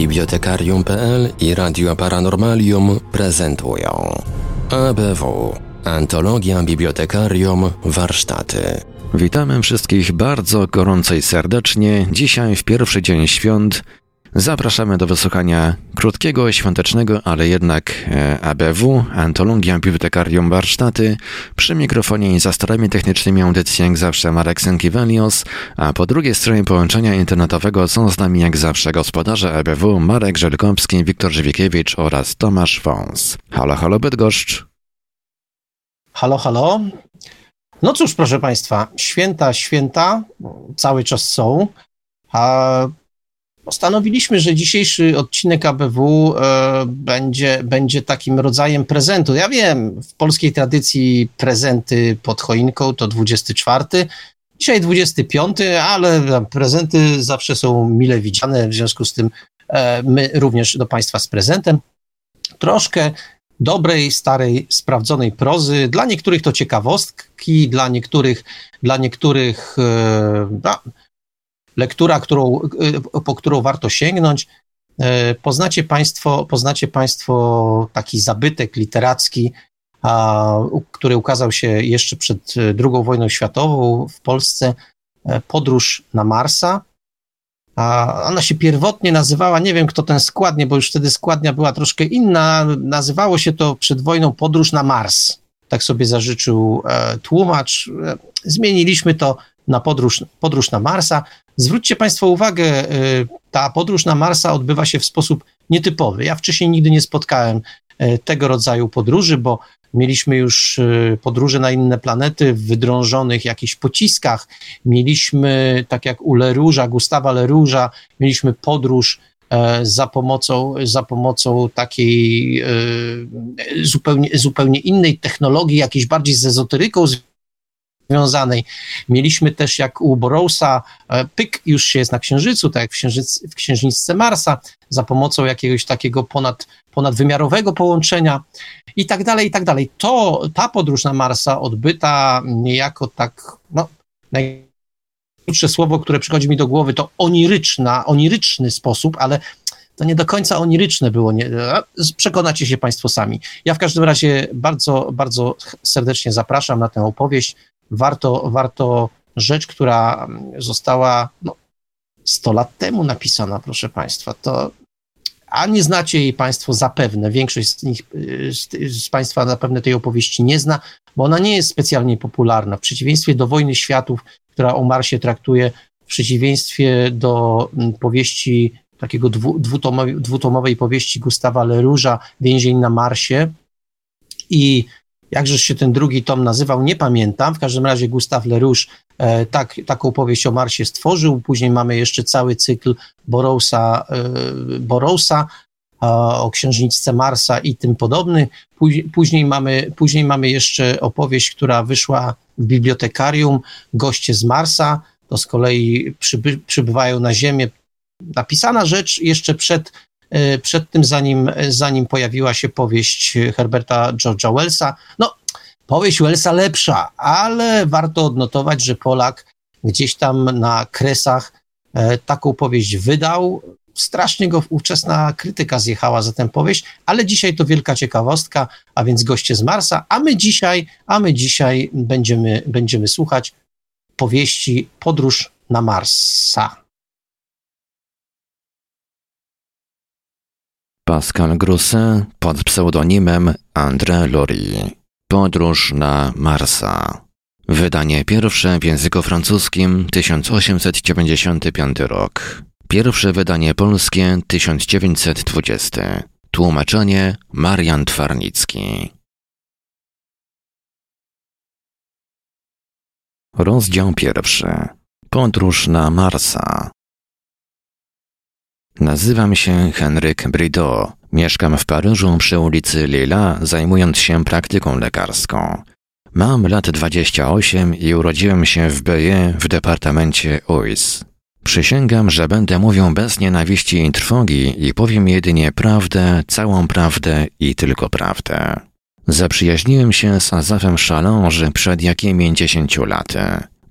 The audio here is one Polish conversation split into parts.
Bibliotekarium.pl i Radio Paranormalium prezentują ABW Antologia Bibliotekarium Warsztaty. Witamy wszystkich bardzo gorąco i serdecznie. Dzisiaj w pierwszy dzień świąt Zapraszamy do wysłuchania krótkiego, świątecznego, ale jednak e, ABW, Antologia Bibliotekarium Warsztaty. Przy mikrofonie i za starami technicznymi audycji jak zawsze Marek Sękiewelios, a po drugiej stronie połączenia internetowego są z nami jak zawsze gospodarze ABW Marek Żelkowski, Wiktor Żywikiewicz oraz Tomasz Wąs. Halo, halo Bydgoszcz. Halo, halo. No cóż, proszę Państwa, święta, święta cały czas są, a Postanowiliśmy, że dzisiejszy odcinek ABW e, będzie, będzie takim rodzajem prezentu. Ja wiem, w polskiej tradycji prezenty pod choinką to 24. Dzisiaj 25, ale prezenty zawsze są mile widziane, w związku z tym e, my również do Państwa z prezentem. Troszkę dobrej, starej, sprawdzonej prozy. Dla niektórych to ciekawostki, dla niektórych, dla niektórych e, no, lektura, którą, y, po którą warto sięgnąć. E, poznacie Państwo, poznacie państwo taki zabytek literacki, a, który ukazał się jeszcze przed II wojną światową w Polsce, e, Podróż na Marsa. A ona się pierwotnie nazywała, nie wiem kto ten składnie, bo już wtedy składnia była troszkę inna, nazywało się to przed wojną Podróż na Mars. Tak sobie zażyczył e, tłumacz. Zmieniliśmy to na podróż, podróż na Marsa. Zwróćcie Państwo uwagę, y, ta podróż na Marsa odbywa się w sposób nietypowy. Ja wcześniej nigdy nie spotkałem y, tego rodzaju podróży, bo mieliśmy już y, podróże na inne planety w wydrążonych jakichś pociskach. Mieliśmy, tak jak u Lerouge'a, Gustawa Lerouge'a, mieliśmy podróż e, za pomocą, za pomocą takiej zupełnie, zupełnie innej technologii, jakiejś bardziej z ezoteryką związanej. Mieliśmy też jak u Borowsa, e, pyk już się jest na Księżycu, tak jak w, księżyc, w księżniczce Marsa, za pomocą jakiegoś takiego ponad, ponadwymiarowego połączenia i tak dalej, i tak dalej. To, ta podróż na Marsa odbyta niejako tak, no, najkrótsze słowo, które przychodzi mi do głowy, to oniryczna, oniryczny sposób, ale to nie do końca oniryczne było. Nie, przekonacie się Państwo sami. Ja w każdym razie bardzo, bardzo serdecznie zapraszam na tę opowieść warto, warto rzecz, która została no, 100 lat temu napisana, proszę Państwa, to a nie znacie jej Państwo zapewne, większość z, nich, z, Państwa zapewne tej opowieści nie zna, bo ona nie jest specjalnie popularna. W przeciwieństwie do Wojny Światów, która o Marsie traktuje, w przeciwieństwie do powieści, takiego dwu, dwutomowej, dwutomowej powieści Gustawa Lerouge'a, Więzień na Marsie i Jakże się ten drugi tom nazywał, nie pamiętam. W każdym razie Gustave Lerouge e, tak, taką powieść o Marsie stworzył. Później mamy jeszcze cały cykl Borousa, e, Borousa o księżniczce Marsa i tym podobny. Później mamy, później mamy jeszcze opowieść, która wyszła w bibliotekarium, Goście z Marsa. To z kolei przyby, przybywają na Ziemię. Napisana rzecz jeszcze przed przed tym, zanim, zanim pojawiła się powieść Herberta George'a Wellsa. No, powieść Wellsa lepsza, ale warto odnotować, że Polak gdzieś tam na kresach e, taką powieść wydał. Strasznie go ówczesna krytyka zjechała za tę powieść, ale dzisiaj to wielka ciekawostka, a więc goście z Marsa, a my dzisiaj, a my dzisiaj będziemy, będziemy słuchać powieści Podróż na Marsa. Pascal Groussin pod pseudonimem André Lori. Podróż na Marsa. Wydanie pierwsze w języku francuskim 1895 rok. Pierwsze wydanie polskie 1920. Tłumaczenie Marian Twarnicki. Rozdział pierwszy. Podróż na Marsa. Nazywam się Henryk Brideau. Mieszkam w Paryżu przy ulicy Lila, zajmując się praktyką lekarską. Mam lat 28 i urodziłem się w Beje w departamencie Uis. Przysięgam, że będę mówił bez nienawiści i trwogi i powiem jedynie prawdę, całą prawdę i tylko prawdę. Zaprzyjaźniłem się z Azafem Challonge przed jakimi dziesięciu laty.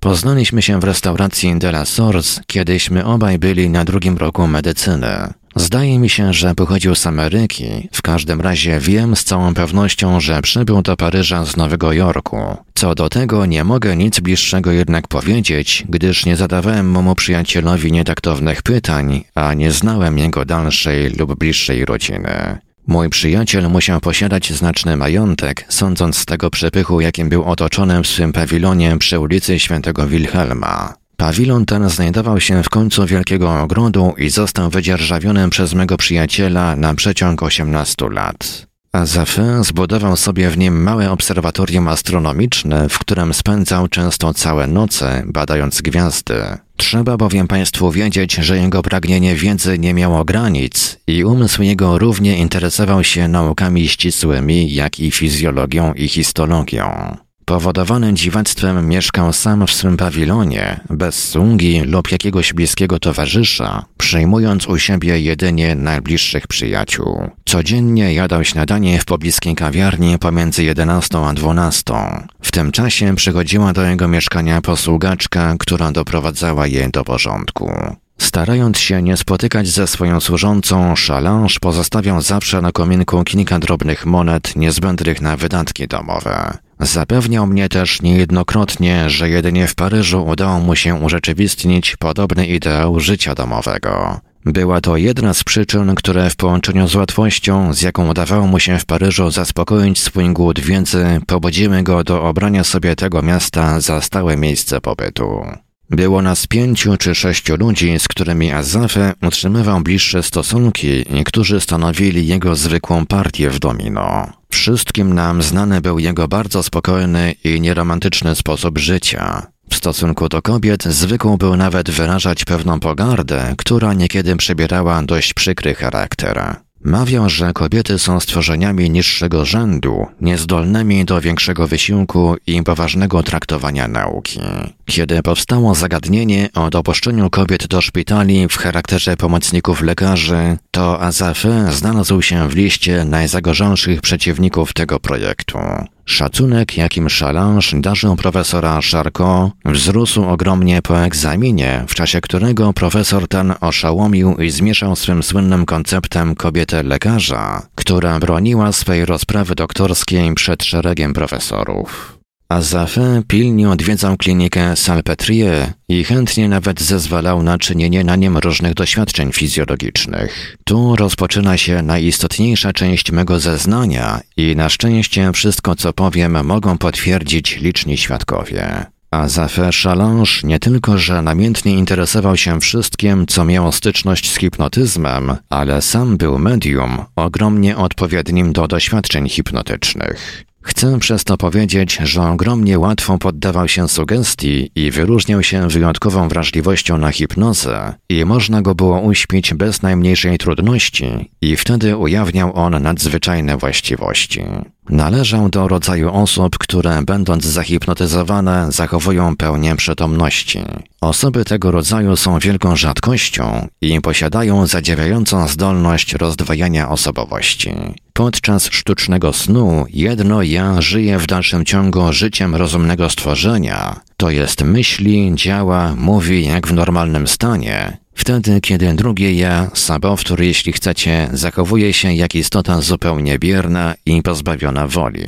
Poznaliśmy się w restauracji de la Source, kiedyśmy obaj byli na drugim roku medycyny. Zdaje mi się, że pochodził z Ameryki. W każdym razie wiem z całą pewnością, że przybył do Paryża z Nowego Jorku. Co do tego nie mogę nic bliższego jednak powiedzieć, gdyż nie zadawałem memu przyjacielowi nietaktownych pytań, a nie znałem jego dalszej lub bliższej rodziny. Mój przyjaciel musiał posiadać znaczny majątek, sądząc z tego przepychu, jakim był otoczony w swym pawilonie przy ulicy Świętego Wilhelma. Pawilon ten znajdował się w końcu wielkiego ogrodu i został wydzierżawiony przez mego przyjaciela na przeciąg 18 lat. Azafin zbudował sobie w nim małe obserwatorium astronomiczne, w którym spędzał często całe noce, badając gwiazdy. Trzeba bowiem Państwu wiedzieć, że jego pragnienie wiedzy nie miało granic i umysł jego równie interesował się naukami ścisłymi, jak i fizjologią i histologią. Powodowany dziwactwem mieszkał sam w swym pawilonie, bez sługi lub jakiegoś bliskiego towarzysza, przyjmując u siebie jedynie najbliższych przyjaciół. Codziennie jadał śniadanie w pobliskiej kawiarni pomiędzy 11 a 12. W tym czasie przychodziła do jego mieszkania posługaczka, która doprowadzała je do porządku. Starając się nie spotykać ze swoją służącą, Chalange pozostawiał zawsze na kominku kilka drobnych monet niezbędnych na wydatki domowe. Zapewniał mnie też niejednokrotnie, że jedynie w Paryżu udało mu się urzeczywistnić podobny ideał życia domowego. Była to jedna z przyczyn, które w połączeniu z łatwością, z jaką udawało mu się w Paryżu zaspokoić swój głód wiedzy, pobudziły go do obrania sobie tego miasta za stałe miejsce pobytu. Było nas pięciu czy sześciu ludzi, z którymi Azafe utrzymywał bliższe stosunki i którzy stanowili jego zwykłą partię w domino. Wszystkim nam znany był jego bardzo spokojny i nieromantyczny sposób życia. W stosunku do kobiet zwykł był nawet wyrażać pewną pogardę, która niekiedy przybierała dość przykry charakter. Mawiał, że kobiety są stworzeniami niższego rzędu, niezdolnymi do większego wysiłku i poważnego traktowania nauki. Kiedy powstało zagadnienie o dopuszczeniu kobiet do szpitali w charakterze pomocników lekarzy, to Azafe znalazł się w liście najzagorzalszych przeciwników tego projektu. Szacunek, jakim Chalange darzył profesora Charcot, wzrósł ogromnie po egzaminie, w czasie którego profesor ten oszałomił i zmieszał swym słynnym konceptem kobietę lekarza, która broniła swej rozprawy doktorskiej przed szeregiem profesorów. Azafin pilnie odwiedzał klinikę Salpetrier i chętnie nawet zezwalał na czynienie na nim różnych doświadczeń fizjologicznych. Tu rozpoczyna się najistotniejsza część mego zeznania i na szczęście wszystko co powiem mogą potwierdzić liczni świadkowie. A Zafer Chalange nie tylko, że namiętnie interesował się wszystkim, co miało styczność z hipnotyzmem, ale sam był medium, ogromnie odpowiednim do doświadczeń hipnotycznych. Chcę przez to powiedzieć, że ogromnie łatwo poddawał się sugestii i wyróżniał się wyjątkową wrażliwością na hipnozę i można go było uśpić bez najmniejszej trudności i wtedy ujawniał on nadzwyczajne właściwości. Należał do rodzaju osób, które będąc zahipnotyzowane zachowują pełnię przytomności. Osoby tego rodzaju są wielką rzadkością i posiadają zadziwiającą zdolność rozdwajania osobowości. Podczas sztucznego snu jedno ja żyje w dalszym ciągu życiem rozumnego stworzenia, to jest myśli, działa, mówi jak w normalnym stanie, Wtedy, kiedy drugie ja, sabowtór, jeśli chcecie, zachowuje się jak istota zupełnie bierna i pozbawiona woli.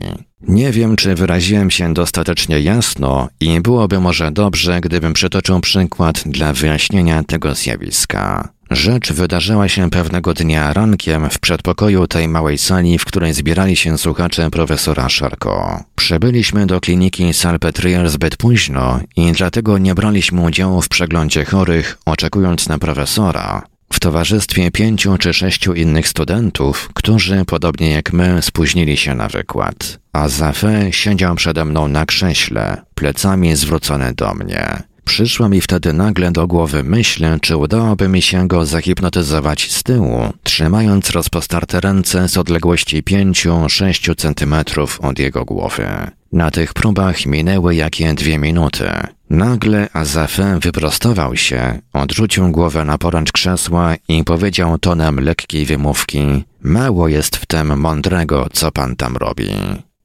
Nie wiem, czy wyraziłem się dostatecznie jasno i byłoby może dobrze, gdybym przytoczył przykład dla wyjaśnienia tego zjawiska. Rzecz wydarzyła się pewnego dnia rankiem w przedpokoju tej małej sali, w której zbierali się słuchacze profesora Szarko. Przybyliśmy do kliniki Salpetrier zbyt późno i dlatego nie braliśmy udziału w przeglądzie chorych, oczekując na profesora, w towarzystwie pięciu czy sześciu innych studentów, którzy, podobnie jak my, spóźnili się na wykład. A Zafé siedział przede mną na krześle, plecami zwrócone do mnie. Przyszła mi wtedy nagle do głowy myśl, czy udałoby mi się go zahipnotyzować z tyłu, trzymając rozpostarte ręce z odległości 5-6 centymetrów od jego głowy. Na tych próbach minęły jakie dwie minuty. Nagle Azafin wyprostował się, odrzucił głowę na poręcz krzesła i powiedział tonem lekkiej wymówki: Mało jest w tym mądrego, co pan tam robi.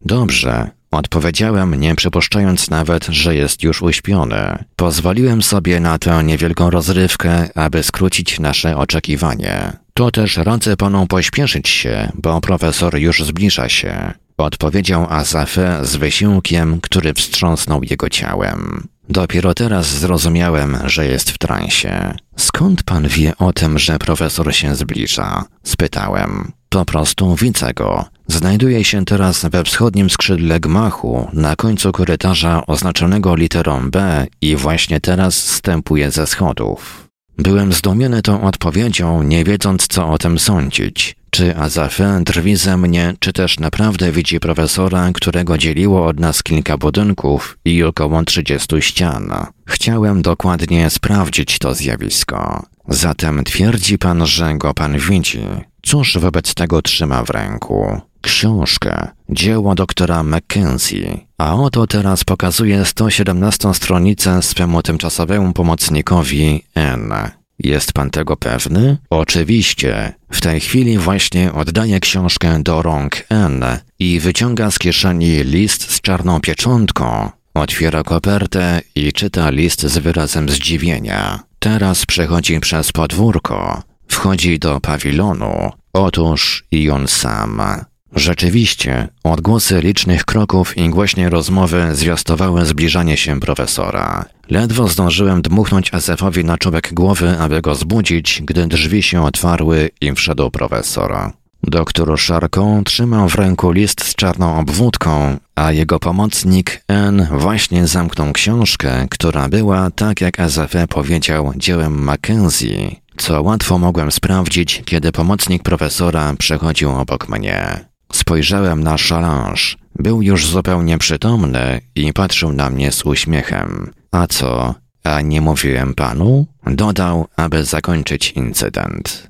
Dobrze, Odpowiedziałem, nie przypuszczając nawet, że jest już uśpiony. Pozwoliłem sobie na tę niewielką rozrywkę, aby skrócić nasze oczekiwanie. To też radzę panu pośpieszyć się, bo profesor już zbliża się. Odpowiedział Azafe z wysiłkiem, który wstrząsnął jego ciałem. Dopiero teraz zrozumiałem, że jest w transie. Skąd pan wie o tym, że profesor się zbliża? spytałem. Po prostu widzę go. Znajduje się teraz we wschodnim skrzydle gmachu, na końcu korytarza oznaczonego literą B i właśnie teraz stępuje ze schodów. Byłem zdumiony tą odpowiedzią, nie wiedząc co o tym sądzić. Czy Azafe drwi ze mnie, czy też naprawdę widzi profesora, którego dzieliło od nas kilka budynków i około trzydziestu ścian? Chciałem dokładnie sprawdzić to zjawisko. Zatem twierdzi pan, że go pan widzi. Cóż wobec tego trzyma w ręku? Książkę, dzieło doktora Mackenzie. A oto teraz pokazuje 117 stronicę swemu tymczasowemu pomocnikowi N. Jest pan tego pewny? Oczywiście. W tej chwili właśnie oddaję książkę do rąk N i wyciąga z kieszeni list z czarną pieczątką. Otwiera kopertę i czyta list z wyrazem zdziwienia. Teraz przechodzi przez podwórko. Wchodzi do pawilonu. Otóż i on sam. Rzeczywiście, odgłosy licznych kroków i głośnej rozmowy zwiastowały zbliżanie się profesora. Ledwo zdążyłem dmuchnąć Azefowi na czubek głowy, aby go zbudzić, gdy drzwi się otwarły i wszedł profesor. Doktor Szarką trzymał w ręku list z czarną obwódką, a jego pomocnik N właśnie zamknął książkę, która była, tak jak Azefe powiedział, dziełem Mackenzie, co łatwo mogłem sprawdzić, kiedy pomocnik profesora przechodził obok mnie. Spojrzałem na Challenge. Był już zupełnie przytomny i patrzył na mnie z uśmiechem. A co? A nie mówiłem panu? Dodał, aby zakończyć incydent.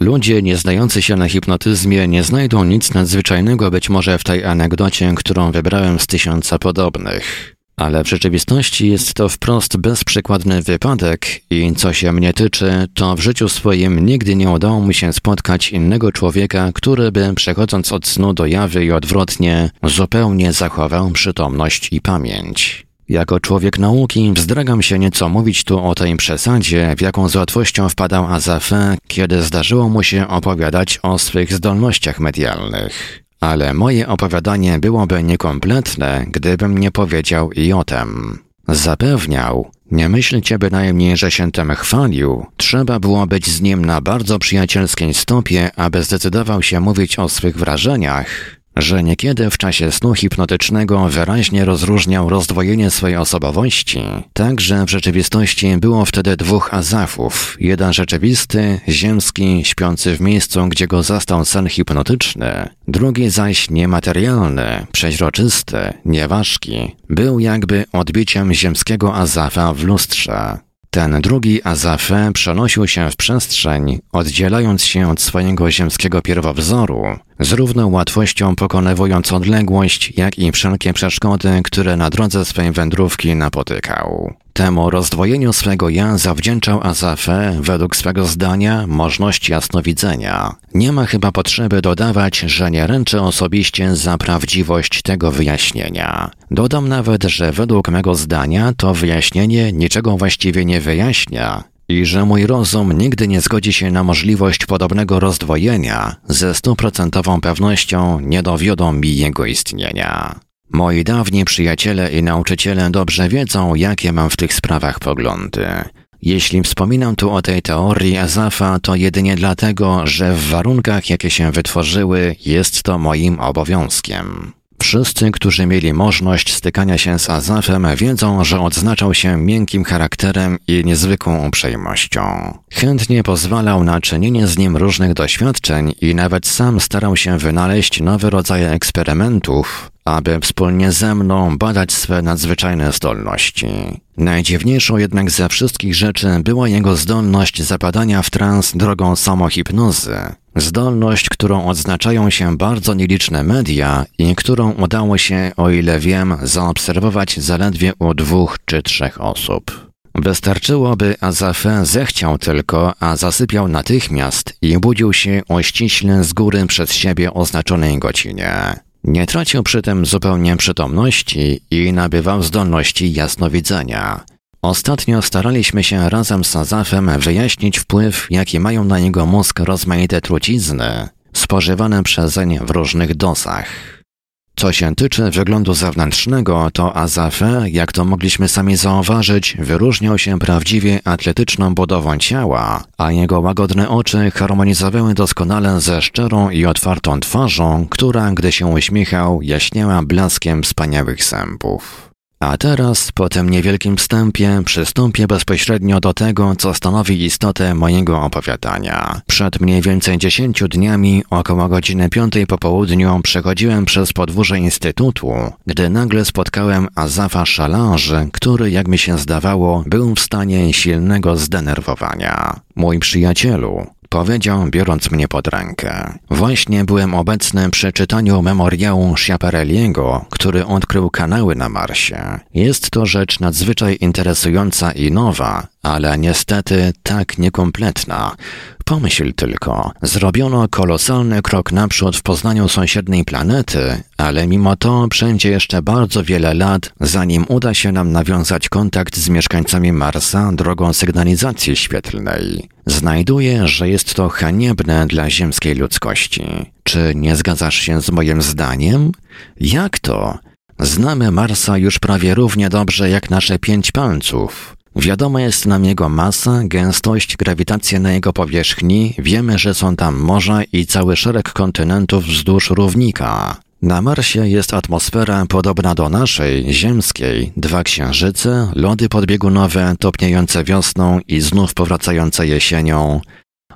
Ludzie nieznający się na hipnotyzmie nie znajdą nic nadzwyczajnego być może w tej anegdocie, którą wybrałem z tysiąca podobnych. Ale w rzeczywistości jest to wprost bezprzykładny wypadek i co się mnie tyczy, to w życiu swoim nigdy nie udało mi się spotkać innego człowieka, który by przechodząc od snu do jawy i odwrotnie, zupełnie zachował przytomność i pamięć. Jako człowiek nauki wzdragam się nieco mówić tu o tej przesadzie, w jaką z łatwością wpadał Azafe, kiedy zdarzyło mu się opowiadać o swych zdolnościach medialnych. Ale moje opowiadanie byłoby niekompletne, gdybym nie powiedział i o tym. Zapewniał, nie myślcie bynajmniej, że się tym chwalił. Trzeba było być z nim na bardzo przyjacielskiej stopie, aby zdecydował się mówić o swych wrażeniach, że niekiedy w czasie snu hipnotycznego wyraźnie rozróżniał rozdwojenie swojej osobowości, tak że w rzeczywistości było wtedy dwóch azafów, jeden rzeczywisty, ziemski, śpiący w miejscu, gdzie go zastał sen hipnotyczny, drugi zaś niematerialny, przeźroczysty, nieważki, był jakby odbiciem ziemskiego azafa w lustrze. Ten drugi Azafe przenosił się w przestrzeń, oddzielając się od swojego ziemskiego pierwowzoru, z równą łatwością pokonywując odległość, jak i wszelkie przeszkody, które na drodze swej wędrówki napotykał. Temu rozdwojeniu swego ja zawdzięczał Azafe, według swego zdania, możność jasnowidzenia. Nie ma chyba potrzeby dodawać, że nie ręczę osobiście za prawdziwość tego wyjaśnienia. Dodam nawet, że według mego zdania to wyjaśnienie niczego właściwie nie wyjaśnia, i że mój rozum nigdy nie zgodzi się na możliwość podobnego rozdwojenia, ze stuprocentową pewnością nie dowiodą mi jego istnienia. Moi dawni przyjaciele i nauczyciele dobrze wiedzą, jakie mam w tych sprawach poglądy. Jeśli wspominam tu o tej teorii Azafa, to jedynie dlatego, że w warunkach, jakie się wytworzyły, jest to moim obowiązkiem. Wszyscy, którzy mieli możliwość stykania się z Azafem, wiedzą, że odznaczał się miękkim charakterem i niezwykłą uprzejmością. Chętnie pozwalał na czynienie z nim różnych doświadczeń i nawet sam starał się wynaleźć nowe rodzaje eksperymentów, aby wspólnie ze mną badać swe nadzwyczajne zdolności. Najdziwniejszą jednak ze wszystkich rzeczy była jego zdolność zapadania w trans drogą samohipnozy. Zdolność, którą odznaczają się bardzo nieliczne media i którą udało się, o ile wiem, zaobserwować zaledwie u dwóch czy trzech osób. Wystarczyłoby, a Zafe zechciał tylko, a zasypiał natychmiast i budził się o ściśle z góry przez siebie oznaczonej godzinie. Nie tracił przy tym zupełnie przytomności i nabywał zdolności jasnowidzenia. Ostatnio staraliśmy się razem z Azafem wyjaśnić wpływ, jaki mają na jego mózg rozmaite trucizny, spożywane przezeń w różnych dosach. Co się tyczy wyglądu zewnętrznego, to Azafe, jak to mogliśmy sami zauważyć, wyróżniał się prawdziwie atletyczną budową ciała, a jego łagodne oczy harmonizowały doskonale ze szczerą i otwartą twarzą, która, gdy się uśmiechał, jaśniała blaskiem wspaniałych zębów. A teraz, po tym niewielkim wstępie, przystąpię bezpośrednio do tego, co stanowi istotę mojego opowiadania. Przed mniej więcej dziesięciu dniami, około godziny piątej po południu, przechodziłem przez podwórze Instytutu, gdy nagle spotkałem Azafa Szalanży, który, jak mi się zdawało, był w stanie silnego zdenerwowania. Mój przyjacielu, Powiedział, biorąc mnie pod rękę. Właśnie byłem obecny przy czytaniu memoriału Schiaparelliego, który odkrył kanały na Marsie. Jest to rzecz nadzwyczaj interesująca i nowa, ale niestety tak niekompletna. Pomyśl tylko, zrobiono kolosalny krok naprzód w poznaniu sąsiedniej planety, ale mimo to przędzie jeszcze bardzo wiele lat, zanim uda się nam nawiązać kontakt z mieszkańcami Marsa drogą sygnalizacji świetlnej. Znajduję, że jest to haniebne dla ziemskiej ludzkości. Czy nie zgadzasz się z moim zdaniem? Jak to? Znamy Marsa już prawie równie dobrze jak nasze pięć palców. Wiadoma jest nam jego masa, gęstość, grawitacja na jego powierzchni, wiemy, że są tam morza i cały szereg kontynentów wzdłuż równika. Na Marsie jest atmosfera podobna do naszej, ziemskiej, dwa księżyce, lody podbiegunowe topniejące wiosną i znów powracające jesienią,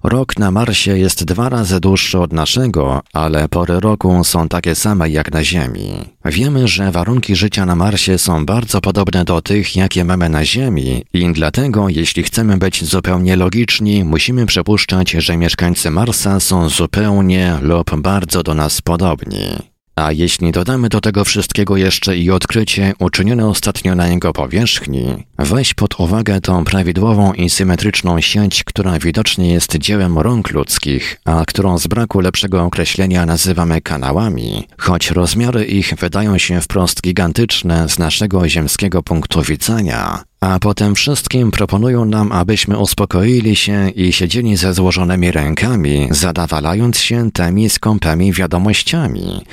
Rok na Marsie jest dwa razy dłuższy od naszego, ale pory roku są takie same jak na Ziemi. Wiemy, że warunki życia na Marsie są bardzo podobne do tych, jakie mamy na Ziemi i dlatego, jeśli chcemy być zupełnie logiczni, musimy przypuszczać, że mieszkańcy Marsa są zupełnie lub bardzo do nas podobni. A jeśli dodamy do tego wszystkiego jeszcze i odkrycie uczynione ostatnio na jego powierzchni, weź pod uwagę tą prawidłową i symetryczną sieć, która widocznie jest dziełem rąk ludzkich, a którą z braku lepszego określenia nazywamy kanałami, choć rozmiary ich wydają się wprost gigantyczne z naszego ziemskiego punktu widzenia, a potem wszystkim proponują nam, abyśmy uspokoili się i siedzieli ze złożonymi rękami, zadawalając się tymi skąpymi wiadomościami.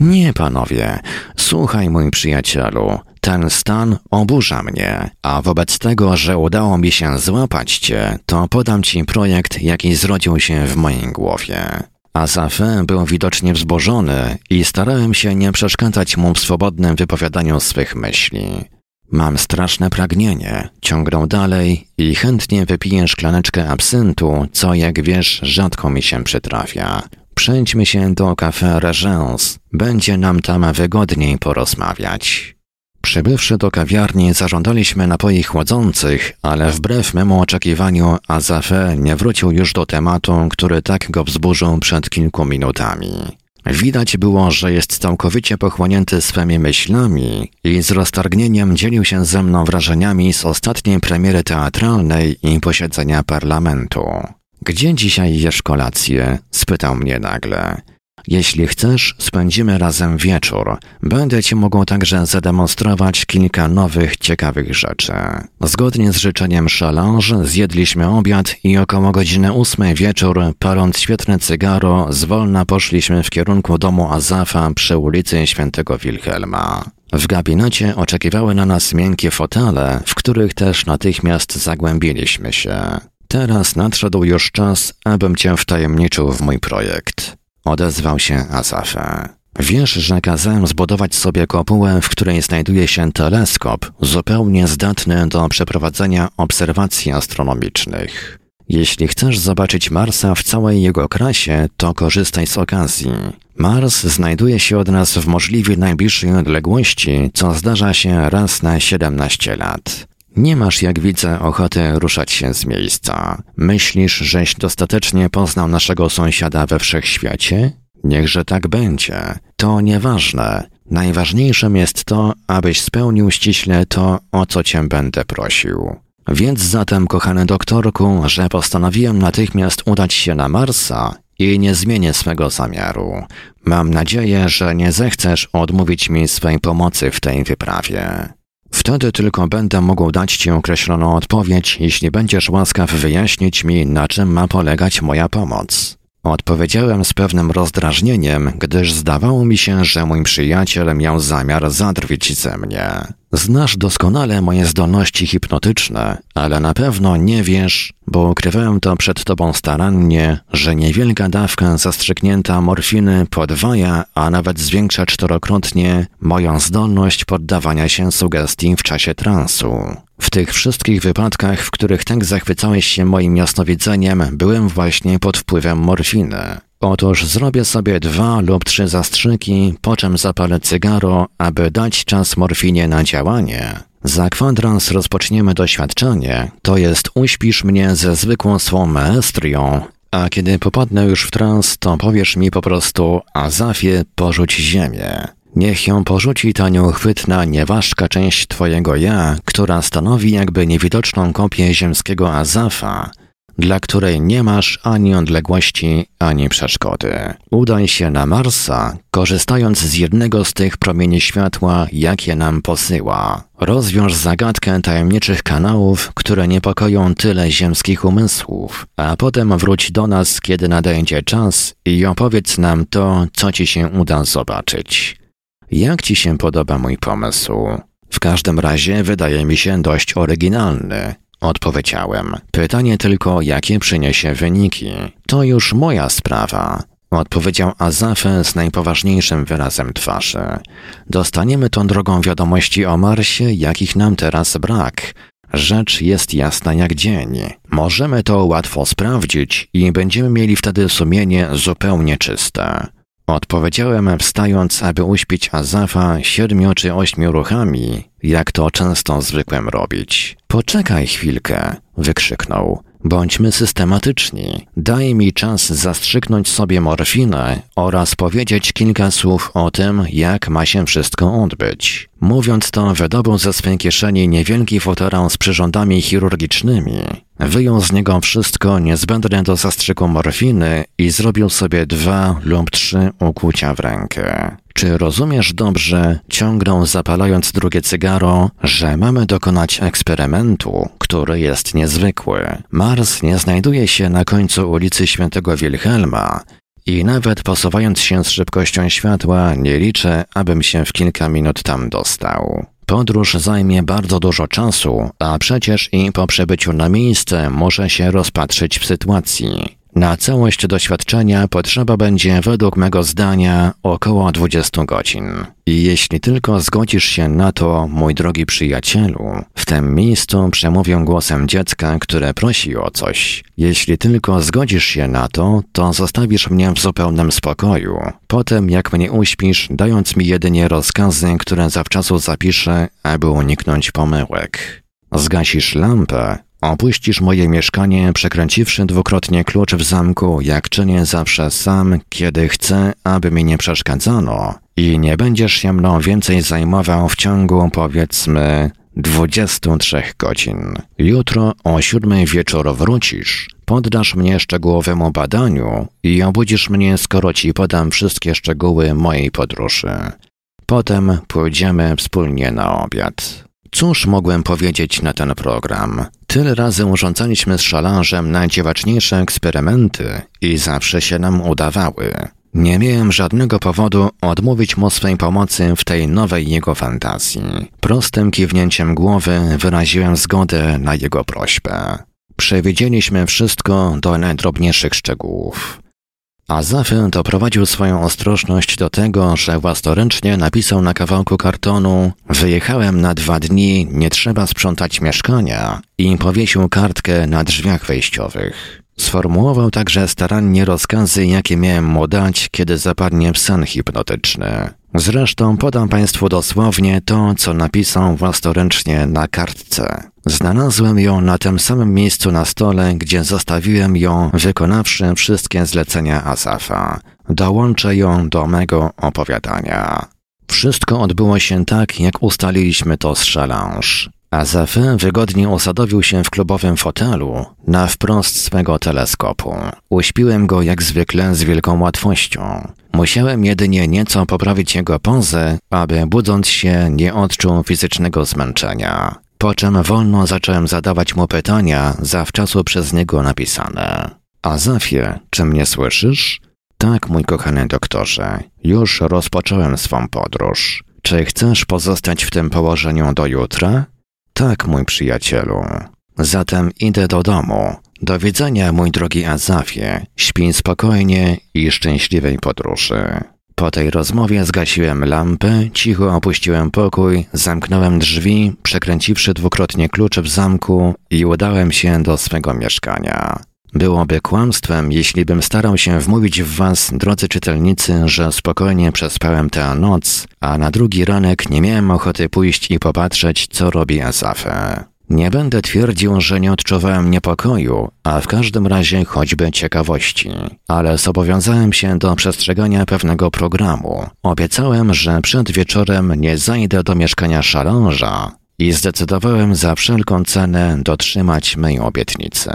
Nie, panowie, słuchaj, mój przyjacielu, ten stan oburza mnie, a wobec tego, że udało mi się złapać cię, to podam ci projekt, jaki zrodził się w mojej głowie. Azafę był widocznie wzburzony i starałem się nie przeszkadzać mu w swobodnym wypowiadaniu swych myśli. Mam straszne pragnienie, ciągnął dalej i chętnie wypiję szklaneczkę absyntu, co jak wiesz rzadko mi się przytrafia. Przejdźmy się do Café Regence, będzie nam tam wygodniej porozmawiać. Przybywszy do kawiarni, zażądaliśmy napoi chłodzących, ale wbrew memu oczekiwaniu Azafé nie wrócił już do tematu, który tak go wzburzył przed kilku minutami. Widać było, że jest całkowicie pochłonięty swymi myślami i z roztargnieniem dzielił się ze mną wrażeniami z ostatniej premiery teatralnej i posiedzenia parlamentu. Gdzie dzisiaj jesz kolację? spytał mnie nagle. Jeśli chcesz, spędzimy razem wieczór. Będę ci mógł także zademonstrować kilka nowych, ciekawych rzeczy. Zgodnie z życzeniem Szalange zjedliśmy obiad i około godziny ósmej wieczór, paląc świetne cygaro, zwolna poszliśmy w kierunku domu Azafa przy ulicy Świętego Wilhelma. W gabinecie oczekiwały na nas miękkie fotele, w których też natychmiast zagłębiliśmy się. Teraz nadszedł już czas, abym cię wtajemniczył w mój projekt. Odezwał się Azafa. Wiesz, że kazałem zbudować sobie kopułę, w której znajduje się teleskop, zupełnie zdatny do przeprowadzenia obserwacji astronomicznych. Jeśli chcesz zobaczyć Marsa w całej jego krasie, to korzystaj z okazji. Mars znajduje się od nas w możliwie najbliższej odległości, co zdarza się raz na 17 lat. Nie masz, jak widzę, ochoty ruszać się z miejsca. Myślisz, żeś dostatecznie poznał naszego sąsiada we wszechświecie? Niechże tak będzie. To nieważne. Najważniejszym jest to, abyś spełnił ściśle to, o co cię będę prosił. Więc zatem, kochany doktorku, że postanowiłem natychmiast udać się na Marsa i nie zmienię swego zamiaru. Mam nadzieję, że nie zechcesz odmówić mi swej pomocy w tej wyprawie. Wtedy tylko będę mógł dać Ci określoną odpowiedź, jeśli będziesz łaskaw wyjaśnić mi, na czym ma polegać moja pomoc. Odpowiedziałem z pewnym rozdrażnieniem, gdyż zdawało mi się, że mój przyjaciel miał zamiar zadrwić ze mnie. Znasz doskonale moje zdolności hipnotyczne, ale na pewno nie wiesz, bo ukrywałem to przed tobą starannie, że niewielka dawka zastrzyknięta morfiny podwaja, a nawet zwiększa czterokrotnie moją zdolność poddawania się sugestii w czasie transu. W tych wszystkich wypadkach, w których tak zachwycałeś się moim jasnowidzeniem, byłem właśnie pod wpływem morfiny. Otóż zrobię sobie dwa lub trzy zastrzyki, po czym zapalę cygaro, aby dać czas morfinie na działanie. Za kwadrans rozpoczniemy doświadczenie, to jest uśpisz mnie ze zwykłą swą maestrią, a kiedy popadnę już w trans, to powiesz mi po prostu Azafie porzuć ziemię. Niech ją porzuci ta nieuchwytna, nieważka część twojego ja, która stanowi jakby niewidoczną kopię ziemskiego Azafa, dla której nie masz ani odległości, ani przeszkody. Udaj się na Marsa, korzystając z jednego z tych promieni światła, jakie nam posyła. Rozwiąż zagadkę tajemniczych kanałów, które niepokoją tyle ziemskich umysłów, a potem wróć do nas, kiedy nadejdzie czas i opowiedz nam to, co ci się uda zobaczyć. Jak ci się podoba mój pomysł? W każdym razie wydaje mi się dość oryginalny. Odpowiedziałem. Pytanie tylko, jakie przyniesie wyniki. To już moja sprawa. Odpowiedział Azafe z najpoważniejszym wyrazem twarzy. Dostaniemy tą drogą wiadomości o Marsie, jakich nam teraz brak. Rzecz jest jasna jak dzień. Możemy to łatwo sprawdzić i będziemy mieli wtedy sumienie zupełnie czyste. Odpowiedziałem wstając, aby uśpić Azafa siedmiu czy ośmiu ruchami, jak to często zwykłem robić. Poczekaj chwilkę, wykrzyknął. Bądźmy systematyczni. Daj mi czas zastrzyknąć sobie morfinę oraz powiedzieć kilka słów o tym, jak ma się wszystko odbyć. Mówiąc to, wydobył ze swej kieszeni niewielki futerał z przyrządami chirurgicznymi. Wyjął z niego wszystko niezbędne do zastrzyku morfiny i zrobił sobie dwa lub trzy ukłucia w rękę. Czy rozumiesz dobrze, ciągnął zapalając drugie cygaro, że mamy dokonać eksperymentu, który jest niezwykły. Mars nie znajduje się na końcu ulicy Świętego Wilhelma i nawet posuwając się z szybkością światła, nie liczę, abym się w kilka minut tam dostał. Podróż zajmie bardzo dużo czasu, a przecież i po przybyciu na miejsce muszę się rozpatrzyć w sytuacji. Na całość doświadczenia potrzeba będzie, według mego zdania, około 20 godzin. I jeśli tylko zgodzisz się na to, mój drogi przyjacielu, w tym miejscu przemówię głosem dziecka, które prosi o coś. Jeśli tylko zgodzisz się na to, to zostawisz mnie w zupełnym spokoju. Potem, jak mnie uśpisz, dając mi jedynie rozkazy, które zawczasu zapiszę, aby uniknąć pomyłek. Zgasisz lampę, Opuścisz moje mieszkanie, przekręciwszy dwukrotnie klucz w zamku, jak czynię zawsze sam, kiedy chcę, aby mi nie przeszkadzano, i nie będziesz się mną więcej zajmował w ciągu, powiedzmy, 23 godzin. Jutro o siódmej wieczór wrócisz, poddasz mnie szczegółowemu badaniu i obudzisz mnie, skoro ci podam wszystkie szczegóły mojej podróży. Potem pójdziemy wspólnie na obiad. Cóż mogłem powiedzieć na ten program? Tyle razy urządzaliśmy z szalarzem najdziwaczniejsze eksperymenty i zawsze się nam udawały. Nie miałem żadnego powodu odmówić mu swej pomocy w tej nowej jego fantazji. Prostym kiwnięciem głowy wyraziłem zgodę na jego prośbę. Przewidzieliśmy wszystko do najdrobniejszych szczegółów. A doprowadził swoją ostrożność do tego, że własnoręcznie napisał na kawałku kartonu Wyjechałem na dwa dni, nie trzeba sprzątać mieszkania i powiesił kartkę na drzwiach wejściowych. Sformułował także starannie rozkazy, jakie miałem mu dać, kiedy zapadnie w sen hipnotyczny. Zresztą podam Państwu dosłownie to, co napisał własnoręcznie na kartce. Znalazłem ją na tym samym miejscu na stole, gdzie zostawiłem ją, wykonawszy wszystkie zlecenia Asafa. Dołączę ją do mego opowiadania. Wszystko odbyło się tak, jak ustaliliśmy to z Szalanż. Azafy wygodnie usadowił się w klubowym fotelu na wprost swego teleskopu. Uśpiłem go jak zwykle z wielką łatwością. Musiałem jedynie nieco poprawić jego pozę, aby budząc się nie odczuł fizycznego zmęczenia. Po czym wolno zacząłem zadawać mu pytania zawczasu przez niego napisane. Azafie, czy mnie słyszysz? Tak, mój kochany doktorze, już rozpocząłem swą podróż. Czy chcesz pozostać w tym położeniu do jutra? Tak, mój przyjacielu. Zatem idę do domu. Do widzenia, mój drogi Azafie. Śpij spokojnie i szczęśliwej podróży. Po tej rozmowie zgasiłem lampę, cicho opuściłem pokój, zamknąłem drzwi, przekręciwszy dwukrotnie klucze w zamku i udałem się do swego mieszkania. Byłoby kłamstwem, jeśli bym starał się wmówić w was, drodzy czytelnicy, że spokojnie przespałem tę noc, a na drugi ranek nie miałem ochoty pójść i popatrzeć, co robi Asafę. Nie będę twierdził, że nie odczuwałem niepokoju, a w każdym razie choćby ciekawości, ale zobowiązałem się do przestrzegania pewnego programu. Obiecałem, że przed wieczorem nie zajdę do mieszkania szaląża i zdecydowałem za wszelką cenę dotrzymać mej obietnicy.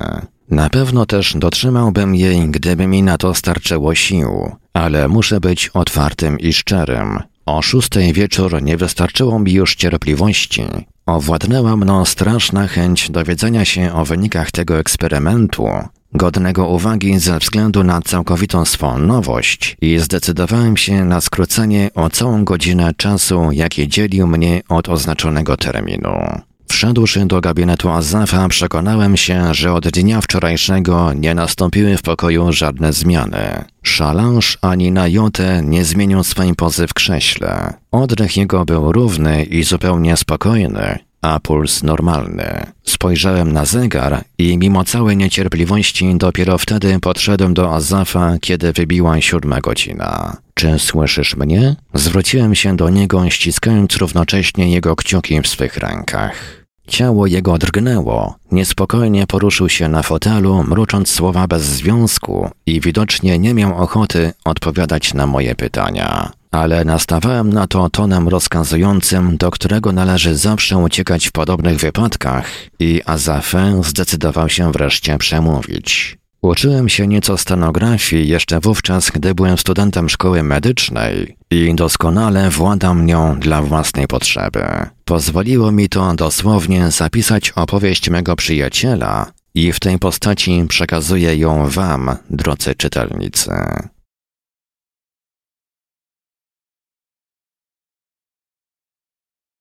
Na pewno też dotrzymałbym jej, gdyby mi na to starczyło sił, ale muszę być otwartym i szczerym. O szóstej wieczór nie wystarczyło mi już cierpliwości. Owładnęła mną straszna chęć dowiedzenia się o wynikach tego eksperymentu, godnego uwagi ze względu na całkowitą swą nowość i zdecydowałem się na skrócenie o całą godzinę czasu, jaki dzielił mnie od oznaczonego terminu. Wszedłszy do gabinetu Azafa, przekonałem się, że od dnia wczorajszego nie nastąpiły w pokoju żadne zmiany. Szalanż ani na jotę nie zmienił swej pozy w krześle. Oddech jego był równy i zupełnie spokojny, a puls normalny. Spojrzałem na zegar i mimo całej niecierpliwości dopiero wtedy podszedłem do Azafa, kiedy wybiła siódma godzina. Czy słyszysz mnie? Zwróciłem się do niego, ściskając równocześnie jego kciuki w swych rękach. Ciało jego drgnęło, niespokojnie poruszył się na fotelu, mrucząc słowa bez związku i widocznie nie miał ochoty odpowiadać na moje pytania. Ale nastawałem na to tonem rozkazującym, do którego należy zawsze uciekać w podobnych wypadkach i Azafę zdecydował się wreszcie przemówić. Uczyłem się nieco stenografii jeszcze wówczas, gdy byłem studentem szkoły medycznej i doskonale władam nią dla własnej potrzeby. Pozwoliło mi to dosłownie zapisać opowieść mego przyjaciela i w tej postaci przekazuję ją wam, drodzy czytelnicy.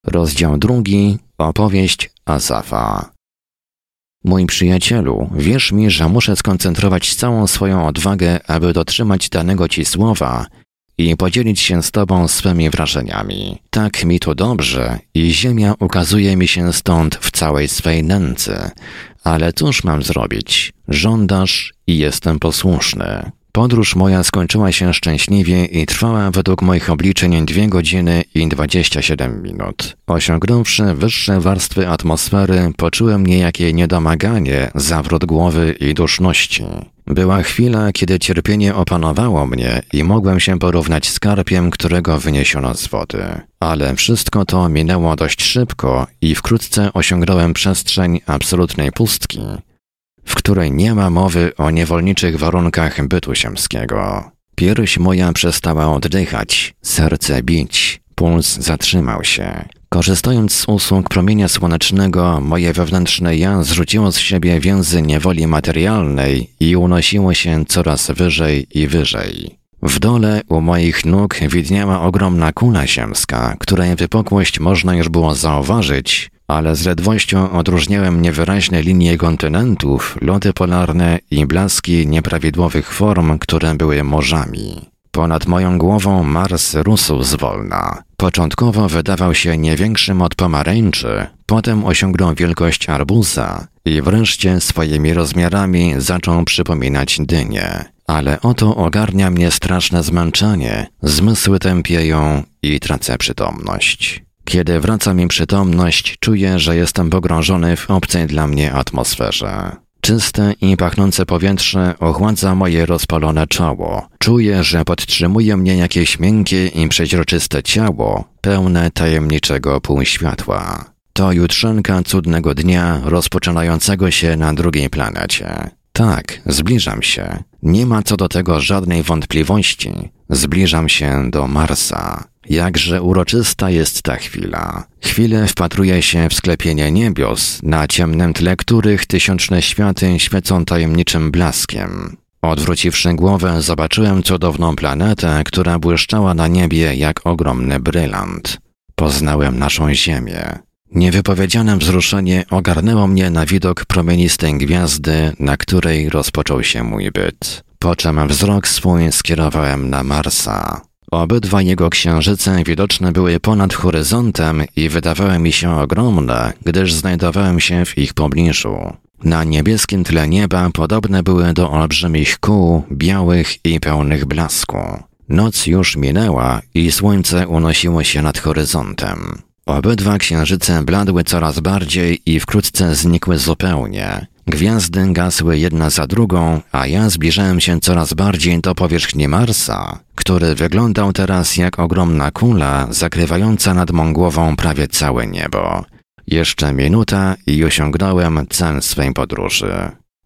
Rozdział drugi. Opowieść Azafa. Mój przyjacielu, wierz mi, że muszę skoncentrować całą swoją odwagę, aby dotrzymać danego ci słowa i podzielić się z tobą swymi wrażeniami. Tak mi tu dobrze i ziemia ukazuje mi się stąd w całej swej nędzy. Ale cóż mam zrobić? Żądasz i jestem posłuszny. Podróż moja skończyła się szczęśliwie i trwała według moich obliczeń 2 godziny i 27 minut. Osiągnąwszy wyższe warstwy atmosfery, poczułem niejakie niedomaganie, zawrót głowy i duszności. Była chwila, kiedy cierpienie opanowało mnie i mogłem się porównać z karpiem, którego wyniesiono z wody. Ale wszystko to minęło dość szybko i wkrótce osiągnąłem przestrzeń absolutnej pustki, w której nie ma mowy o niewolniczych warunkach bytu ziemskiego. Pierś moja przestała oddychać, serce bić, puls zatrzymał się. Korzystając z usług promienia słonecznego, moje wewnętrzne ja zrzuciło z siebie więzy niewoli materialnej i unosiło się coraz wyżej i wyżej. W dole u moich nóg widniała ogromna kula ziemska, której wypukłość można już było zauważyć, ale z ledwością odróżniałem niewyraźne linie kontynentów, loty polarne i blaski nieprawidłowych form, które były morzami. Ponad moją głową Mars rósł zwolna. Początkowo wydawał się nie większym od pomarańczy, potem osiągnął wielkość arbuza i wreszcie swoimi rozmiarami zaczął przypominać dynię. Ale oto ogarnia mnie straszne zmęczenie, zmysły tępieją i tracę przytomność. Kiedy wraca mi przytomność, czuję, że jestem pogrążony w obcej dla mnie atmosferze. Czyste i pachnące powietrze ochładza moje rozpalone czoło. Czuję, że podtrzymuje mnie jakieś miękkie i przeźroczyste ciało, pełne tajemniczego półświatła. To jutrzenka cudnego dnia rozpoczynającego się na drugiej planecie. Tak, zbliżam się. Nie ma co do tego żadnej wątpliwości. Zbliżam się do Marsa. Jakże uroczysta jest ta chwila. Chwilę wpatruję się w sklepienie niebios, na ciemnym tle których tysiączne światy świecą tajemniczym blaskiem. Odwróciwszy głowę, zobaczyłem cudowną planetę, która błyszczała na niebie jak ogromny brylant. Poznałem naszą Ziemię. Niewypowiedziane wzruszenie ogarnęło mnie na widok promienistej gwiazdy, na której rozpoczął się mój byt. Po czym wzrok swój skierowałem na Marsa. Obydwa jego księżyce widoczne były ponad horyzontem i wydawały mi się ogromne, gdyż znajdowałem się w ich pobliżu. Na niebieskim tle nieba podobne były do olbrzymich kół, białych i pełnych blasku. Noc już minęła i słońce unosiło się nad horyzontem. Obydwa księżyce bladły coraz bardziej i wkrótce znikły zupełnie. Gwiazdy gasły jedna za drugą, a ja zbliżałem się coraz bardziej do powierzchni Marsa, który wyglądał teraz jak ogromna kula zakrywająca nad mą głową prawie całe niebo. Jeszcze minuta i osiągnąłem cel swej podróży.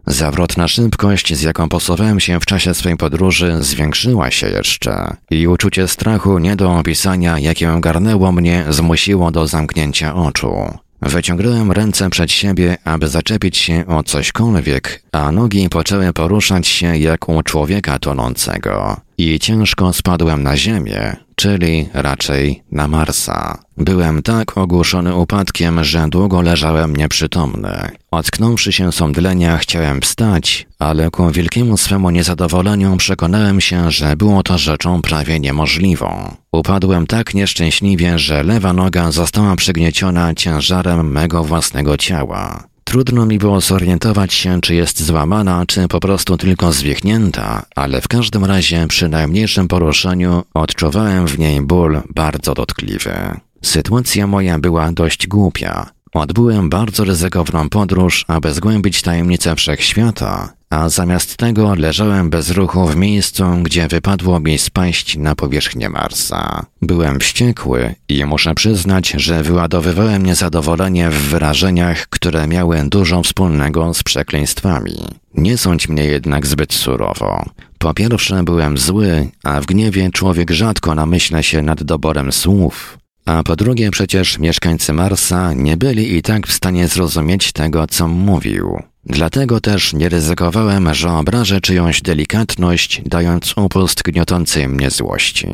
Zawrotna szybkość, z jaką posuwałem się w czasie swej podróży, zwiększyła się jeszcze i uczucie strachu nie do opisania, jakie garnęło mnie, zmusiło do zamknięcia oczu. Wyciągnąłem ręce przed siebie, aby zaczepić się o cośkolwiek, a nogi poczęły poruszać się jak u człowieka tonącego. I ciężko spadłem na ziemię, czyli raczej na Marsa. Byłem tak ogłuszony upadkiem, że długo leżałem nieprzytomny. Ocknąwszy się sądlenia, chciałem wstać, ale ku wielkiemu swemu niezadowoleniu przekonałem się, że było to rzeczą prawie niemożliwą. Upadłem tak nieszczęśliwie, że lewa noga została przygnieciona ciężarem mego własnego ciała. Trudno mi było zorientować się, czy jest złamana, czy po prostu tylko zwichnięta, ale w każdym razie przy najmniejszym poruszeniu odczuwałem w niej ból bardzo dotkliwy. Sytuacja moja była dość głupia. Odbyłem bardzo ryzykowną podróż, aby zgłębić tajemnicę wszechświata, a zamiast tego leżałem bez ruchu w miejscu, gdzie wypadło mi spaść na powierzchnię Marsa. Byłem wściekły i muszę przyznać, że wyładowywałem niezadowolenie w wyrażeniach, które miały dużo wspólnego z przekleństwami. Nie sądź mnie jednak zbyt surowo. Po pierwsze byłem zły, a w gniewie człowiek rzadko namyśla się nad doborem słów, a po drugie przecież mieszkańcy Marsa nie byli i tak w stanie zrozumieć tego, co mówił. Dlatego też nie ryzykowałem, że obrażę czyjąś delikatność, dając upust gniotącej mnie złości.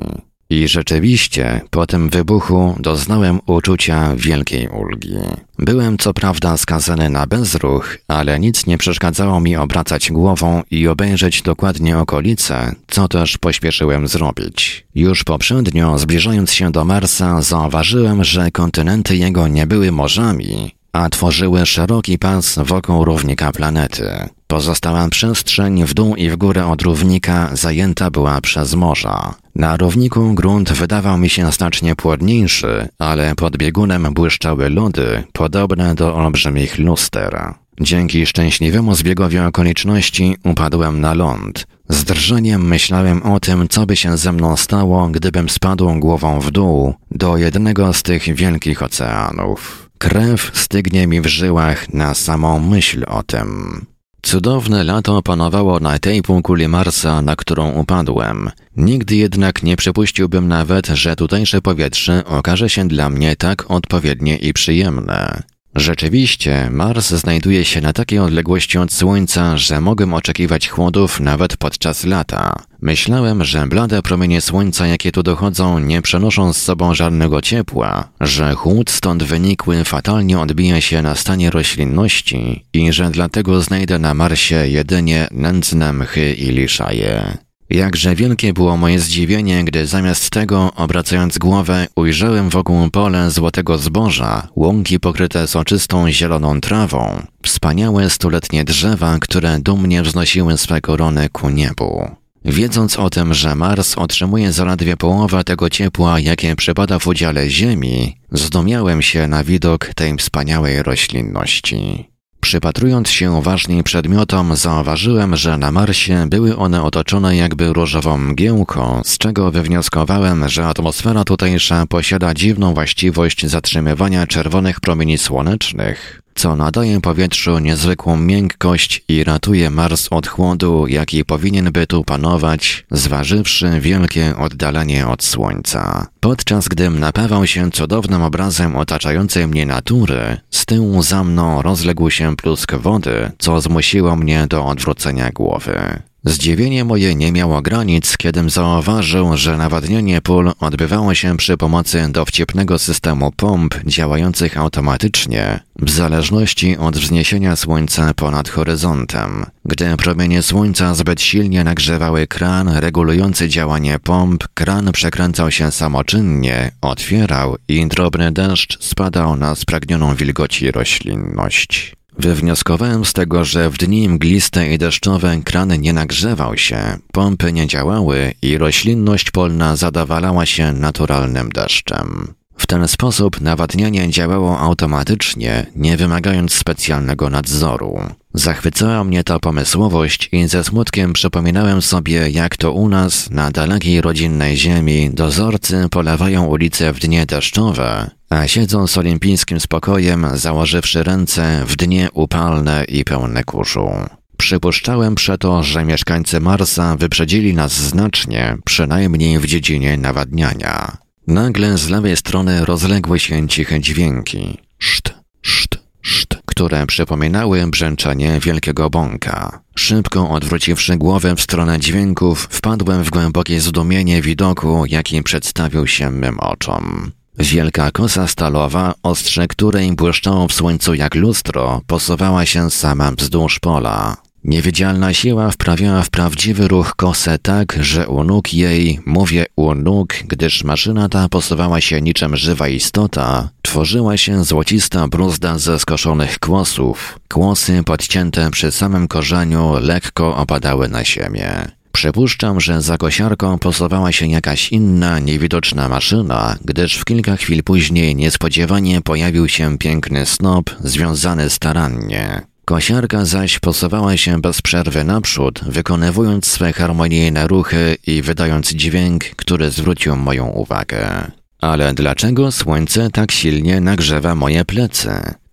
I rzeczywiście, po tym wybuchu doznałem uczucia wielkiej ulgi. Byłem co prawda skazany na bezruch, ale nic nie przeszkadzało mi obracać głową i obejrzeć dokładnie okolice, co też pośpieszyłem zrobić. Już poprzednio, zbliżając się do Marsa, zauważyłem, że kontynenty jego nie były morzami, a tworzyły szeroki pas wokół równika planety. Pozostała przestrzeń w dół i w górę od równika zajęta była przez morza. Na równiku grunt wydawał mi się znacznie płodniejszy, ale pod biegunem błyszczały lody, podobne do olbrzymich luster. Dzięki szczęśliwemu zbiegowi okoliczności upadłem na ląd. Z drżeniem myślałem o tym, co by się ze mną stało, gdybym spadł głową w dół do jednego z tych wielkich oceanów. Krew stygnie mi w żyłach na samą myśl o tym. Cudowne lato panowało na tej półkuli Marsa, na którą upadłem. Nigdy jednak nie przypuściłbym nawet, że tutejsze powietrze okaże się dla mnie tak odpowiednie i przyjemne. Rzeczywiście, Mars znajduje się na takiej odległości od Słońca, że mogłem oczekiwać chłodów nawet podczas lata. Myślałem, że blade promienie Słońca, jakie tu dochodzą, nie przenoszą z sobą żadnego ciepła, że chłód stąd wynikły fatalnie odbija się na stanie roślinności i że dlatego znajdę na Marsie jedynie nędzne mchy i liszaje. Jakże wielkie było moje zdziwienie, gdy zamiast tego, obracając głowę, ujrzałem wokół pole złotego zboża, łąki pokryte soczystą zieloną trawą, wspaniałe stuletnie drzewa, które dumnie wznosiły swe korony ku niebu. Wiedząc o tym, że Mars otrzymuje zaledwie połowę tego ciepła, jakie przypada w udziale Ziemi, zdumiałem się na widok tej wspaniałej roślinności. Przypatrując się uważniej przedmiotom, zauważyłem, że na Marsie były one otoczone jakby różową mgiełką, z czego wywnioskowałem, że atmosfera tutejsza posiada dziwną właściwość zatrzymywania czerwonych promieni słonecznych co nadaje powietrzu niezwykłą miękkość i ratuje Mars od chłodu, jaki powinien by tu panować, zważywszy wielkie oddalenie od Słońca. Podczas gdym napawał się cudownym obrazem otaczającej mnie natury, z tyłu za mną rozległ się plusk wody, co zmusiło mnie do odwrócenia głowy. Zdziwienie moje nie miało granic, kiedym zauważył, że nawadnianie pól odbywało się przy pomocy dowcipnego systemu pomp działających automatycznie, w zależności od wzniesienia słońca ponad horyzontem. Gdy promienie słońca zbyt silnie nagrzewały kran regulujący działanie pomp, kran przekręcał się samoczynnie, otwierał i drobny deszcz spadał na spragnioną wilgoci roślinność. Wywnioskowałem z tego, że w dni mgliste i deszczowe kran nie nagrzewał się, pompy nie działały i roślinność polna zadawalała się naturalnym deszczem. W ten sposób nawadnianie działało automatycznie, nie wymagając specjalnego nadzoru. Zachwycała mnie ta pomysłowość i ze smutkiem przypominałem sobie, jak to u nas, na dalekiej rodzinnej ziemi, dozorcy polewają ulice w dnie deszczowe, a siedzą z olimpijskim spokojem, założywszy ręce w dnie upalne i pełne kurzu. Przypuszczałem przeto, że mieszkańcy Marsa wyprzedzili nas znacznie, przynajmniej w dziedzinie nawadniania. Nagle z lewej strony rozległy się ciche dźwięki. Szt, szt, szt, które przypominały brzęczenie wielkiego bąka. Szybko odwróciwszy głowę w stronę dźwięków, wpadłem w głębokie zdumienie widoku, jaki przedstawił się mym oczom. Wielka kosa stalowa, ostrze której błyszczało w słońcu jak lustro, posuwała się sama wzdłuż pola. Niewidzialna siła wprawiała w prawdziwy ruch kosę tak, że u nóg jej, mówię u nóg, gdyż maszyna ta posuwała się niczym żywa istota, tworzyła się złocista bruzda ze skoszonych kłosów. Kłosy podcięte przy samym korzeniu lekko opadały na ziemię. Przypuszczam, że za kosiarką posuwała się jakaś inna, niewidoczna maszyna, gdyż w kilka chwil później niespodziewanie pojawił się piękny snop, związany starannie. Kosiarka zaś posuwała się bez przerwy naprzód, wykonywując swe harmonijne ruchy i wydając dźwięk, który zwrócił moją uwagę. Ale dlaczego słońce tak silnie nagrzewa moje plecy?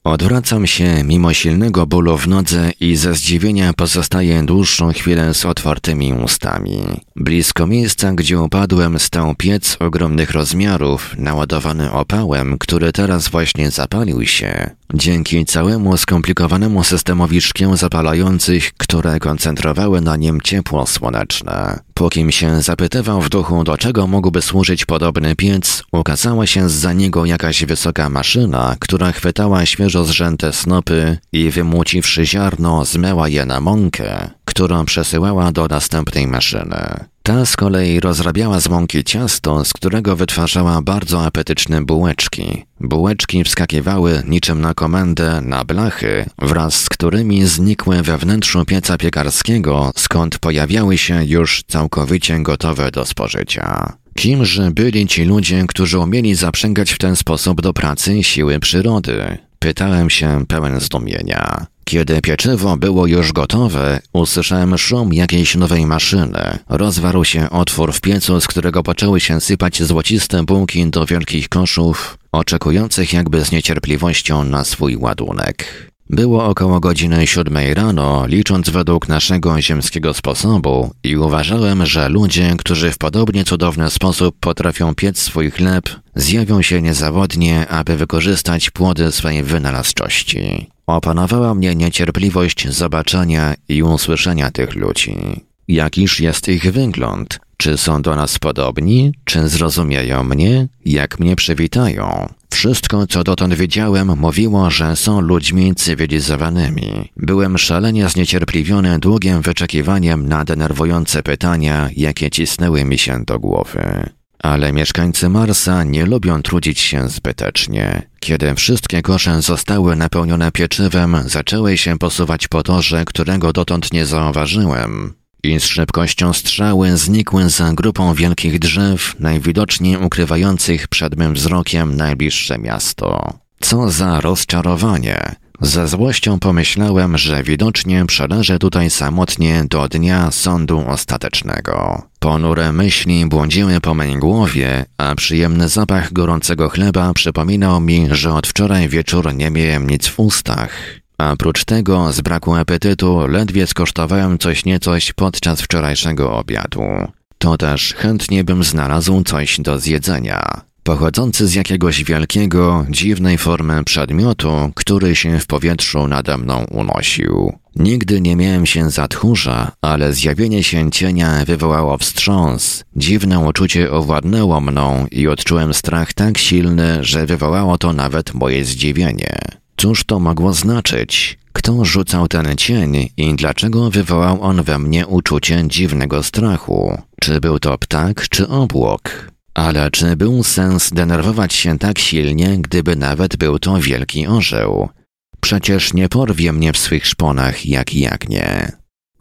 Odwracam się mimo silnego bólu w nodze i ze zdziwienia pozostaję dłuższą chwilę z otwartymi ustami. Blisko miejsca, gdzie upadłem, stał piec ogromnych rozmiarów, naładowany opałem, który teraz właśnie zapalił się. Dzięki całemu skomplikowanemu systemowi szkieł zapalających, które koncentrowały na nim ciepło słoneczne. Pókim się zapytywał w duchu, do czego mógłby służyć podobny piec, ukazała się za niego jakaś wysoka maszyna, która chwytała świeżo zrzęte snopy i wymłóciwszy ziarno, zmyła je na mąkę, którą przesyłała do następnej maszyny. Ta z kolei rozrabiała z mąki ciasto, z którego wytwarzała bardzo apetyczne bułeczki. Bułeczki wskakiwały niczym na komendę na blachy, wraz z którymi znikły we wnętrzu pieca piekarskiego, skąd pojawiały się już całkowicie gotowe do spożycia. Kimże byli ci ludzie, którzy umieli zaprzęgać w ten sposób do pracy siły przyrody? Pytałem się pełen zdumienia. Kiedy pieczywo było już gotowe, usłyszałem szum jakiejś nowej maszyny. Rozwarł się otwór w piecu, z którego poczęły się sypać złociste bułki do wielkich koszów, oczekujących jakby z niecierpliwością na swój ładunek. Było około godziny siódmej rano, licząc według naszego ziemskiego sposobu i uważałem, że ludzie, którzy w podobnie cudowny sposób potrafią piec swój chleb, zjawią się niezawodnie, aby wykorzystać płody swojej wynalazczości. Opanowała mnie niecierpliwość zobaczenia i usłyszenia tych ludzi. Jakiż jest ich wygląd? Czy są do nas podobni? Czy zrozumieją mnie? Jak mnie przywitają? Wszystko, co dotąd wiedziałem, mówiło, że są ludźmi cywilizowanymi. Byłem szalenie zniecierpliwiony długim wyczekiwaniem na denerwujące pytania, jakie cisnęły mi się do głowy. Ale mieszkańcy Marsa nie lubią trudzić się zbytecznie. Kiedy wszystkie kosze zostały napełnione pieczywem, zaczęły się posuwać po torze, którego dotąd nie zauważyłem i z szybkością strzały znikły za grupą wielkich drzew, najwidoczniej ukrywających przed mym wzrokiem najbliższe miasto. Co za rozczarowanie! Ze złością pomyślałem, że widocznie przeleżę tutaj samotnie do dnia sądu ostatecznego. Ponure myśli błądziły po mej głowie, a przyjemny zapach gorącego chleba przypominał mi, że od wczoraj wieczór nie miałem nic w ustach. A prócz tego, z braku apetytu, ledwie skosztowałem coś niecoś podczas wczorajszego obiadu. To też chętnie bym znalazł coś do zjedzenia pochodzący z jakiegoś wielkiego, dziwnej formy przedmiotu, który się w powietrzu nade mną unosił. Nigdy nie miałem się za tchórza, ale zjawienie się cienia wywołało wstrząs. Dziwne uczucie owładnęło mną i odczułem strach tak silny, że wywołało to nawet moje zdziwienie. Cóż to mogło znaczyć? Kto rzucał ten cień i dlaczego wywołał on we mnie uczucie dziwnego strachu? Czy był to ptak, czy obłok? Ale czy był sens denerwować się tak silnie, gdyby nawet był to wielki orzeł? Przecież nie porwie mnie w swych szponach jak jagnie.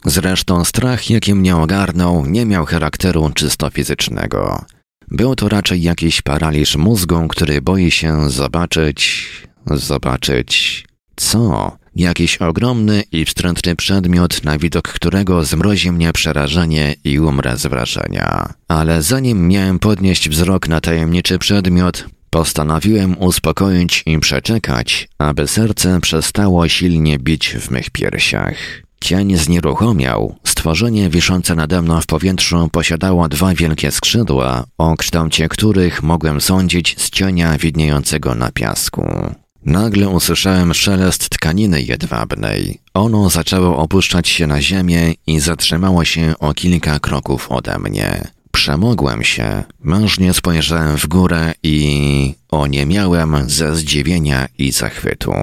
Zresztą strach, jaki mnie ogarnął, nie miał charakteru czysto fizycznego. Był to raczej jakiś paraliż mózgu, który boi się zobaczyć, zobaczyć co? Jakiś ogromny i wstrętny przedmiot, na widok którego zmrozi mnie przerażenie i umrę z wrażenia. Ale zanim miałem podnieść wzrok na tajemniczy przedmiot, postanowiłem uspokoić i przeczekać, aby serce przestało silnie bić w mych piersiach. Cień znieruchomiał. Stworzenie wiszące nade mną w powietrzu posiadało dwa wielkie skrzydła, o kształcie których mogłem sądzić z cienia widniejącego na piasku. Nagle usłyszałem szelest tkaniny jedwabnej. Ono zaczęło opuszczać się na ziemię i zatrzymało się o kilka kroków ode mnie. Przemogłem się, mężnie spojrzałem w górę i oniemiałem ze zdziwienia i zachwytu.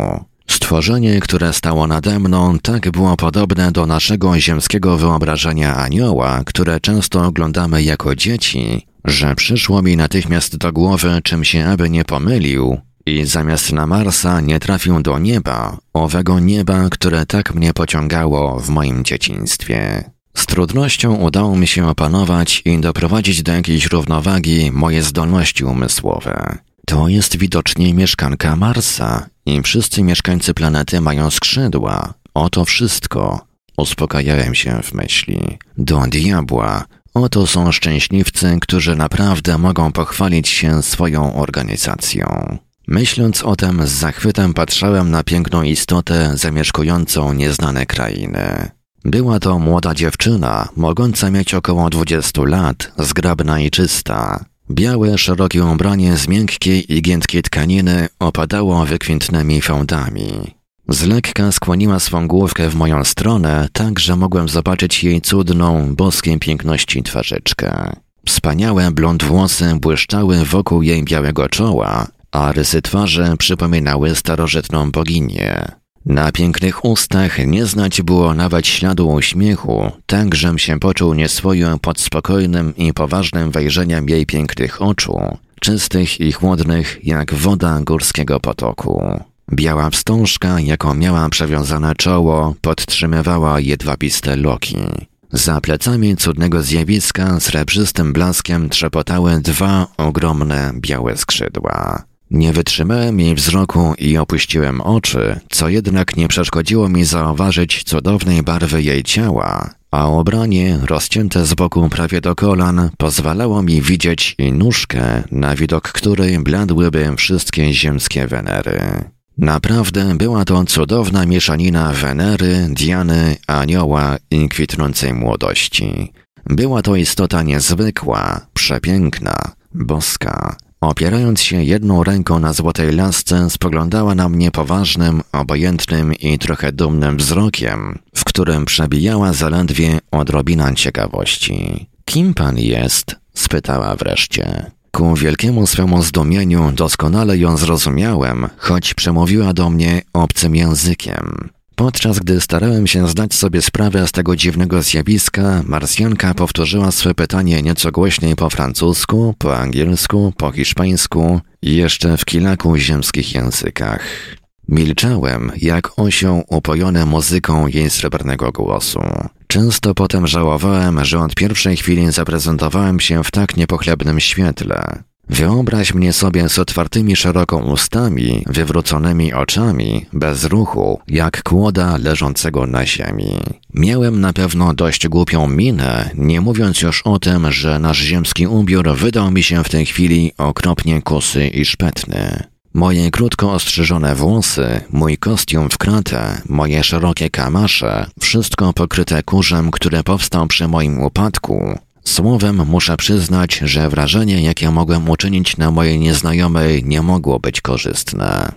Stworzenie, które stało nade mną, tak było podobne do naszego ziemskiego wyobrażenia anioła, które często oglądamy jako dzieci, że przyszło mi natychmiast do głowy, czym się aby nie pomylił, i zamiast na Marsa nie trafił do nieba, owego nieba, które tak mnie pociągało w moim dzieciństwie. Z trudnością udało mi się opanować i doprowadzić do jakiejś równowagi moje zdolności umysłowe. To jest widocznie mieszkanka Marsa i wszyscy mieszkańcy planety mają skrzydła. Oto wszystko. Uspokajałem się w myśli. Do diabła. Oto są szczęśliwcy, którzy naprawdę mogą pochwalić się swoją organizacją. Myśląc o tym, z zachwytem patrzałem na piękną istotę zamieszkującą nieznane krainy. Była to młoda dziewczyna, mogąca mieć około dwudziestu lat, zgrabna i czysta. Białe, szerokie ubranie z miękkiej i giętkiej tkaniny opadało wykwintnymi fałdami. Z lekka skłoniła swą główkę w moją stronę, tak że mogłem zobaczyć jej cudną, boskiej piękności twarzyczkę. Wspaniałe blond włosy błyszczały wokół jej białego czoła, a rysy twarzy przypominały starożytną boginię. Na pięknych ustach nie znać było nawet śladu uśmiechu, tak żem się poczuł nieswojo pod spokojnym i poważnym wejrzeniem jej pięknych oczu, czystych i chłodnych jak woda górskiego potoku. Biała wstążka, jaką miała przewiązane czoło, podtrzymywała jedwabiste loki. Za plecami cudnego zjawiska srebrzystym blaskiem trzepotały dwa ogromne białe skrzydła. Nie wytrzymałem jej wzroku i opuściłem oczy, co jednak nie przeszkodziło mi zauważyć cudownej barwy jej ciała, a ubranie, rozcięte z boku prawie do kolan, pozwalało mi widzieć i nóżkę, na widok której bladłyby wszystkie ziemskie Wenery. Naprawdę była to cudowna mieszanina Wenery, Diany, Anioła i kwitnącej młodości. Była to istota niezwykła, przepiękna, boska, Opierając się jedną ręką na złotej lasce, spoglądała na mnie poważnym, obojętnym i trochę dumnym wzrokiem, w którym przebijała zaledwie odrobina ciekawości. Kim pan jest? spytała wreszcie. Ku wielkiemu swemu zdumieniu doskonale ją zrozumiałem, choć przemówiła do mnie obcym językiem. Podczas gdy starałem się zdać sobie sprawę z tego dziwnego zjawiska, Marsjanka powtórzyła swe pytanie nieco głośniej po francusku, po angielsku, po hiszpańsku i jeszcze w kilku ziemskich językach. Milczałem, jak osioł upojony muzyką jej srebrnego głosu. Często potem żałowałem, że od pierwszej chwili zaprezentowałem się w tak niepochlebnym świetle. Wyobraź mnie sobie z otwartymi szeroko ustami, wywróconymi oczami, bez ruchu, jak kłoda leżącego na ziemi. Miałem na pewno dość głupią minę, nie mówiąc już o tym, że nasz ziemski ubiór wydał mi się w tej chwili okropnie kusy i szpetny. Moje krótko ostrzyżone włosy, mój kostium w kratę, moje szerokie kamasze, wszystko pokryte kurzem, które powstał przy moim upadku, Słowem muszę przyznać, że wrażenie, jakie mogłem uczynić na mojej nieznajomej, nie mogło być korzystne.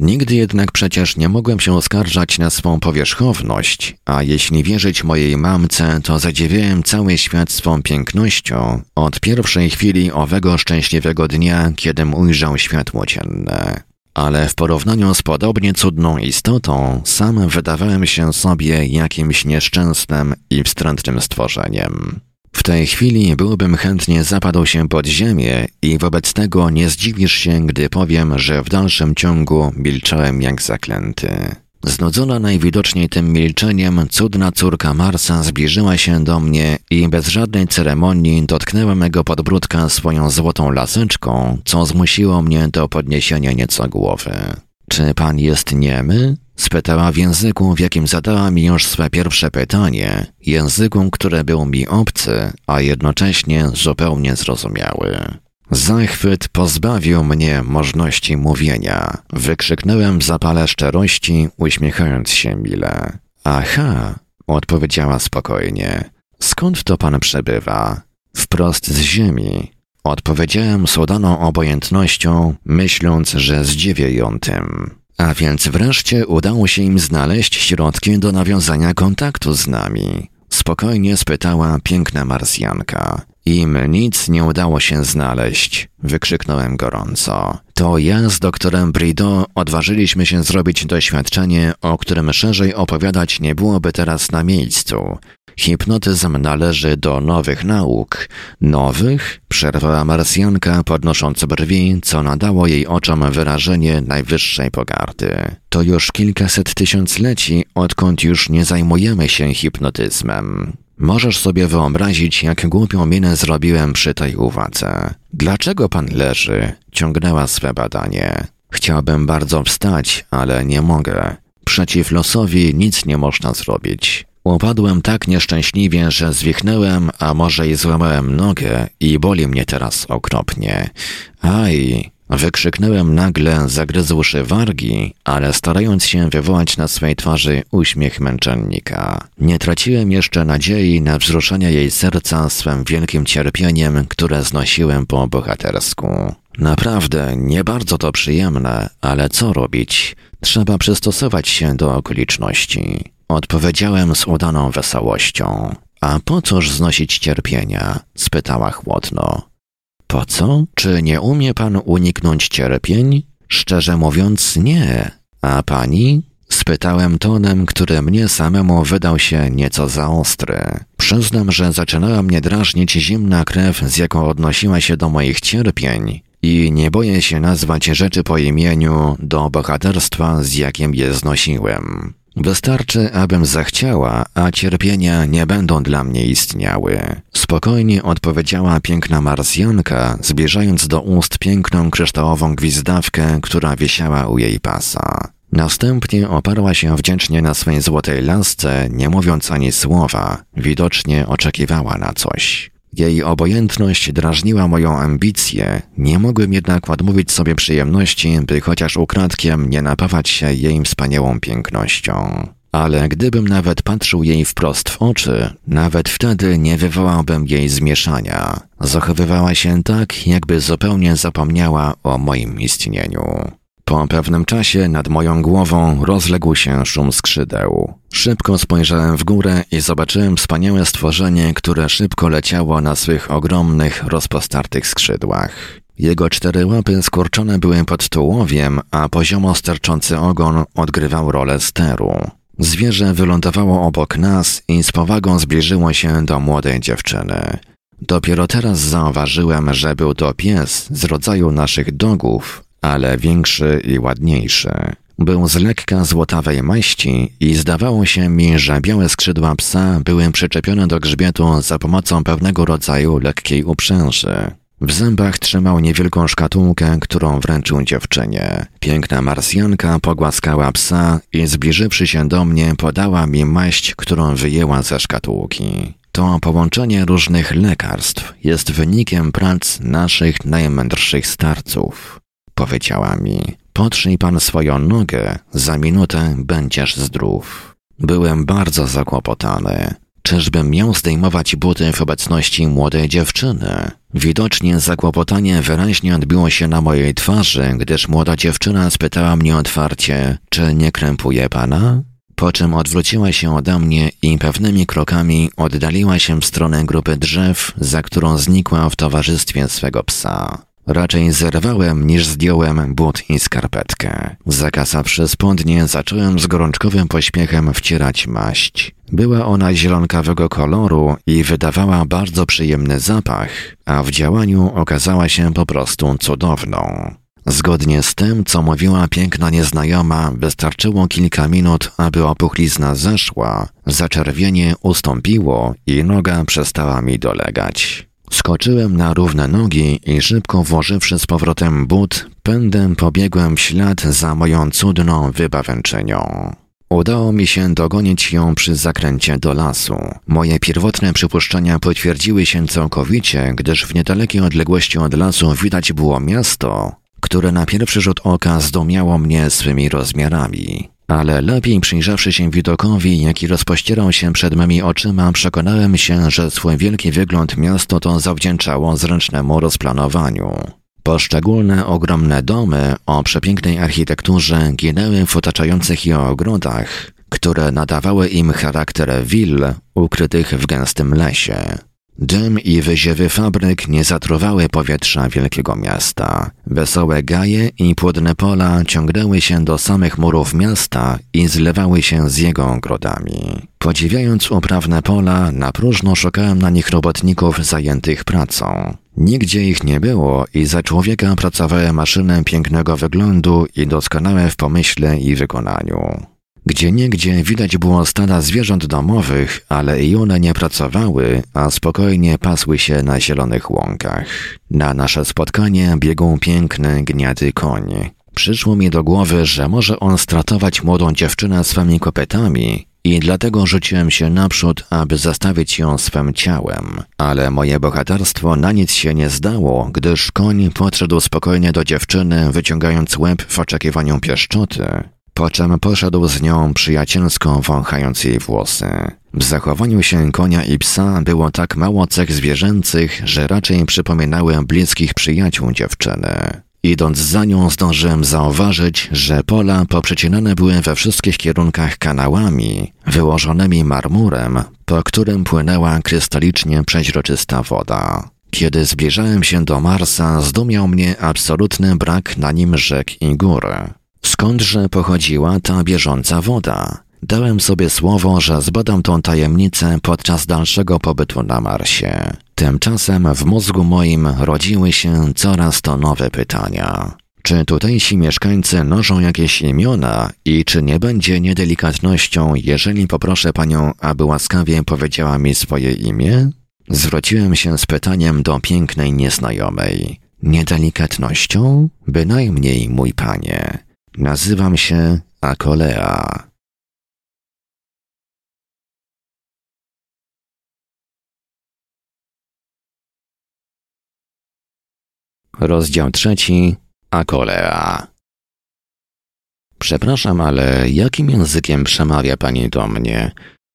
Nigdy jednak przecież nie mogłem się oskarżać na swą powierzchowność, a jeśli wierzyć mojej mamce, to zadziwiałem cały świat swą pięknością od pierwszej chwili owego szczęśliwego dnia, kiedym ujrzał światło dzienne. Ale w porównaniu z podobnie cudną istotą, sam wydawałem się sobie jakimś nieszczęsnym i wstrętnym stworzeniem. W tej chwili byłbym chętnie zapadł się pod ziemię i wobec tego nie zdziwisz się, gdy powiem, że w dalszym ciągu milczałem jak zaklęty. Znudzona najwidoczniej tym milczeniem, cudna córka Marsa zbliżyła się do mnie i bez żadnej ceremonii dotknęła mego podbródka swoją złotą laseczką, co zmusiło mnie do podniesienia nieco głowy. Czy pan jest niemy? Spytała w języku, w jakim zadała mi już swe pierwsze pytanie, języku, który był mi obcy, a jednocześnie zupełnie zrozumiały. Zachwyt pozbawił mnie możliwości mówienia. Wykrzyknąłem w zapale szczerości, uśmiechając się mile. Aha, odpowiedziała spokojnie. Skąd to pan przebywa? Wprost z ziemi. Odpowiedziałem z obojętnością, myśląc, że zdziwię ją tym. A więc wreszcie udało się im znaleźć środki do nawiązania kontaktu z nami. Spokojnie spytała piękna Marsjanka. Im nic nie udało się znaleźć, wykrzyknąłem gorąco. To ja z doktorem Brido odważyliśmy się zrobić doświadczenie, o którym szerzej opowiadać nie byłoby teraz na miejscu. Hipnotyzm należy do nowych nauk. Nowych? Przerwała Marsjanka, podnosząc brwi, co nadało jej oczom wyrażenie najwyższej pogardy. To już kilkaset tysiącleci, odkąd już nie zajmujemy się hipnotyzmem. Możesz sobie wyobrazić, jak głupią minę zrobiłem przy tej uwadze. Dlaczego pan leży? Ciągnęła swe badanie. Chciałbym bardzo wstać, ale nie mogę. Przeciw losowi nic nie można zrobić. Upadłem tak nieszczęśliwie, że zwichnęłem, a może i złamałem nogę i boli mnie teraz okropnie. Aj, Wykrzyknąłem nagle, zagryzłszy wargi, ale starając się wywołać na swej twarzy uśmiech męczennika. Nie traciłem jeszcze nadziei na wzruszenie jej serca swym wielkim cierpieniem, które znosiłem po bohatersku. Naprawdę, nie bardzo to przyjemne, ale co robić? Trzeba przystosować się do okoliczności. Odpowiedziałem z udaną wesołością. A po cóż znosić cierpienia? spytała chłodno. Po co? Czy nie umie pan uniknąć cierpień? Szczerze mówiąc, nie. A pani? Spytałem tonem, który mnie samemu wydał się nieco za ostry. Przyznam, że zaczynała mnie drażnić zimna krew, z jaką odnosiła się do moich cierpień i nie boję się nazwać rzeczy po imieniu do bohaterstwa, z jakim je znosiłem. Wystarczy, abym zachciała, a cierpienia nie będą dla mnie istniały. Spokojnie odpowiedziała piękna Marsjanka, zbliżając do ust piękną kryształową gwizdawkę, która wisiała u jej pasa. Następnie oparła się wdzięcznie na swej złotej lasce, nie mówiąc ani słowa, widocznie oczekiwała na coś. Jej obojętność drażniła moją ambicję, nie mogłem jednak odmówić sobie przyjemności, by chociaż ukradkiem nie napawać się jej wspaniałą pięknością. Ale gdybym nawet patrzył jej wprost w oczy, nawet wtedy nie wywołałbym jej zmieszania. Zachowywała się tak, jakby zupełnie zapomniała o moim istnieniu. Po pewnym czasie nad moją głową rozległ się szum skrzydeł. Szybko spojrzałem w górę i zobaczyłem wspaniałe stworzenie, które szybko leciało na swych ogromnych, rozpostartych skrzydłach. Jego cztery łapy skurczone były pod tułowiem, a poziomo sterczący ogon odgrywał rolę steru. Zwierzę wylądowało obok nas i z powagą zbliżyło się do młodej dziewczyny. Dopiero teraz zauważyłem, że był to pies z rodzaju naszych dogów, ale większy i ładniejszy. Był z lekka złotawej maści i zdawało się mi, że białe skrzydła psa były przyczepione do grzbietu za pomocą pewnego rodzaju lekkiej uprzęży. W zębach trzymał niewielką szkatułkę, którą wręczył dziewczynie. Piękna marsjanka pogłaskała psa i zbliżywszy się do mnie podała mi maść, którą wyjęła ze szkatułki. To połączenie różnych lekarstw jest wynikiem prac naszych najmędrszych starców. Powiedziała mi, potrzyj pan swoją nogę, za minutę będziesz zdrów. Byłem bardzo zakłopotany. Czyżbym miał zdejmować buty w obecności młodej dziewczyny? Widocznie zakłopotanie wyraźnie odbiło się na mojej twarzy, gdyż młoda dziewczyna spytała mnie otwarcie, czy nie krępuje pana? Po czym odwróciła się ode mnie i pewnymi krokami oddaliła się w stronę grupy drzew, za którą znikła w towarzystwie swego psa. Raczej zerwałem niż zdjąłem but i skarpetkę. Zakasawszy spodnie, zacząłem z gorączkowym pośpiechem wcierać maść. Była ona zielonkawego koloru i wydawała bardzo przyjemny zapach, a w działaniu okazała się po prostu cudowną. Zgodnie z tym, co mówiła piękna nieznajoma, wystarczyło kilka minut, aby opuchlizna zeszła, zaczerwienie ustąpiło i noga przestała mi dolegać. Skoczyłem na równe nogi i szybko włożywszy z powrotem but, pędem pobiegłem w ślad za moją cudną wybawęczynią. Udało mi się dogonić ją przy zakręcie do lasu. Moje pierwotne przypuszczenia potwierdziły się całkowicie, gdyż w niedalekiej odległości od lasu widać było miasto, które na pierwszy rzut oka zdumiało mnie swymi rozmiarami. Ale lepiej przyjrzawszy się widokowi, jaki rozpościerał się przed mymi oczyma, przekonałem się, że swój wielki wygląd miasto to zawdzięczało zręcznemu rozplanowaniu. Poszczególne ogromne domy o przepięknej architekturze ginęły w otaczających je ogrodach, które nadawały im charakter will ukrytych w gęstym lesie. Dym i wyziewy fabryk nie zatruwały powietrza wielkiego miasta. Wesołe gaje i płodne pola ciągnęły się do samych murów miasta i zlewały się z jego ogrodami. Podziwiając uprawne pola, na próżno szukałem na nich robotników zajętych pracą. Nigdzie ich nie było i za człowieka pracowały maszyny pięknego wyglądu i doskonałe w pomyśle i wykonaniu. Gdzie niegdzie widać było stada zwierząt domowych, ale i one nie pracowały, a spokojnie pasły się na zielonych łąkach. Na nasze spotkanie biegł piękny, gniady koń. Przyszło mi do głowy, że może on stratować młodą dziewczynę swymi kopytami i dlatego rzuciłem się naprzód, aby zastawić ją swym ciałem. Ale moje bohaterstwo na nic się nie zdało, gdyż koń podszedł spokojnie do dziewczyny, wyciągając łeb w oczekiwaniu pieszczoty, po czym poszedł z nią przyjacielsko wąchając jej włosy. W zachowaniu się konia i psa było tak mało cech zwierzęcych, że raczej przypominały bliskich przyjaciół dziewczyny. Idąc za nią zdążyłem zauważyć, że pola poprzecinane były we wszystkich kierunkach kanałami, wyłożonymi marmurem, po którym płynęła krystalicznie przeźroczysta woda. Kiedy zbliżałem się do Marsa, zdumiał mnie absolutny brak na nim rzek i gór. Skądże pochodziła ta bieżąca woda? Dałem sobie słowo, że zbadam tą tajemnicę podczas dalszego pobytu na Marsie. Tymczasem w mózgu moim rodziły się coraz to nowe pytania. Czy tutejsi mieszkańcy noszą jakieś imiona i czy nie będzie niedelikatnością, jeżeli poproszę panią, aby łaskawie powiedziała mi swoje imię? Zwróciłem się z pytaniem do pięknej nieznajomej. Niedelikatnością? Bynajmniej, mój panie. Nazywam się Akolea. Rozdział trzeci. Akolea. Przepraszam, ale jakim językiem przemawia pani do mnie?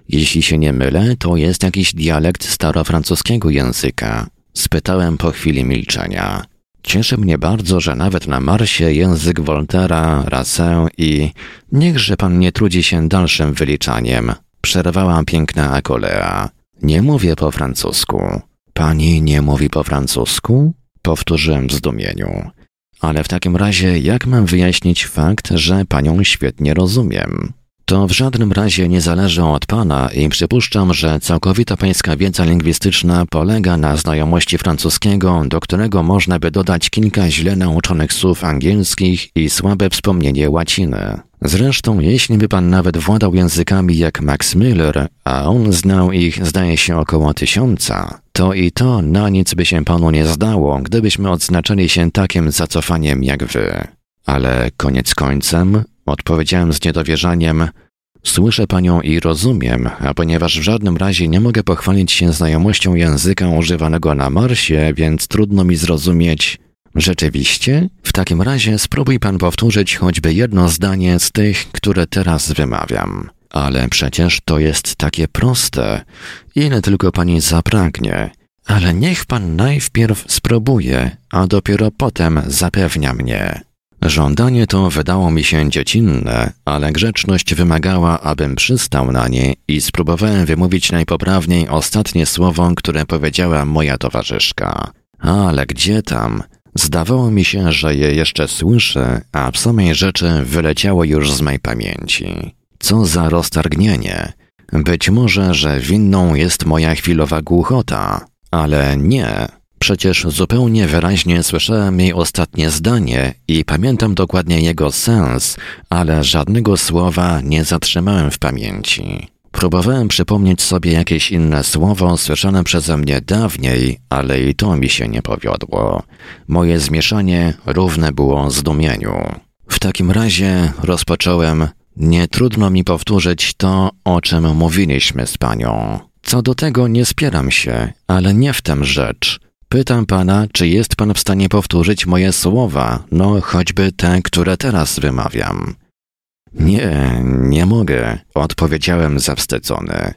Jeśli się nie mylę, to jest jakiś dialekt starofrancuskiego języka. Spytałem po chwili milczenia. Cieszy mnie bardzo, że nawet na Marsie język Voltera, Rasę i... Niechże pan nie trudzi się dalszym wyliczaniem. Przerwała piękna Akolea. Nie mówię po francusku. Pani nie mówi po francusku? Powtórzyłem w zdumieniu. Ale w takim razie jak mam wyjaśnić fakt, że panią świetnie rozumiem? To w żadnym razie nie zależy od Pana i przypuszczam, że całkowita Pańska wiedza lingwistyczna polega na znajomości francuskiego, do którego można by dodać kilka źle nauczonych słów angielskich i słabe wspomnienie łaciny. Zresztą, jeśli by Pan nawet władał językami jak Max Miller, a on znał ich, zdaje się, około tysiąca, to i to na nic by się Panu nie zdało, gdybyśmy odznaczyli się takim zacofaniem jak Wy. Ale koniec końcem, Odpowiedziałem z niedowierzaniem. Słyszę panią i rozumiem, a ponieważ w żadnym razie nie mogę pochwalić się znajomością języka używanego na Marsie, więc trudno mi zrozumieć. Rzeczywiście? W takim razie spróbuj pan powtórzyć choćby jedno zdanie z tych, które teraz wymawiam. Ale przecież to jest takie proste. Ile tylko pani zapragnie. Ale niech pan najpierw spróbuje, a dopiero potem zapewnia mnie. Żądanie to wydało mi się dziecinne, ale grzeczność wymagała, abym przystał na nie i spróbowałem wymówić najpoprawniej ostatnie słowo, które powiedziała moja towarzyszka. Ale gdzie tam? Zdawało mi się, że je jeszcze słyszę, a w samej rzeczy wyleciało już z mej pamięci. Co za roztargnienie! Być może, że winną jest moja chwilowa głuchota, ale nie. Przecież zupełnie wyraźnie słyszałem jej ostatnie zdanie i pamiętam dokładnie jego sens, ale żadnego słowa nie zatrzymałem w pamięci. Próbowałem przypomnieć sobie jakieś inne słowo słyszane przeze mnie dawniej, ale i to mi się nie powiodło. Moje zmieszanie równe było zdumieniu. W takim razie rozpocząłem. Nie trudno mi powtórzyć to, o czym mówiliśmy z panią. Co do tego nie spieram się, ale nie w tym rzecz. Pytam pana, czy jest pan w stanie powtórzyć moje słowa, no choćby te, które teraz wymawiam. Nie, nie mogę, odpowiedziałem zawstydzony.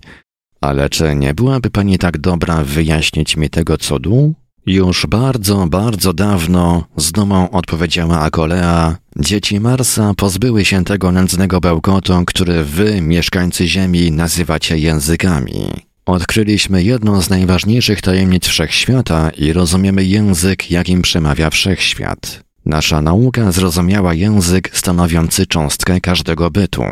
Ale czy nie byłaby pani tak dobra wyjaśnić mi tego cudu? Już bardzo, bardzo dawno, z dumą odpowiedziała Akolea, dzieci Marsa pozbyły się tego nędznego bełkotu, który wy, mieszkańcy Ziemi, nazywacie językami. Odkryliśmy jedną z najważniejszych tajemnic wszechświata i rozumiemy język, jakim przemawia wszechświat. Nasza nauka zrozumiała język stanowiący cząstkę każdego bytu.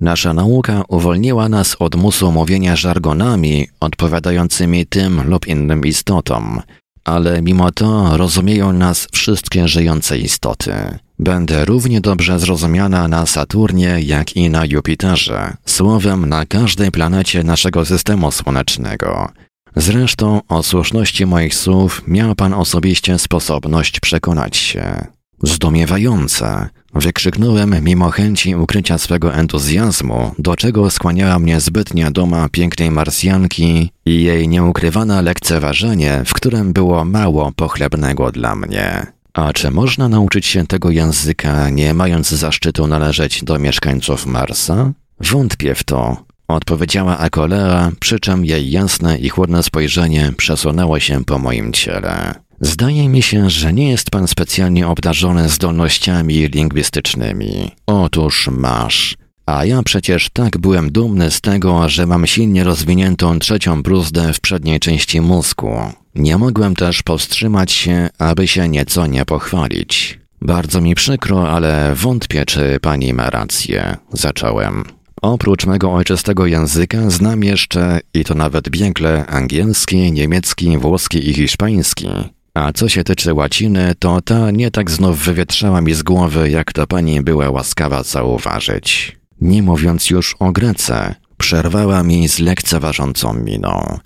Nasza nauka uwolniła nas od musu mówienia żargonami odpowiadającymi tym lub innym istotom, ale mimo to rozumieją nas wszystkie żyjące istoty. Będę równie dobrze zrozumiana na Saturnie, jak i na Jupiterze, słowem na każdej planecie naszego systemu słonecznego. Zresztą o słuszności moich słów miał pan osobiście sposobność przekonać się. Zdumiewające! Wykrzyknąłem mimo chęci ukrycia swego entuzjazmu, do czego skłaniała mnie zbytnia duma pięknej Marsjanki i jej nieukrywane lekceważenie, w którym było mało pochlebnego dla mnie. A czy można nauczyć się tego języka, nie mając zaszczytu należeć do mieszkańców Marsa? Wątpię w to, odpowiedziała Akolea, przy czym jej jasne i chłodne spojrzenie przesunęło się po moim ciele. Zdaje mi się, że nie jest pan specjalnie obdarzony zdolnościami lingwistycznymi. Otóż masz. A ja przecież tak byłem dumny z tego, że mam silnie rozwiniętą trzecią bruzdę w przedniej części mózgu. Nie mogłem też powstrzymać się, aby się nieco nie pochwalić. Bardzo mi przykro, ale wątpię, czy pani ma rację. Zacząłem. Oprócz mego ojczystego języka znam jeszcze, i to nawet biegle, angielski, niemiecki, włoski i hiszpański. A co się tyczy łaciny, to ta nie tak znów wywietrzała mi z głowy, jak to pani była łaskawa zauważyć. Nie mówiąc już o Grece, przerwała mi z lekceważącą miną.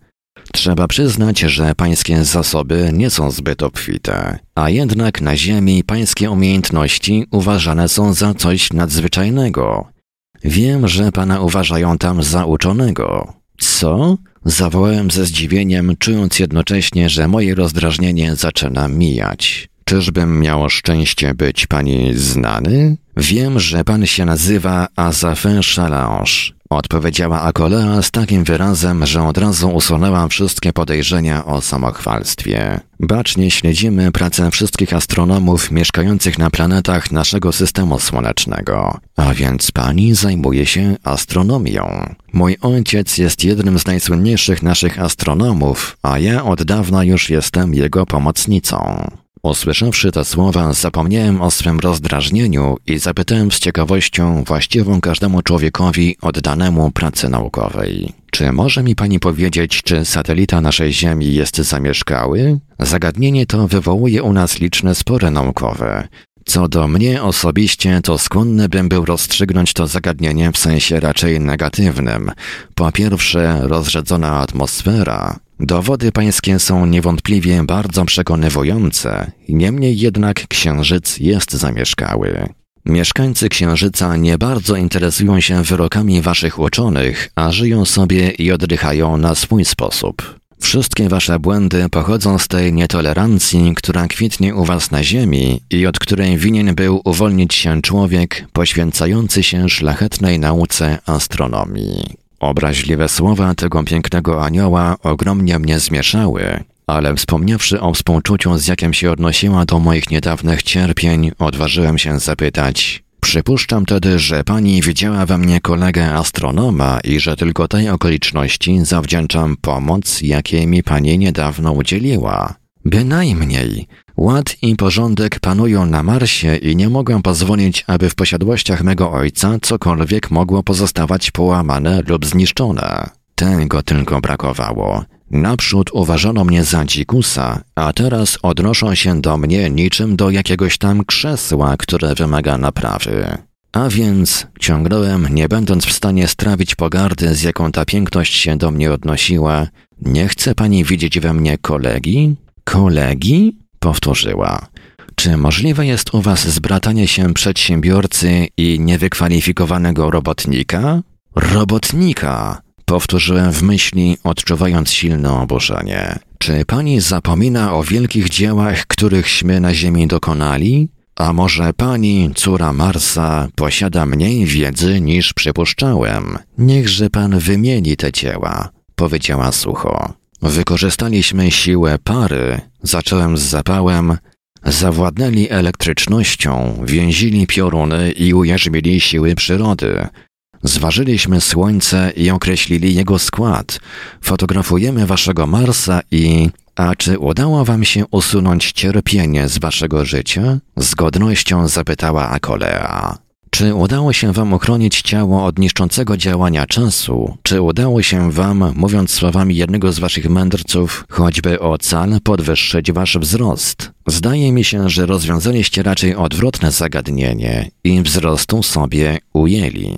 Trzeba przyznać, że pańskie zasoby nie są zbyt obfite, a jednak na ziemi pańskie umiejętności uważane są za coś nadzwyczajnego. Wiem, że pana uważają tam za uczonego. Co? Zawołałem ze zdziwieniem, czując jednocześnie, że moje rozdrażnienie zaczyna mijać. Czyżbym miał szczęście być pani znany? Wiem, że pan się nazywa Azafin Chalange. Odpowiedziała Akolea z takim wyrazem, że od razu usunęłam wszystkie podejrzenia o samochwalstwie. Bacznie śledzimy pracę wszystkich astronomów mieszkających na planetach naszego systemu słonecznego. A więc pani zajmuje się astronomią. Mój ojciec jest jednym z najsłynniejszych naszych astronomów, a ja od dawna już jestem jego pomocnicą. Usłyszawszy te słowa, zapomniałem o swym rozdrażnieniu i zapytałem z ciekawością właściwą każdemu człowiekowi oddanemu pracy naukowej. Czy może mi pani powiedzieć, czy satelita naszej Ziemi jest zamieszkały? Zagadnienie to wywołuje u nas liczne spory naukowe. Co do mnie osobiście, to skłonny bym był rozstrzygnąć to zagadnienie w sensie raczej negatywnym. Po pierwsze, rozrzedzona atmosfera. Dowody pańskie są niewątpliwie bardzo przekonywujące, niemniej jednak księżyc jest zamieszkały. Mieszkańcy Księżyca nie bardzo interesują się wyrokami waszych uczonych, a żyją sobie i oddychają na swój sposób. Wszystkie wasze błędy pochodzą z tej nietolerancji, która kwitnie u was na ziemi i od której winien był uwolnić się człowiek poświęcający się szlachetnej nauce astronomii. Obraźliwe słowa tego pięknego anioła ogromnie mnie zmieszały, ale wspomniawszy o współczuciu, z jakim się odnosiła do moich niedawnych cierpień, odważyłem się zapytać. Przypuszczam tedy, że pani widziała we mnie kolegę astronoma i że tylko tej okoliczności zawdzięczam pomoc, jakiej mi pani niedawno udzieliła. Bynajmniej. Ład i porządek panują na Marsie i nie mogę pozwolić, aby w posiadłościach mego ojca cokolwiek mogło pozostawać połamane lub zniszczone. Tego tylko brakowało. Naprzód uważano mnie za dzikusa, a teraz odnoszą się do mnie niczym do jakiegoś tam krzesła, które wymaga naprawy. A więc ciągnąłem, nie będąc w stanie strawić pogardy, z jaką ta piękność się do mnie odnosiła. Nie chce pani widzieć we mnie kolegi? Kolegi? Powtórzyła. Czy możliwe jest u was zbratanie się przedsiębiorcy i niewykwalifikowanego robotnika? Robotnika! Powtórzyłem w myśli, odczuwając silne oburzenie. Czy pani zapomina o wielkich dziełach, którychśmy na Ziemi dokonali? A może pani, córa Marsa, posiada mniej wiedzy niż przypuszczałem? Niechże pan wymieni te dzieła, powiedziała sucho. Wykorzystaliśmy siłę pary, zacząłem z zapałem, zawładnęli elektrycznością, więzili pioruny i ujarzmili siły przyrody. Zważyliśmy Słońce i określili jego skład. Fotografujemy waszego Marsa i... A czy udało wam się usunąć cierpienie z waszego życia? Z godnością zapytała Akolea. Czy udało się wam ochronić ciało od niszczącego działania czasu? Czy udało się wam, mówiąc słowami jednego z waszych mędrców, choćby o cal podwyższyć wasz wzrost? Zdaje mi się, że rozwiązaliście raczej odwrotne zagadnienie i wzrostu sobie ujęli.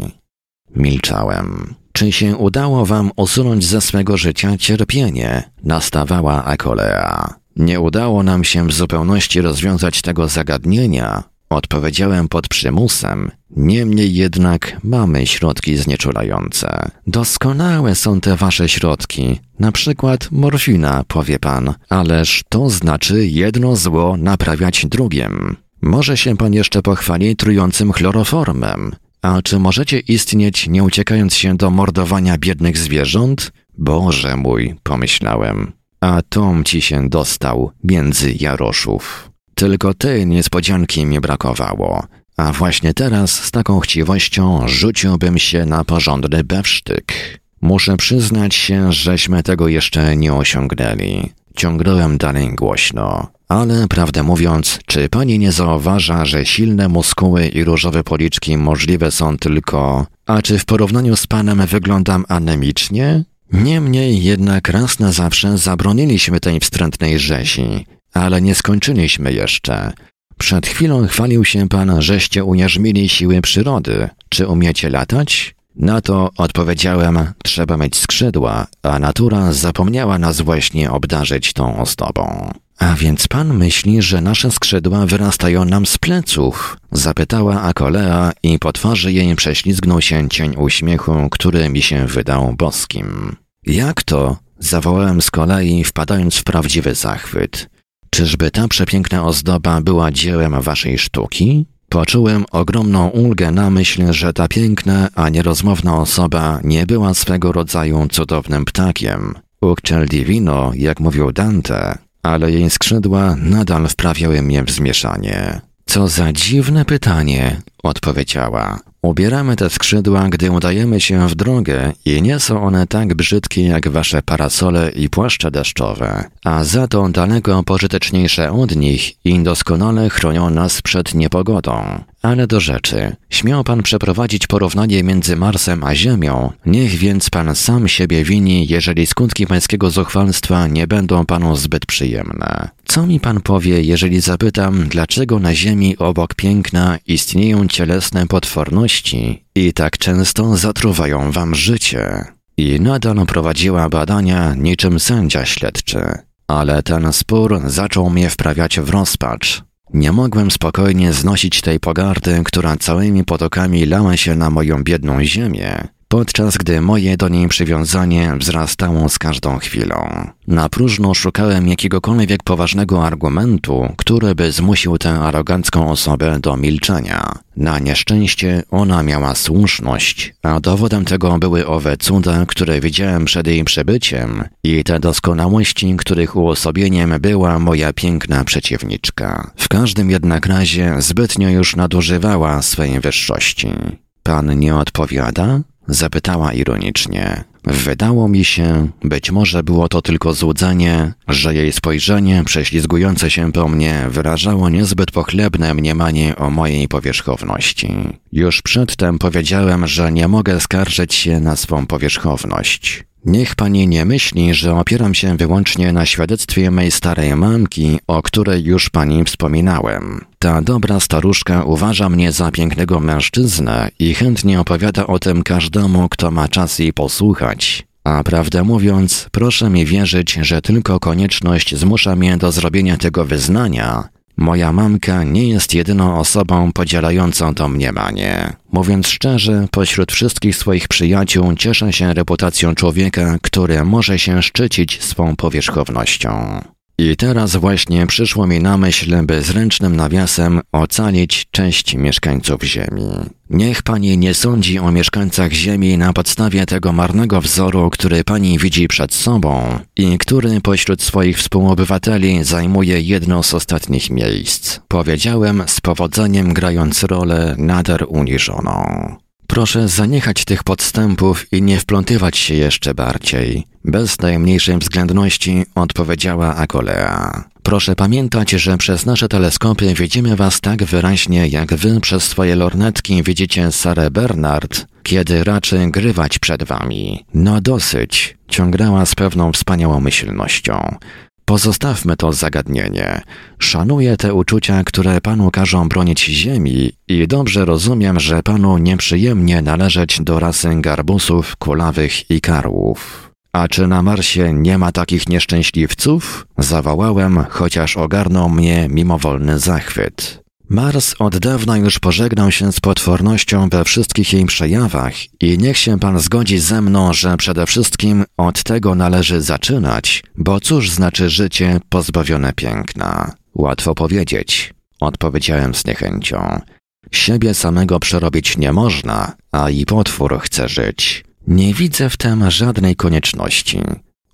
Milczałem. Czy się udało wam usunąć ze swego życia cierpienie? Nastawała Akolea. Nie udało nam się w zupełności rozwiązać tego zagadnienia, Odpowiedziałem pod przymusem, niemniej jednak mamy środki znieczulające. Doskonałe są te wasze środki, na przykład morfina, powie pan, ależ to znaczy jedno zło naprawiać drugim. Może się pan jeszcze pochwali trującym chloroformem. A czy możecie istnieć, nie uciekając się do mordowania biednych zwierząt? Boże mój, pomyślałem. A tom ci się dostał między jaroszów. Tylko tej niespodzianki mi brakowało. A właśnie teraz z taką chciwością rzuciłbym się na porządny bewsztyk. Muszę przyznać się, żeśmy tego jeszcze nie osiągnęli. Ciągnąłem dalej głośno. Ale prawdę mówiąc, czy pani nie zauważa, że silne muskuły i różowe policzki możliwe są tylko... A czy w porównaniu z panem wyglądam anemicznie? Niemniej jednak raz na zawsze zabroniliśmy tej wstrętnej rzezi. Ale nie skończyliśmy jeszcze. Przed chwilą chwalił się pan, żeście ujarzmili siły przyrody. Czy umiecie latać? Na to odpowiedziałem, trzeba mieć skrzydła, a natura zapomniała nas właśnie obdarzyć tą ozdobą. A więc pan myśli, że nasze skrzydła wyrastają nam z pleców? Zapytała Akolea i po twarzy jej prześlizgnął się cień uśmiechu, który mi się wydał boskim. Jak to? Zawołałem z kolei, wpadając w prawdziwy zachwyt. Czyżby ta przepiękna ozdoba była dziełem waszej sztuki? Poczułem ogromną ulgę na myśl, że ta piękna, a nierozmowna osoba nie była swego rodzaju cudownym ptakiem. Ucciel divino, jak mówił Dante, ale jej skrzydła nadal wprawiały mnie w zmieszanie. Co za dziwne pytanie, odpowiedziała. Ubieramy te skrzydła, gdy udajemy się w drogę i nie są one tak brzydkie jak wasze parasole i płaszcze deszczowe, a za to daleko pożyteczniejsze od nich i doskonale chronią nas przed niepogodą. Ale do rzeczy. Śmiał pan przeprowadzić porównanie między Marsem a Ziemią, niech więc pan sam siebie wini, jeżeli skutki pańskiego zuchwalstwa nie będą panu zbyt przyjemne. Co mi pan powie, jeżeli zapytam, dlaczego na Ziemi obok piękna istnieją cielesne potworności i tak często zatruwają wam życie? I nadal prowadziła badania niczym sędzia śledczy. Ale ten spór zaczął mnie wprawiać w rozpacz. Nie mogłem spokojnie znosić tej pogardy, która całymi potokami lała się na moją biedną ziemię, podczas gdy moje do niej przywiązanie wzrastało z każdą chwilą. Na próżno szukałem jakiegokolwiek poważnego argumentu, który by zmusił tę arogancką osobę do milczenia. Na nieszczęście ona miała słuszność, a dowodem tego były owe cuda, które widziałem przed jej przybyciem i te doskonałości, których uosobieniem była moja piękna przeciwniczka. W każdym jednak razie zbytnio już nadużywała swej wyższości. Pan nie odpowiada? Zapytała ironicznie. Wydało mi się, być może było to tylko złudzenie, że jej spojrzenie prześlizgujące się po mnie wyrażało niezbyt pochlebne mniemanie o mojej powierzchowności. Już przedtem powiedziałem, że nie mogę skarżyć się na swą powierzchowność. Niech pani nie myśli, że opieram się wyłącznie na świadectwie mej starej mamki, o której już pani wspominałem. Ta dobra staruszka uważa mnie za pięknego mężczyznę i chętnie opowiada o tym każdemu, kto ma czas jej posłuchać. A prawdę mówiąc, proszę mi wierzyć, że tylko konieczność zmusza mnie do zrobienia tego wyznania, Moja mamka nie jest jedyną osobą podzielającą to mniemanie. Mówiąc szczerze, pośród wszystkich swoich przyjaciół cieszę się reputacją człowieka, który może się szczycić swą powierzchownością. I teraz właśnie przyszło mi na myśl, by zręcznym nawiasem ocalić cześć mieszkańców Ziemi. Niech pani nie sądzi o mieszkańcach Ziemi na podstawie tego marnego wzoru, który pani widzi przed sobą i który pośród swoich współobywateli zajmuje jedno z ostatnich miejsc. Powiedziałem z powodzeniem grając rolę nader uniżoną. Proszę zaniechać tych podstępów i nie wplątywać się jeszcze bardziej. Bez najmniejszej względności odpowiedziała Akolea. Proszę pamiętać, że przez nasze teleskopy widzimy was tak wyraźnie, jak wy przez swoje lornetki widzicie Sarę Bernard, kiedy raczy grywać przed wami. No dosyć, ciągnęła z pewną wspaniałomyślnością. Pozostawmy to zagadnienie. Szanuję te uczucia, które panu każą bronić ziemi i dobrze rozumiem, że panu nieprzyjemnie należeć do rasy garbusów, kulawych i karłów. A czy na Marsie nie ma takich nieszczęśliwców? Zawołałem, chociaż ogarnął mnie mimowolny zachwyt. Mars od dawna już pożegnał się z potwornością we wszystkich jej przejawach i niech się pan zgodzi ze mną, że przede wszystkim od tego należy zaczynać, bo cóż znaczy życie pozbawione piękna? Łatwo powiedzieć, odpowiedziałem z niechęcią. Siebie samego przerobić nie można, a i potwór chce żyć. Nie widzę w tym żadnej konieczności,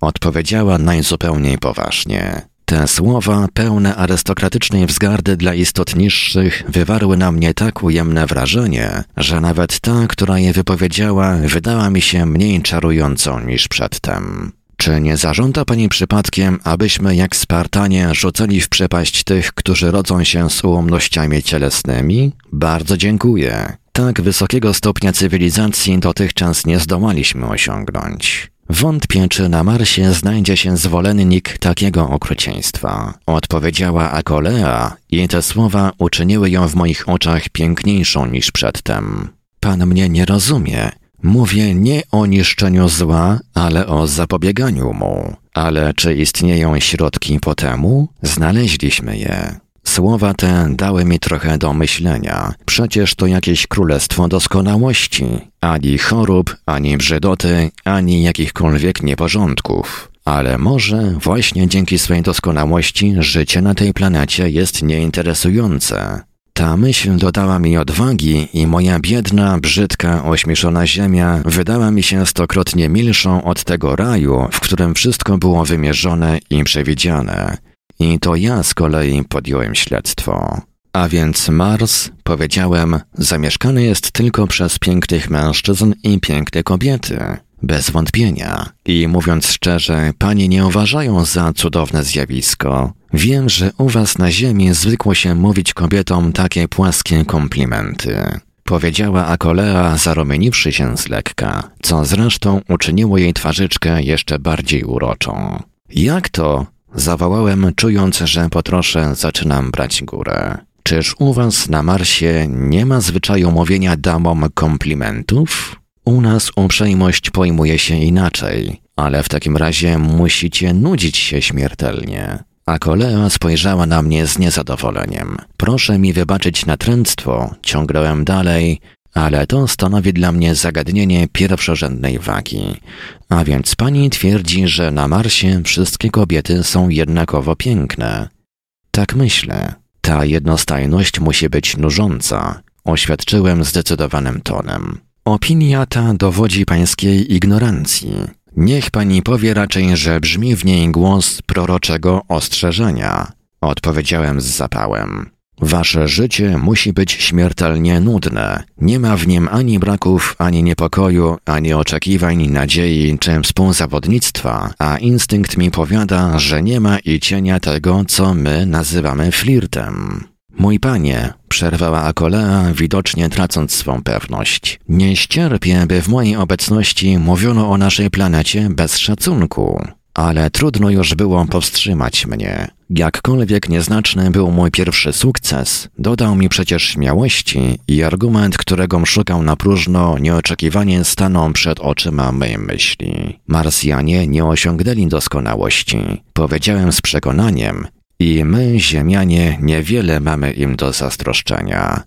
odpowiedziała najzupełniej poważnie. Te słowa, pełne arystokratycznej wzgardy dla istot niższych, wywarły na mnie tak ujemne wrażenie, że nawet ta, która je wypowiedziała, wydała mi się mniej czarującą niż przedtem. Czy nie zażąda pani przypadkiem, abyśmy jak Spartanie rzucali w przepaść tych, którzy rodzą się z ułomnościami cielesnymi? Bardzo dziękuję. Tak wysokiego stopnia cywilizacji dotychczas nie zdołaliśmy osiągnąć. Wątpię, czy na Marsie znajdzie się zwolennik takiego okrucieństwa. Odpowiedziała Akolea i te słowa uczyniły ją w moich oczach piękniejszą niż przedtem. Pan mnie nie rozumie. Mówię nie o niszczeniu zła, ale o zapobieganiu mu. Ale czy istnieją środki po temu? Znaleźliśmy je. Słowa te dały mi trochę do myślenia. Przecież to jakieś królestwo doskonałości. Ani chorób, ani brzydoty, ani jakichkolwiek nieporządków. Ale może właśnie dzięki swej doskonałości życie na tej planecie jest nieinteresujące. Ta myśl dodała mi odwagi i moja biedna, brzydka, ośmieszona ziemia wydała mi się stokrotnie milszą od tego raju, w którym wszystko było wymierzone i przewidziane. I to ja z kolei podjąłem śledztwo. A więc Mars, powiedziałem, zamieszkany jest tylko przez pięknych mężczyzn i piękne kobiety. Bez wątpienia. I mówiąc szczerze, panie nie uważają za cudowne zjawisko. Wiem, że u was na ziemi zwykło się mówić kobietom takie płaskie komplimenty. Powiedziała Akolea, zarumieniwszy się z lekka, co zresztą uczyniło jej twarzyczkę jeszcze bardziej uroczą. Jak to? Zawołałem, czując, że po trosze zaczynam brać górę. Czyż u was na Marsie nie ma zwyczaju mówienia damom komplimentów? U nas uprzejmość pojmuje się inaczej, ale w takim razie musicie nudzić się śmiertelnie. A kolea spojrzała na mnie z niezadowoleniem. Proszę mi wybaczyć natręctwo, ciągnąłem dalej, ale to stanowi dla mnie zagadnienie pierwszorzędnej wagi. A więc pani twierdzi, że na Marsie wszystkie kobiety są jednakowo piękne. Tak myślę. Ta jednostajność musi być nużąca, oświadczyłem zdecydowanym tonem. Opinia ta dowodzi pańskiej ignorancji. Niech pani powie raczej, że brzmi w niej głos proroczego ostrzeżenia. Odpowiedziałem z zapałem. Wasze życie musi być śmiertelnie nudne. Nie ma w nim ani braków, ani niepokoju, ani oczekiwań, nadziei czy współzawodnictwa, a instynkt mi powiada, że nie ma i cienia tego, co my nazywamy flirtem. Mój panie, przerwała Akolea, widocznie tracąc swą pewność. Nie ścierpię, by w mojej obecności mówiono o naszej planecie bez szacunku. Ale trudno już było powstrzymać mnie. Jakkolwiek nieznaczny był mój pierwszy sukces, dodał mi przecież śmiałości i argument, którego szukał na próżno, nieoczekiwanie stanął przed oczyma mej myśli. Marsjanie nie osiągnęli doskonałości. Powiedziałem z przekonaniem, i my, Ziemianie, niewiele mamy im do zazdroszczenia.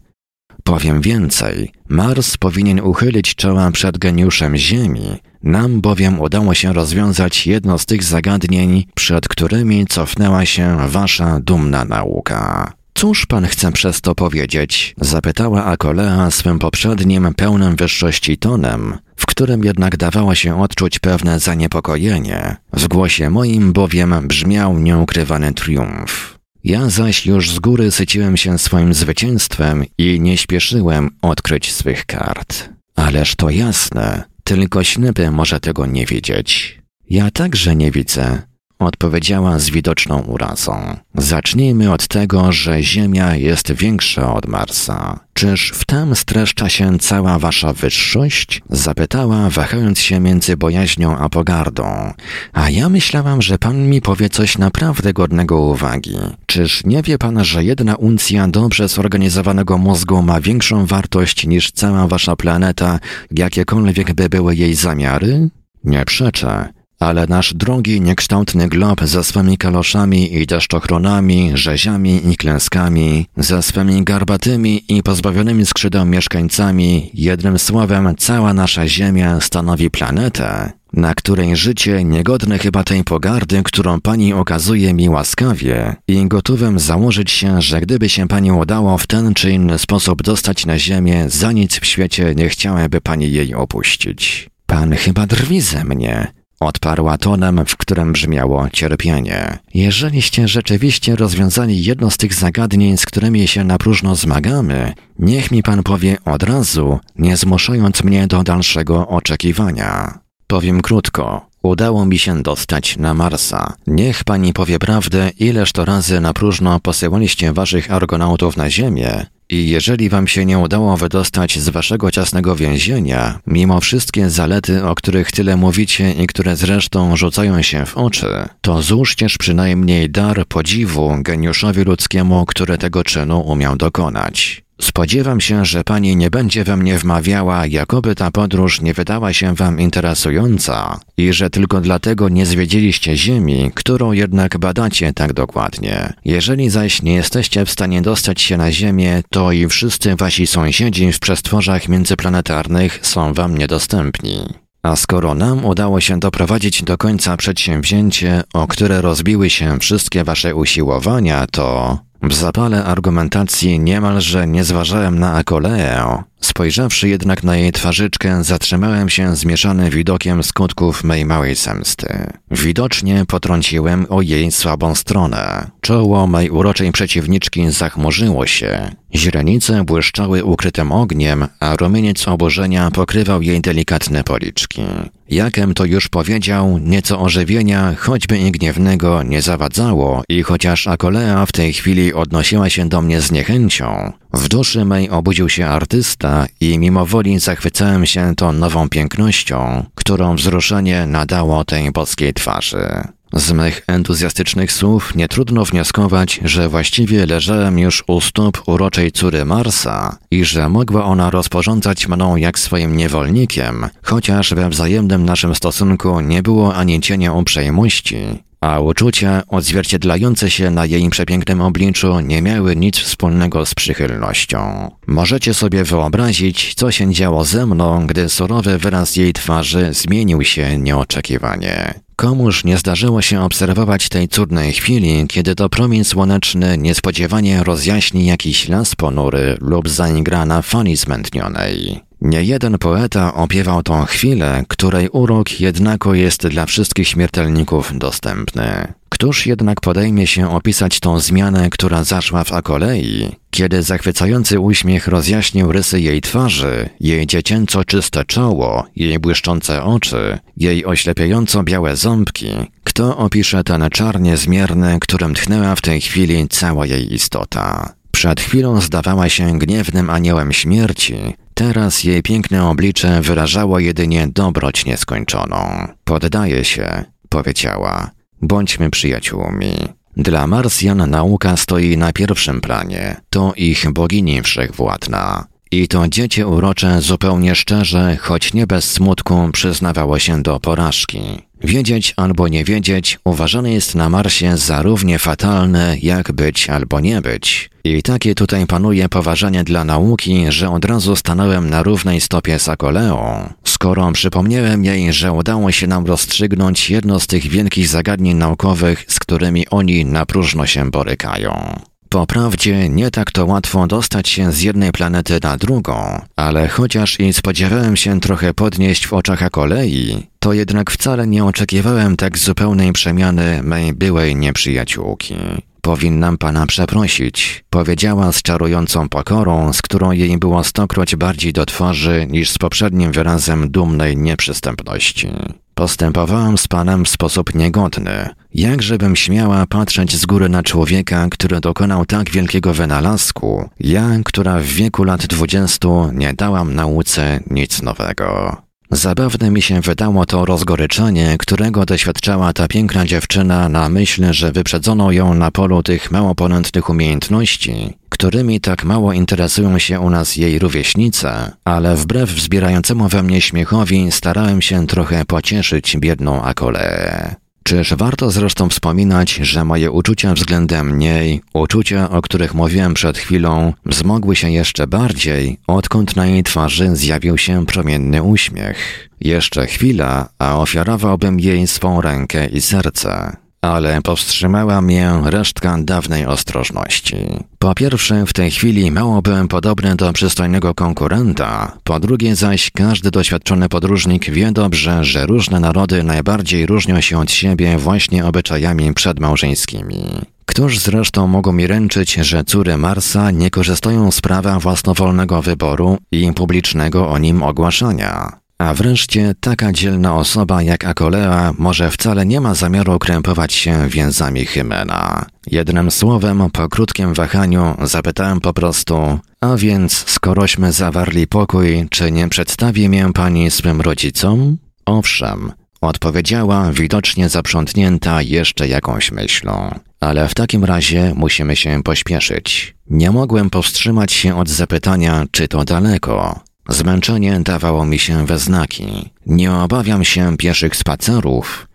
Powiem więcej, Mars powinien uchylić czoła przed geniuszem Ziemi, nam bowiem udało się rozwiązać jedno z tych zagadnień, przed którymi cofnęła się wasza dumna nauka. Cóż pan chce przez to powiedzieć? zapytała Akolea swym poprzednim, pełnym wyższości tonem, w którym jednak dawało się odczuć pewne zaniepokojenie. W głosie moim bowiem brzmiał nieukrywany triumf. Ja zaś już z góry syciłem się swoim zwycięstwem i nie śpieszyłem odkryć swych kart. Ależ to jasne, tylko ślepy może tego nie widzieć. Ja także nie widzę, odpowiedziała z widoczną urazą. Zacznijmy od tego, że Ziemia jest większa od Marsa. Czyż w tym streszcza się cała wasza wyższość? Zapytała, wahając się między bojaźnią a pogardą. A ja myślałam, że pan mi powie coś naprawdę godnego uwagi. Czyż nie wie pan, że jedna uncja dobrze zorganizowanego mózgu ma większą wartość niż cała wasza planeta, jakiekolwiek by były jej zamiary? Nie przeczę ale nasz drogi, niekształtny glob ze swymi kaloszami i deszczochronami, rzeziami i klęskami, ze swymi garbatymi i pozbawionymi skrzydeł mieszkańcami, jednym słowem cała nasza Ziemia stanowi planetę, na której życie niegodne chyba tej pogardy, którą pani okazuje mi łaskawie i gotowym założyć się, że gdyby się pani udało w ten czy inny sposób dostać na ziemię, za nic w świecie nie chciałaby pani jej opuścić. Pan chyba drwi ze mnie, Odparła tonem, w którym brzmiało cierpienie. Jeżeliście rzeczywiście rozwiązali jedno z tych zagadnień, z którymi się na próżno zmagamy, niech mi pan powie od razu, nie zmuszając mnie do dalszego oczekiwania. Powiem krótko. Udało mi się dostać na Marsa. Niech pani powie prawdę, ileż to razy na próżno posyłaliście waszych argonautów na Ziemię i jeżeli wam się nie udało wydostać z waszego ciasnego więzienia, mimo wszystkie zalety, o których tyle mówicie i które zresztą rzucają się w oczy, to złóżcież przynajmniej dar podziwu geniuszowi ludzkiemu, który tego czynu umiał dokonać. Spodziewam się, że pani nie będzie we mnie wmawiała, jakoby ta podróż nie wydała się wam interesująca i że tylko dlatego nie zwiedziliście Ziemi, którą jednak badacie tak dokładnie. Jeżeli zaś nie jesteście w stanie dostać się na Ziemię, to i wszyscy wasi sąsiedzi w przestworzach międzyplanetarnych są wam niedostępni. A skoro nam udało się doprowadzić do końca przedsięwzięcie, o które rozbiły się wszystkie wasze usiłowania, to w zapale argumentacji niemalże nie zważałem na Akoleę, Spojrzawszy jednak na jej twarzyczkę, zatrzymałem się zmieszany widokiem skutków mej małej zemsty. Widocznie potrąciłem o jej słabą stronę. Czoło mej uroczej przeciwniczki zachmurzyło się. Źrenice błyszczały ukrytym ogniem, a rumieniec oburzenia pokrywał jej delikatne policzki. Jakem to już powiedział, nieco ożywienia, choćby i gniewnego, nie zawadzało i chociaż Akolea w tej chwili odnosiła się do mnie z niechęcią, w duszy mej obudził się artysta i mimo woli zachwycałem się tą nową pięknością, którą wzruszenie nadało tej boskiej twarzy. Z mych entuzjastycznych słów nie trudno wnioskować, że właściwie leżałem już u stóp uroczej córy Marsa i że mogła ona rozporządzać mną jak swoim niewolnikiem, chociaż we wzajemnym naszym stosunku nie było ani cienia uprzejmości, a uczucia odzwierciedlające się na jej przepięknym obliczu nie miały nic wspólnego z przychylnością. Możecie sobie wyobrazić, co się działo ze mną, gdy surowy wyraz jej twarzy zmienił się nieoczekiwanie. Komuż nie zdarzyło się obserwować tej cudnej chwili, kiedy to promień słoneczny niespodziewanie rozjaśni jakiś las ponury lub zaigra na fali zmętnionej. Nie jeden poeta opiewał tą chwilę, której urok jednako jest dla wszystkich śmiertelników dostępny. Któż jednak podejmie się opisać tą zmianę, która zaszła w Akolei, kiedy zachwycający uśmiech rozjaśnił rysy jej twarzy, jej dziecięco czyste czoło, jej błyszczące oczy, jej oślepiająco białe ząbki, kto opisze ten czar niezmierny, którym tchnęła w tej chwili cała jej istota? Przed chwilą zdawała się gniewnym aniołem śmierci, teraz jej piękne oblicze wyrażało jedynie dobroć nieskończoną. Poddaje się, powiedziała. Bądźmy przyjaciółmi. Dla Marsjan nauka stoi na pierwszym planie. To ich bogini wszechwładna. I to dziecię urocze zupełnie szczerze, choć nie bez smutku, przyznawało się do porażki. Wiedzieć albo nie wiedzieć uważane jest na Marsie za równie fatalne, jak być albo nie być. I takie tutaj panuje poważanie dla nauki, że od razu stanąłem na równej stopie z Akoleą, skoro przypomniałem jej, że udało się nam rozstrzygnąć jedno z tych wielkich zagadnień naukowych, z którymi oni na próżno się borykają. Po prawdzie nie tak to łatwo dostać się z jednej planety na drugą, ale chociaż i spodziewałem się trochę podnieść w oczach kolei, to jednak wcale nie oczekiwałem tak zupełnej przemiany mej byłej nieprzyjaciółki. Powinnam pana przeprosić, powiedziała z czarującą pokorą, z którą jej było stokroć bardziej do twarzy niż z poprzednim wyrazem dumnej nieprzystępności. Postępowałam z panem w sposób niegodny. Jakżebym śmiała patrzeć z góry na człowieka, który dokonał tak wielkiego wynalazku, ja, która w wieku lat dwudziestu nie dałam nauce nic nowego. Zabawne mi się wydało to rozgoryczenie, którego doświadczała ta piękna dziewczyna na myśl, że wyprzedzono ją na polu tych mało ponętnych umiejętności, którymi tak mało interesują się u nas jej rówieśnice, ale wbrew wzbierającemu we mnie śmiechowi starałem się trochę pocieszyć biedną Akoleę. Czyż warto zresztą wspominać, że moje uczucia względem niej, uczucia, o których mówiłem przed chwilą, wzmogły się jeszcze bardziej, odkąd na jej twarzy zjawił się promienny uśmiech. Jeszcze chwila, a ofiarowałbym jej swą rękę i serce ale powstrzymała mnie resztka dawnej ostrożności. Po pierwsze, w tej chwili mało byłem podobny do przystojnego konkurenta, po drugie zaś każdy doświadczony podróżnik wie dobrze, że różne narody najbardziej różnią się od siebie właśnie obyczajami przedmałżeńskimi. Któż zresztą mogą mi ręczyć, że córy Marsa nie korzystają z prawa własnowolnego wyboru i publicznego o nim ogłaszania? A wreszcie taka dzielna osoba jak Akolea może wcale nie ma zamiaru krępować się więzami Hymena. Jednym słowem, po krótkim wahaniu zapytałem po prostu, a więc skorośmy zawarli pokój, czy nie przedstawi mię pani swym rodzicom? Owszem, odpowiedziała widocznie zaprzątnięta jeszcze jakąś myślą. Ale w takim razie musimy się pośpieszyć. Nie mogłem powstrzymać się od zapytania, czy to daleko. Zmęczenie dawało mi się we znaki. Nie obawiam się pieszych spacerów.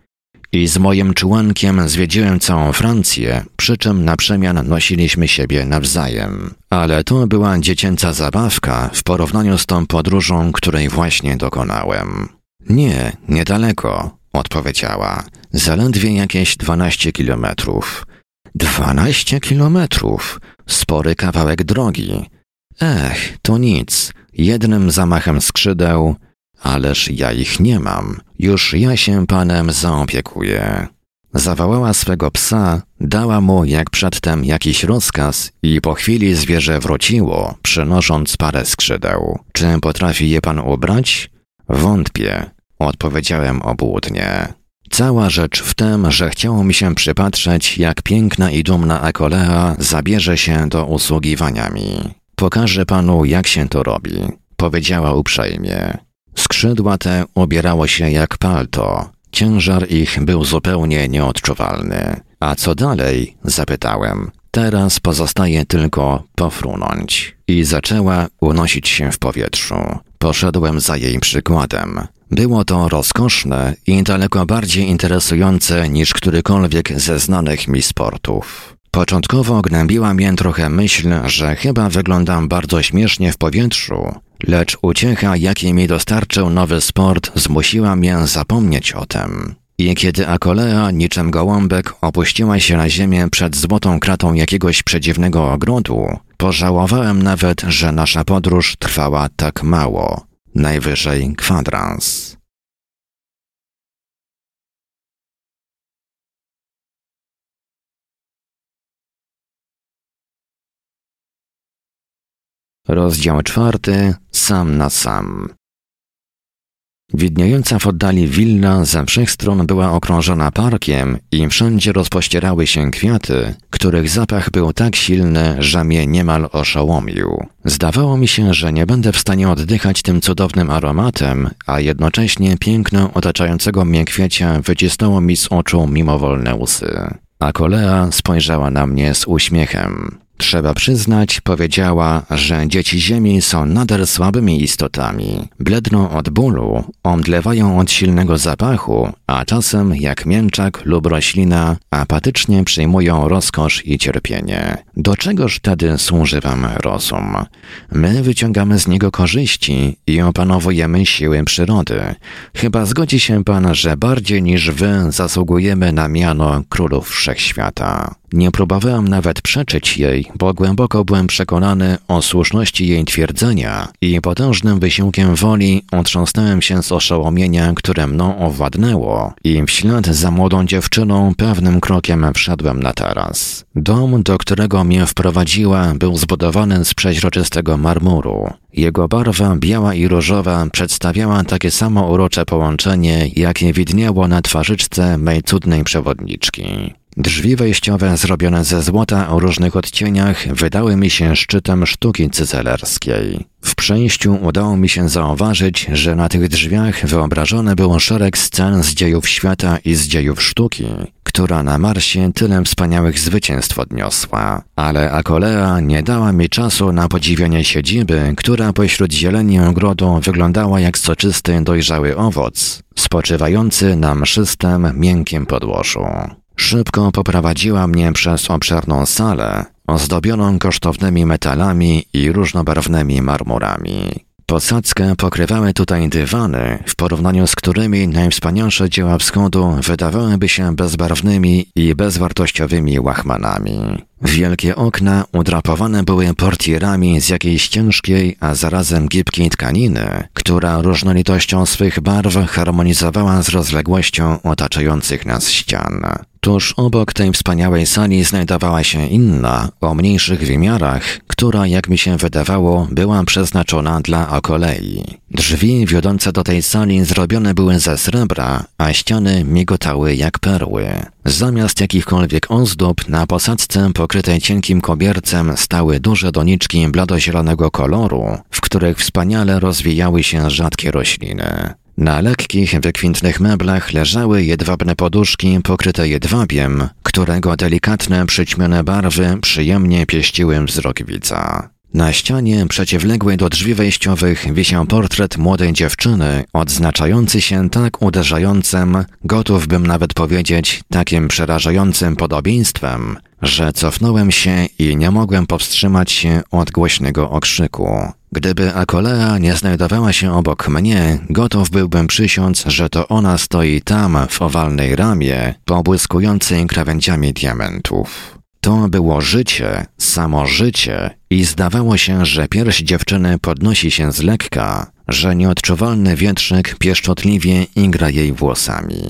I z moim członkiem zwiedziłem całą Francję, przy czym na przemian nosiliśmy siebie nawzajem. Ale to była dziecięca zabawka w porównaniu z tą podróżą, której właśnie dokonałem. Nie, niedaleko, odpowiedziała. Zaledwie jakieś dwanaście kilometrów. Dwanaście kilometrów! Spory kawałek drogi. Ech, to nic. Jednym zamachem skrzydeł, ależ ja ich nie mam, już ja się panem zaopiekuję. Zawołała swego psa, dała mu jak przedtem jakiś rozkaz i po chwili zwierzę wróciło, przynosząc parę skrzydeł. Czy potrafi je pan ubrać? Wątpię, odpowiedziałem obłudnie. Cała rzecz w tym, że chciało mi się przypatrzeć, jak piękna i dumna Akolea zabierze się do usługiwania mi. Pokażę panu, jak się to robi, powiedziała uprzejmie. Skrzydła te ubierało się jak palto. Ciężar ich był zupełnie nieodczuwalny. A co dalej? zapytałem. Teraz pozostaje tylko pofrunąć. I zaczęła unosić się w powietrzu. Poszedłem za jej przykładem. Było to rozkoszne i daleko bardziej interesujące niż którykolwiek ze znanych mi sportów. Początkowo gnębiła mnie trochę myśl, że chyba wyglądam bardzo śmiesznie w powietrzu, lecz uciecha, jakiej mi dostarczył nowy sport, zmusiła mnie zapomnieć o tym. I kiedy Akolea, niczym gołąbek, opuściła się na ziemię przed złotą kratą jakiegoś przedziwnego ogrodu, pożałowałem nawet, że nasza podróż trwała tak mało. Najwyżej kwadrans. Rozdział czwarty. Sam na sam. Widniejąca w oddali willa ze wszech stron była okrążona parkiem i wszędzie rozpościerały się kwiaty, których zapach był tak silny, że mnie niemal oszołomił. Zdawało mi się, że nie będę w stanie oddychać tym cudownym aromatem, a jednocześnie piękno otaczającego mnie kwiacia wycisnęło mi z oczu mimowolne łzy. A kolea spojrzała na mnie z uśmiechem. Trzeba przyznać, powiedziała, że dzieci Ziemi są nader słabymi istotami. Bledną od bólu, omdlewają od silnego zapachu, a czasem, jak mięczak lub roślina, apatycznie przyjmują rozkosz i cierpienie. Do czegoż wtedy służy wam rozum? My wyciągamy z niego korzyści i opanowujemy siły przyrody. Chyba zgodzi się pan, że bardziej niż wy zasługujemy na miano królów wszechświata. Nie próbowałem nawet przeczyć jej, bo głęboko byłem przekonany o słuszności jej twierdzenia i potężnym wysiłkiem woli otrząsnąłem się z oszołomienia, które mną owładnęło i w ślad za młodą dziewczyną pewnym krokiem wszedłem na taras. Dom, do którego mnie wprowadziła, był zbudowany z przeźroczystego marmuru. Jego barwa biała i różowa przedstawiała takie samo urocze połączenie, jakie widniało na twarzyczce mej cudnej przewodniczki. Drzwi wejściowe zrobione ze złota o różnych odcieniach wydały mi się szczytem sztuki cyzelerskiej. W przejściu udało mi się zauważyć, że na tych drzwiach wyobrażony był szereg scen z dziejów świata i z dziejów sztuki, która na Marsie tyle wspaniałych zwycięstw odniosła. Ale Akolea nie dała mi czasu na podziwianie siedziby, która pośród zieleni ogrodu wyglądała jak soczysty, dojrzały owoc, spoczywający na mszystym, miękkim podłożu. Szybko poprowadziła mnie przez obszerną salę, ozdobioną kosztownymi metalami i różnobarwnymi marmurami. Posadzkę pokrywały tutaj dywany, w porównaniu z którymi najwspanialsze dzieła wschodu wydawałyby się bezbarwnymi i bezwartościowymi łachmanami. Wielkie okna udrapowane były portierami z jakiejś ciężkiej, a zarazem gibkiej tkaniny, która różnolitością swych barw harmonizowała z rozległością otaczających nas ścian. Tuż obok tej wspaniałej sali znajdowała się inna, o mniejszych wymiarach, która, jak mi się wydawało, była przeznaczona dla okolei. Drzwi wiodące do tej sali zrobione były ze srebra, a ściany migotały jak perły. Zamiast jakichkolwiek ozdób na posadzce pokrytej cienkim kobiercem stały duże doniczki bladozielonego koloru, w których wspaniale rozwijały się rzadkie rośliny. Na lekkich, wykwintnych meblach leżały jedwabne poduszki pokryte jedwabiem, którego delikatne, przyćmione barwy przyjemnie pieściły wzrok widza. Na ścianie przeciwległej do drzwi wejściowych wisiał portret młodej dziewczyny, odznaczający się tak uderzającym, gotów bym nawet powiedzieć, takim przerażającym podobieństwem, że cofnąłem się i nie mogłem powstrzymać się od głośnego okrzyku. Gdyby Akolea nie znajdowała się obok mnie, gotów byłbym przysiąc, że to ona stoi tam, w owalnej ramie, pobłyskującej krawędziami diamentów. To było życie, samo życie i zdawało się, że pierś dziewczyny podnosi się z lekka, że nieodczuwalny wietrzyk pieszczotliwie igra jej włosami.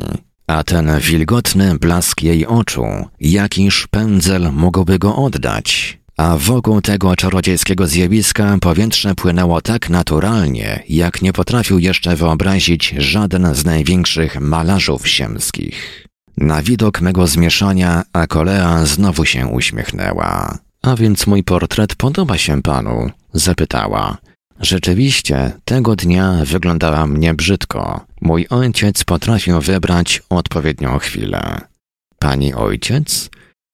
A ten wilgotny blask jej oczu, jakiż pędzel mógłby go oddać? A wokół tego czarodziejskiego zjawiska powietrze płynęło tak naturalnie, jak nie potrafił jeszcze wyobrazić żaden z największych malarzów siemskich. Na widok mego zmieszania Akolea znowu się uśmiechnęła. A więc mój portret podoba się panu? zapytała. Rzeczywiście, tego dnia wyglądała mnie brzydko. Mój ojciec potrafił wybrać odpowiednią chwilę. Pani ojciec?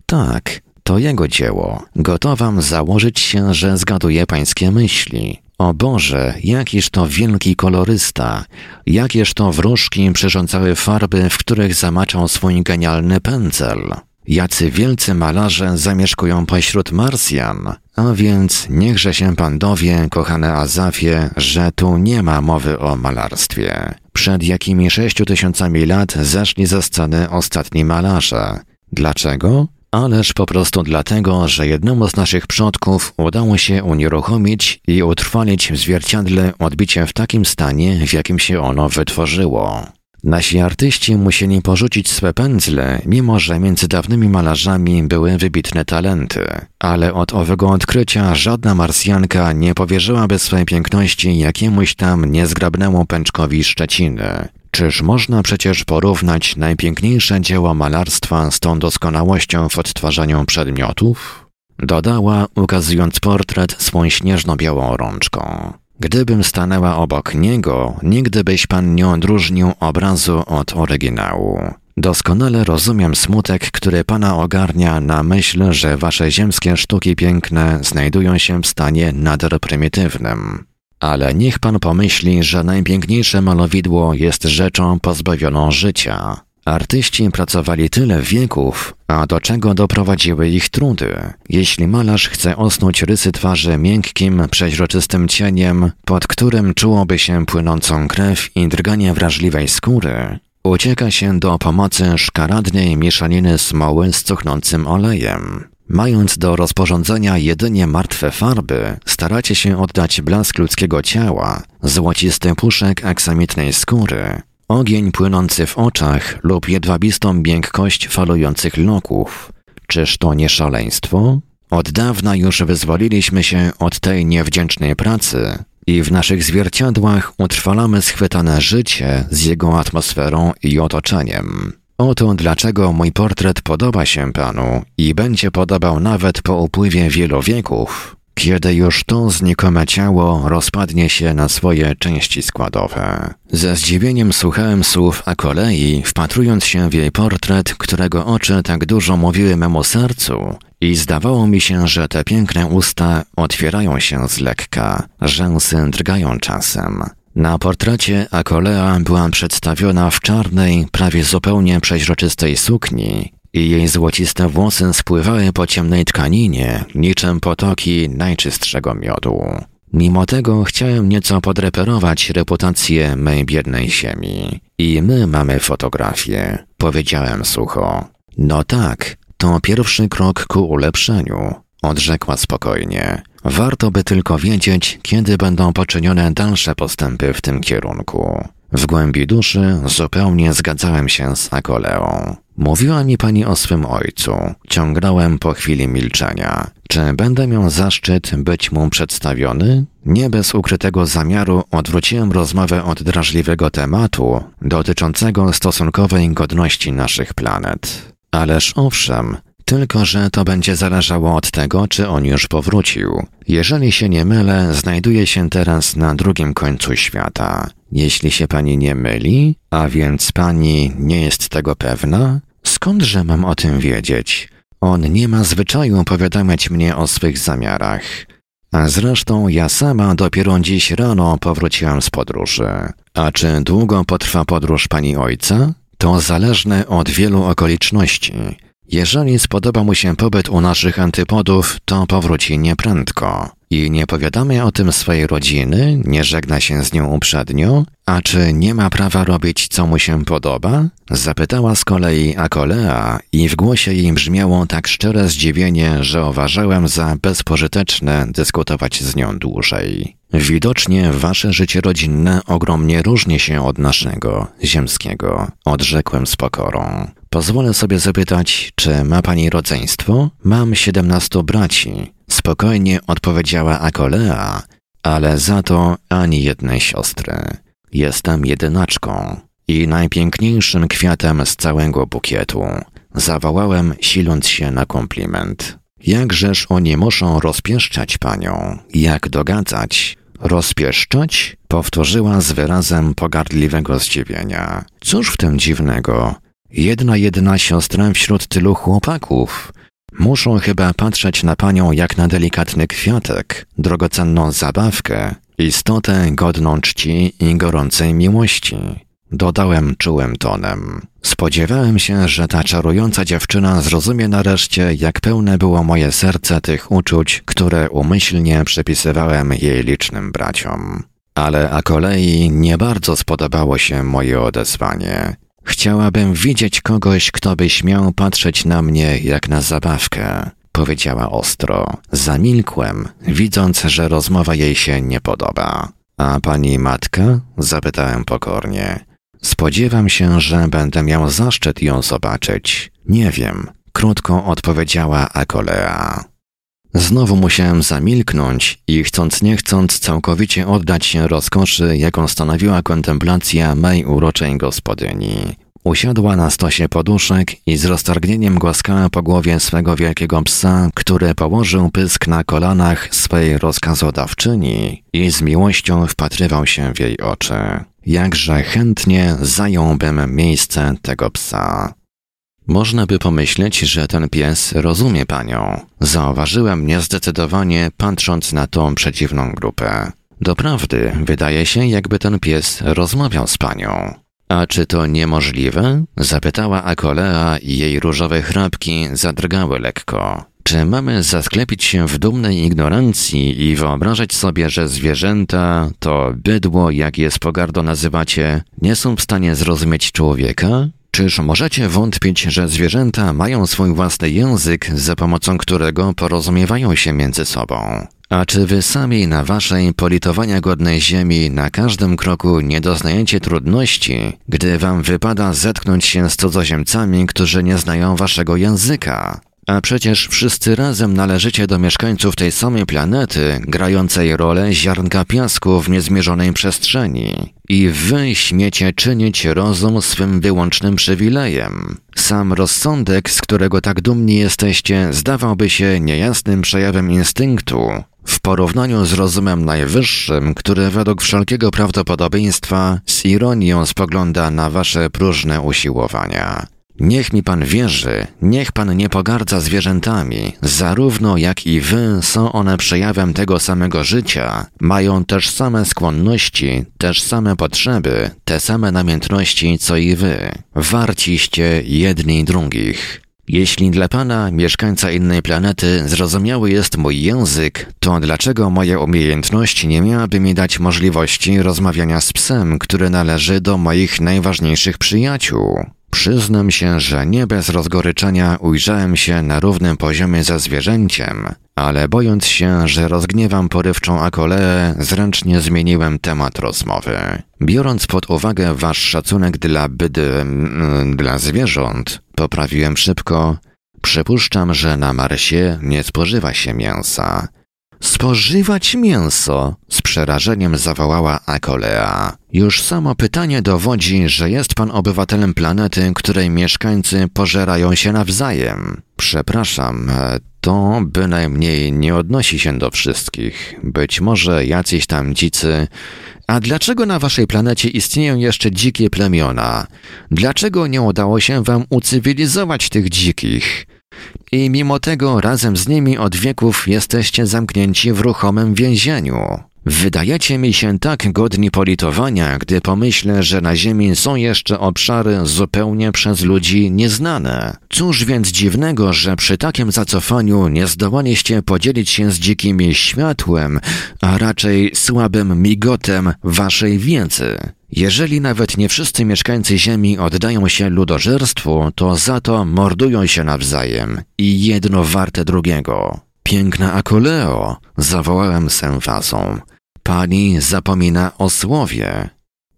Tak, to jego dzieło. Gotowam założyć się, że zgaduje pańskie myśli. O Boże, jakiż to wielki kolorysta, jakież to wróżki przyrządzały farby, w których zamaczał swój genialny pędzel. Jacy wielcy malarze zamieszkują pośród Marsjan, a więc niechże się pan dowie, kochane Azafie, że tu nie ma mowy o malarstwie. Przed jakimi sześciu tysiącami lat zeszli ze sceny ostatni malarze. Dlaczego? Ależ po prostu dlatego, że jednemu z naszych przodków udało się unieruchomić i utrwalić w zwierciadle odbicie w takim stanie, w jakim się ono wytworzyło. Nasi artyści musieli porzucić swe pędzle, mimo że między dawnymi malarzami były wybitne talenty. Ale od owego odkrycia żadna marsjanka nie powierzyłaby swej piękności jakiemuś tam niezgrabnemu pęczkowi Szczeciny. Czyż można przecież porównać najpiękniejsze dzieło malarstwa z tą doskonałością w odtwarzaniu przedmiotów? Dodała, ukazując portret swą śnieżno-białą rączką. Gdybym stanęła obok niego, nigdy byś pan nie odróżnił obrazu od oryginału. Doskonale rozumiem smutek, który pana ogarnia na myśl, że wasze ziemskie sztuki piękne znajdują się w stanie nader prymitywnym. Ale niech pan pomyśli, że najpiękniejsze malowidło jest rzeczą pozbawioną życia. Artyści pracowali tyle wieków, a do czego doprowadziły ich trudy? Jeśli malarz chce osnuć rysy twarzy miękkim, przeźroczystym cieniem, pod którym czułoby się płynącą krew i drganie wrażliwej skóry, ucieka się do pomocy szkaradnej mieszaniny smoły z cuchnącym olejem. Mając do rozporządzenia jedynie martwe farby, staracie się oddać blask ludzkiego ciała, złocisty puszek aksamitnej skóry, ogień płynący w oczach lub jedwabistą miękkość falujących loków. Czyż to nie szaleństwo? Od dawna już wyzwoliliśmy się od tej niewdzięcznej pracy i w naszych zwierciadłach utrwalamy schwytane życie z jego atmosferą i otoczeniem. Oto dlaczego mój portret podoba się panu i będzie podobał nawet po upływie wielu wieków, kiedy już to znikome ciało rozpadnie się na swoje części składowe. Ze zdziwieniem słuchałem słów a kolei, wpatrując się w jej portret, którego oczy tak dużo mówiły memu sercu i zdawało mi się, że te piękne usta otwierają się z lekka, rzęsy drgają czasem. Na portrecie Akolea była przedstawiona w czarnej, prawie zupełnie przeźroczystej sukni i jej złociste włosy spływały po ciemnej tkaninie, niczym potoki najczystszego miodu. Mimo tego chciałem nieco podreperować reputację mej biednej ziemi. I my mamy fotografię, powiedziałem sucho. No tak, to pierwszy krok ku ulepszeniu, odrzekła spokojnie. Warto by tylko wiedzieć, kiedy będą poczynione dalsze postępy w tym kierunku. W głębi duszy zupełnie zgadzałem się z Akoleą. Mówiła mi pani o swym ojcu. Ciągnąłem po chwili milczenia. Czy będę miał zaszczyt być mu przedstawiony? Nie bez ukrytego zamiaru odwróciłem rozmowę od drażliwego tematu dotyczącego stosunkowej godności naszych planet. Ależ owszem, tylko, że to będzie zależało od tego, czy on już powrócił. Jeżeli się nie mylę, znajduje się teraz na drugim końcu świata. Jeśli się pani nie myli, a więc pani nie jest tego pewna, skądże mam o tym wiedzieć? On nie ma zwyczaju powiadamiać mnie o swych zamiarach. A zresztą ja sama dopiero dziś rano powróciłam z podróży. A czy długo potrwa podróż pani ojca? To zależne od wielu okoliczności. Jeżeli spodoba mu się pobyt u naszych antypodów, to powróci nieprędko. I nie powiadamy o tym swojej rodziny, nie żegna się z nią uprzednio, a czy nie ma prawa robić, co mu się podoba? Zapytała z kolei Akolea i w głosie jej brzmiało tak szczere zdziwienie, że uważałem za bezpożyteczne dyskutować z nią dłużej. Widocznie wasze życie rodzinne ogromnie różni się od naszego, ziemskiego, odrzekłem z pokorą. Pozwolę sobie zapytać, czy ma pani rodzeństwo? Mam siedemnastu braci. Spokojnie odpowiedziała Akolea, ale za to ani jednej siostry. Jestem jedynaczką i najpiękniejszym kwiatem z całego bukietu. Zawołałem, siląc się na kompliment. Jakżeż oni muszą rozpieszczać panią? Jak dogadzać? Rozpieszczać? Powtórzyła z wyrazem pogardliwego zdziwienia. Cóż w tym dziwnego? Jedna jedna siostra wśród tylu chłopaków. Muszą chyba patrzeć na panią jak na delikatny kwiatek, drogocenną zabawkę, istotę godną czci i gorącej miłości. Dodałem czułym tonem. Spodziewałem się, że ta czarująca dziewczyna zrozumie nareszcie, jak pełne było moje serce tych uczuć, które umyślnie przypisywałem jej licznym braciom. Ale a kolei nie bardzo spodobało się moje odezwanie. Chciałabym widzieć kogoś, kto by śmiał patrzeć na mnie jak na zabawkę, powiedziała ostro. Zamilkłem, widząc, że rozmowa jej się nie podoba. A pani matka? zapytałem pokornie. Spodziewam się, że będę miał zaszczyt ją zobaczyć. Nie wiem, krótko odpowiedziała Akolea. Znowu musiałem zamilknąć i chcąc nie chcąc całkowicie oddać się rozkoszy, jaką stanowiła kontemplacja mej uroczej gospodyni. Usiadła na stosie poduszek i z roztargnieniem głaskała po głowie swego wielkiego psa, który położył pysk na kolanach swej rozkazodawczyni i z miłością wpatrywał się w jej oczy. Jakże chętnie zająłbym miejsce tego psa. Można by pomyśleć, że ten pies rozumie panią. Zauważyłem niezdecydowanie, patrząc na tą przeciwną grupę. Doprawdy, wydaje się, jakby ten pies rozmawiał z panią. A czy to niemożliwe? Zapytała Akolea i jej różowe chrapki zadrgały lekko. Czy mamy zasklepić się w dumnej ignorancji i wyobrażać sobie, że zwierzęta, to bydło, jak je z pogardą nazywacie, nie są w stanie zrozumieć człowieka? Czyż możecie wątpić, że zwierzęta mają swój własny język, za pomocą którego porozumiewają się między sobą? A czy wy sami na waszej politowania godnej ziemi na każdym kroku nie doznajecie trudności, gdy wam wypada zetknąć się z cudzoziemcami, którzy nie znają waszego języka? A przecież wszyscy razem należycie do mieszkańców tej samej planety, grającej rolę ziarnka piasku w niezmierzonej przestrzeni. I wy śmiecie czynić rozum swym wyłącznym przywilejem. Sam rozsądek, z którego tak dumni jesteście, zdawałby się niejasnym przejawem instynktu, w porównaniu z rozumem najwyższym, który według wszelkiego prawdopodobieństwa z ironią spogląda na wasze próżne usiłowania. Niech mi pan wierzy, niech pan nie pogardza zwierzętami, zarówno jak i wy są one przejawem tego samego życia, mają też same skłonności, też same potrzeby, te same namiętności co i wy. Warciście jedni drugich. Jeśli dla pana, mieszkańca innej planety, zrozumiały jest mój język, to dlaczego moja umiejętność nie miałaby mi dać możliwości rozmawiania z psem, który należy do moich najważniejszych przyjaciół? Przyznam się, że nie bez rozgoryczenia ujrzałem się na równym poziomie ze zwierzęciem, ale bojąc się, że rozgniewam porywczą akoleę, zręcznie zmieniłem temat rozmowy. Biorąc pod uwagę wasz szacunek dla bydy... dla zwierząt, poprawiłem szybko, przypuszczam, że na Marsie nie spożywa się mięsa. Spożywać mięso! Z przerażeniem zawołała Akolea. Już samo pytanie dowodzi, że jest pan obywatelem planety, której mieszkańcy pożerają się nawzajem. Przepraszam, to bynajmniej nie odnosi się do wszystkich. Być może jacyś tam dzicy. A dlaczego na waszej planecie istnieją jeszcze dzikie plemiona? Dlaczego nie udało się wam ucywilizować tych dzikich? I mimo tego razem z nimi od wieków jesteście zamknięci w ruchomym więzieniu. Wydajecie mi się tak godni politowania, gdy pomyślę, że na Ziemi są jeszcze obszary zupełnie przez ludzi nieznane. Cóż więc dziwnego, że przy takim zacofaniu nie zdołaliście podzielić się z dzikimi światłem, a raczej słabym migotem waszej wiedzy. Jeżeli nawet nie wszyscy mieszkańcy Ziemi oddają się ludożerstwu, to za to mordują się nawzajem i jedno warte drugiego. Piękna Akoleo, zawołałem z. Pani zapomina o słowie.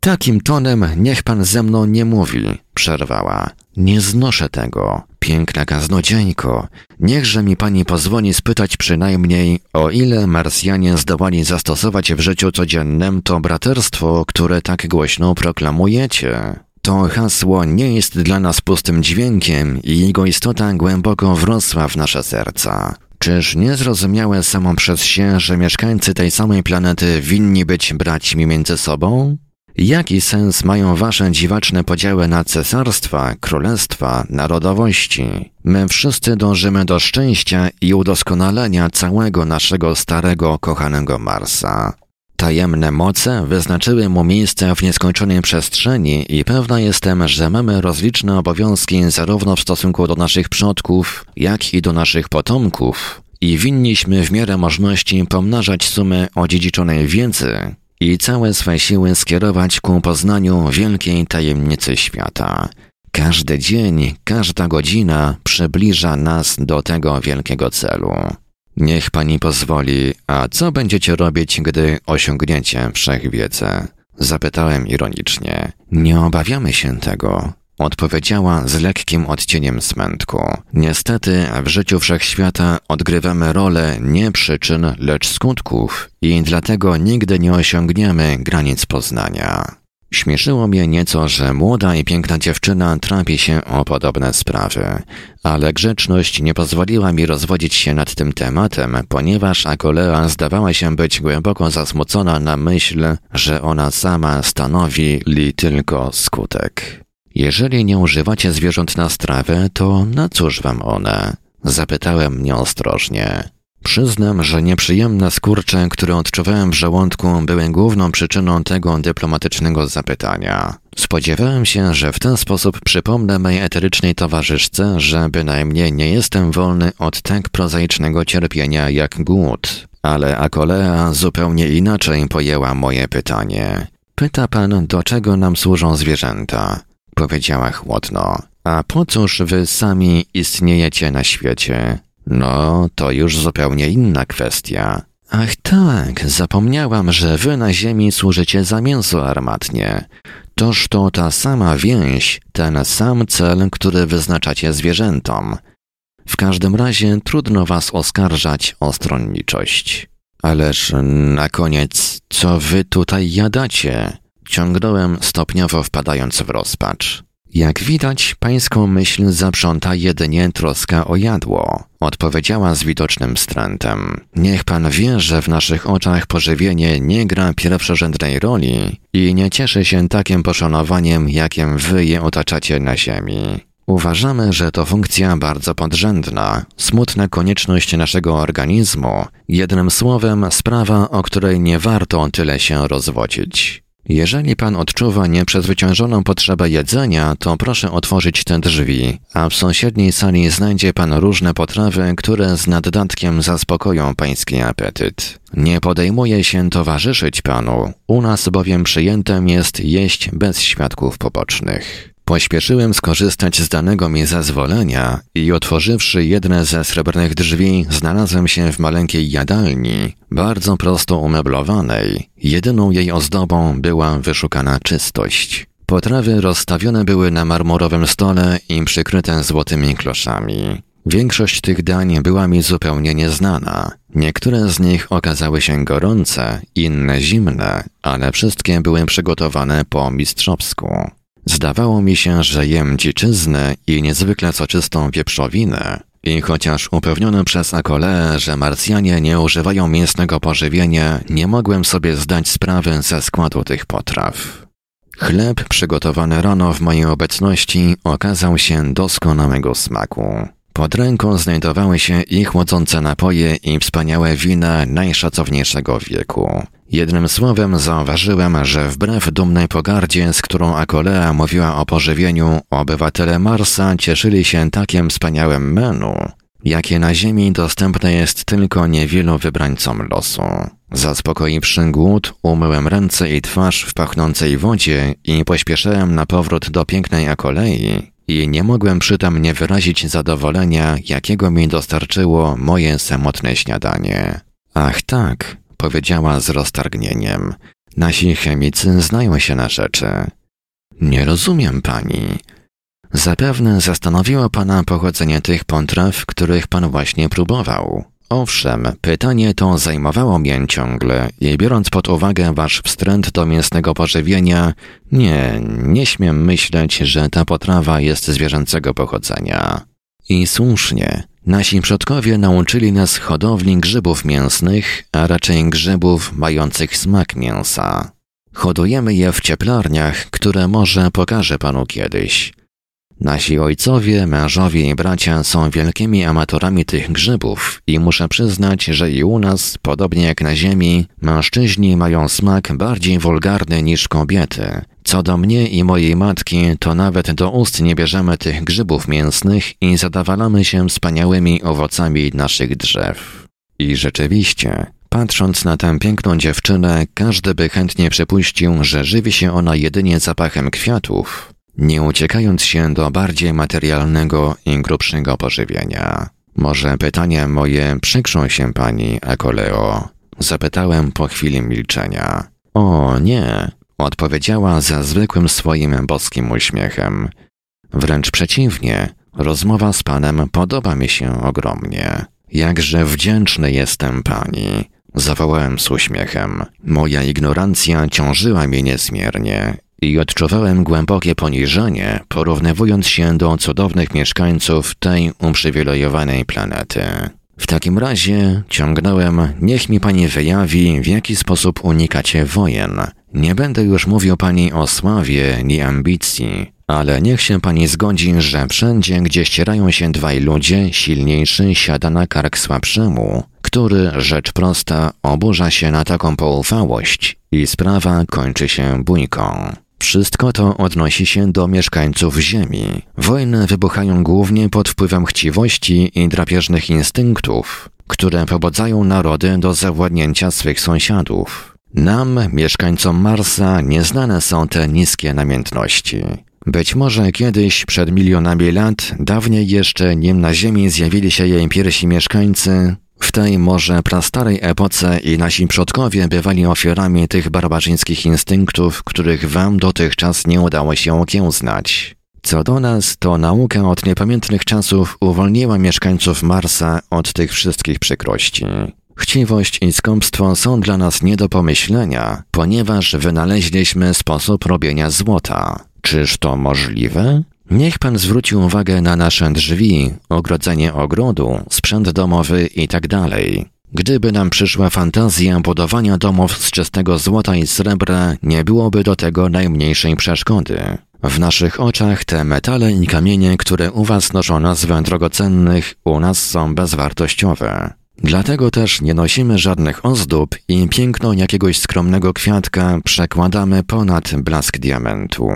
Takim tonem niech pan ze mną nie mówi, przerwała. Nie znoszę tego, piękna kaznodzieńko. Niechże mi pani pozwoli spytać przynajmniej, o ile Marsjanie zdołali zastosować w życiu codziennym to braterstwo, które tak głośno proklamujecie. To hasło nie jest dla nas pustym dźwiękiem i jego istota głęboko wrosła w nasze serca. Czyż nie zrozumiałe samo przez się, że mieszkańcy tej samej planety winni być braćmi między sobą? Jaki sens mają wasze dziwaczne podziały na cesarstwa, królestwa, narodowości? My wszyscy dążymy do szczęścia i udoskonalenia całego naszego starego, kochanego Marsa. Tajemne moce wyznaczyły mu miejsce w nieskończonej przestrzeni i pewna jestem, że mamy rozliczne obowiązki zarówno w stosunku do naszych przodków, jak i do naszych potomków i winniśmy w miarę możliwości pomnażać sumy odziedziczonej wiedzy i całe swe siły skierować ku poznaniu wielkiej tajemnicy świata. Każdy dzień, każda godzina przybliża nas do tego wielkiego celu. Niech pani pozwoli, a co będziecie robić, gdy osiągniecie wszechwiedzę? Zapytałem ironicznie. Nie obawiamy się tego. Odpowiedziała z lekkim odcieniem smętku. Niestety w życiu wszechświata odgrywamy rolę nie przyczyn, lecz skutków i dlatego nigdy nie osiągniemy granic poznania. Śmieszyło mnie nieco, że młoda i piękna dziewczyna trapi się o podobne sprawy, ale grzeczność nie pozwoliła mi rozwodzić się nad tym tematem, ponieważ Akolea zdawała się być głęboko zasmucona na myśl, że ona sama stanowi li tylko skutek. Jeżeli nie używacie zwierząt na strawę, to na cóż wam one? Zapytałem nieostrożnie. Przyznam, że nieprzyjemne skurcze, które odczuwałem w żołądku, były główną przyczyną tego dyplomatycznego zapytania. Spodziewałem się, że w ten sposób przypomnę mojej eterycznej towarzyszce, że bynajmniej nie jestem wolny od tak prozaicznego cierpienia jak głód. Ale Akolea zupełnie inaczej pojęła moje pytanie. Pyta pan, do czego nam służą zwierzęta? Powiedziała chłodno. A po cóż wy sami istniejecie na świecie? No, to już zupełnie inna kwestia. Ach tak, zapomniałam, że wy na ziemi służycie za mięso armatnie. Toż to ta sama więź, ten sam cel, który wyznaczacie zwierzętom. W każdym razie trudno was oskarżać o stronniczość. Ależ na koniec, co wy tutaj jadacie? Ciągnąłem stopniowo wpadając w rozpacz. Jak widać, pańską myśl zaprząta jedynie troska o jadło, odpowiedziała z widocznym wstrętem. Niech pan wie, że w naszych oczach pożywienie nie gra pierwszorzędnej roli i nie cieszy się takim poszanowaniem, jakim wy je otaczacie na ziemi. Uważamy, że to funkcja bardzo podrzędna, smutna konieczność naszego organizmu, jednym słowem sprawa, o której nie warto tyle się rozwodzić. Jeżeli pan odczuwa nieprzezwyciężoną potrzebę jedzenia, to proszę otworzyć te drzwi, a w sąsiedniej sali znajdzie pan różne potrawy, które z naddatkiem zaspokoją pański apetyt. Nie podejmuje się towarzyszyć panu, u nas bowiem przyjętem jest jeść bez świadków pobocznych. Pośpieszyłem skorzystać z danego mi zezwolenia i otworzywszy jedne ze srebrnych drzwi, znalazłem się w maleńkiej jadalni, bardzo prosto umeblowanej. Jedyną jej ozdobą była wyszukana czystość. Potrawy rozstawione były na marmurowym stole i przykryte złotymi kloszami. Większość tych dań była mi zupełnie nieznana. Niektóre z nich okazały się gorące, inne zimne, ale wszystkie były przygotowane po mistrzowsku. Zdawało mi się, że jem dziczyznę i niezwykle soczystą wieprzowinę. I chociaż upewniony przez Akole, że Marsjanie nie używają mięsnego pożywienia, nie mogłem sobie zdać sprawy ze składu tych potraw. Chleb przygotowany rano w mojej obecności okazał się doskonałego smaku. Pod ręką znajdowały się i chłodzące napoje i wspaniałe wina najszacowniejszego wieku. Jednym słowem zauważyłem, że wbrew dumnej pogardzie, z którą Akolea mówiła o pożywieniu, obywatele Marsa cieszyli się takim wspaniałym menu, jakie na Ziemi dostępne jest tylko niewielu wybrańcom losu. Zaspokoiwszy głód, umyłem ręce i twarz w pachnącej wodzie i pośpieszyłem na powrót do pięknej Akolei i nie mogłem przytem nie wyrazić zadowolenia, jakiego mi dostarczyło moje samotne śniadanie. Ach tak, powiedziała z roztargnieniem. Nasi chemicy znają się na rzeczy. Nie rozumiem pani. Zapewne zastanowiło pana pochodzenie tych potraw, których pan właśnie próbował. Owszem, pytanie to zajmowało mnie ciągle i biorąc pod uwagę wasz wstręt do mięsnego pożywienia, nie, nie śmiem myśleć, że ta potrawa jest zwierzęcego pochodzenia. I słusznie, nasi przodkowie nauczyli nas hodowli grzybów mięsnych, a raczej grzybów mających smak mięsa. Hodujemy je w cieplarniach, które może pokażę panu kiedyś. Nasi ojcowie, mężowie i bracia są wielkimi amatorami tych grzybów i muszę przyznać, że i u nas, podobnie jak na ziemi, mężczyźni mają smak bardziej wulgarny niż kobiety. Co do mnie i mojej matki, to nawet do ust nie bierzemy tych grzybów mięsnych i zadawalamy się wspaniałymi owocami naszych drzew. I rzeczywiście, Patrząc na tę piękną dziewczynę, każdy by chętnie przypuścił, że żywi się ona jedynie zapachem kwiatów, nie uciekając się do bardziej materialnego i grubszego pożywienia. Może pytania moje przykrzą się pani, Ekoleo? Zapytałem po chwili milczenia. O nie, odpowiedziała ze zwykłym swoim boskim uśmiechem. Wręcz przeciwnie, rozmowa z panem podoba mi się ogromnie. Jakże wdzięczny jestem pani. Zawołałem z uśmiechem. Moja ignorancja ciążyła mnie niezmiernie i odczuwałem głębokie poniżenie, porównywując się do cudownych mieszkańców tej uprzywilejowanej planety. W takim razie ciągnąłem, niech mi pani wyjawi, w jaki sposób unikacie wojen. Nie będę już mówił pani o sławie ni ambicji, ale niech się pani zgodzi, że wszędzie, gdzie ścierają się dwaj ludzie, silniejszy siada na kark słabszemu, który, rzecz prosta, oburza się na taką poufałość i sprawa kończy się bójką. Wszystko to odnosi się do mieszkańców Ziemi. Wojny wybuchają głównie pod wpływem chciwości i drapieżnych instynktów, które pobudzają narody do zawładnięcia swych sąsiadów. Nam, mieszkańcom Marsa, nieznane są te niskie namiętności. Być może kiedyś, przed milionami lat, dawniej jeszcze, nim na Ziemi zjawili się jej pierwsi mieszkańcy, w tej może prastarej epoce i nasi przodkowie bywali ofiarami tych barbarzyńskich instynktów, których wam dotychczas nie udało się okiełznać. Co do nas, to nauka od niepamiętnych czasów uwolniła mieszkańców Marsa od tych wszystkich przykrości. Chciwość i skąpstwo są dla nas nie do pomyślenia, ponieważ wynaleźliśmy sposób robienia złota. Czyż to możliwe? Niech pan zwróci uwagę na nasze drzwi, ogrodzenie ogrodu, sprzęt domowy itd. Tak Gdyby nam przyszła fantazja budowania domów z czystego złota i srebra, nie byłoby do tego najmniejszej przeszkody. W naszych oczach te metale i kamienie, które u was noszą nazwę drogocennych, u nas są bezwartościowe. Dlatego też nie nosimy żadnych ozdób i piękno jakiegoś skromnego kwiatka przekładamy ponad blask diamentu.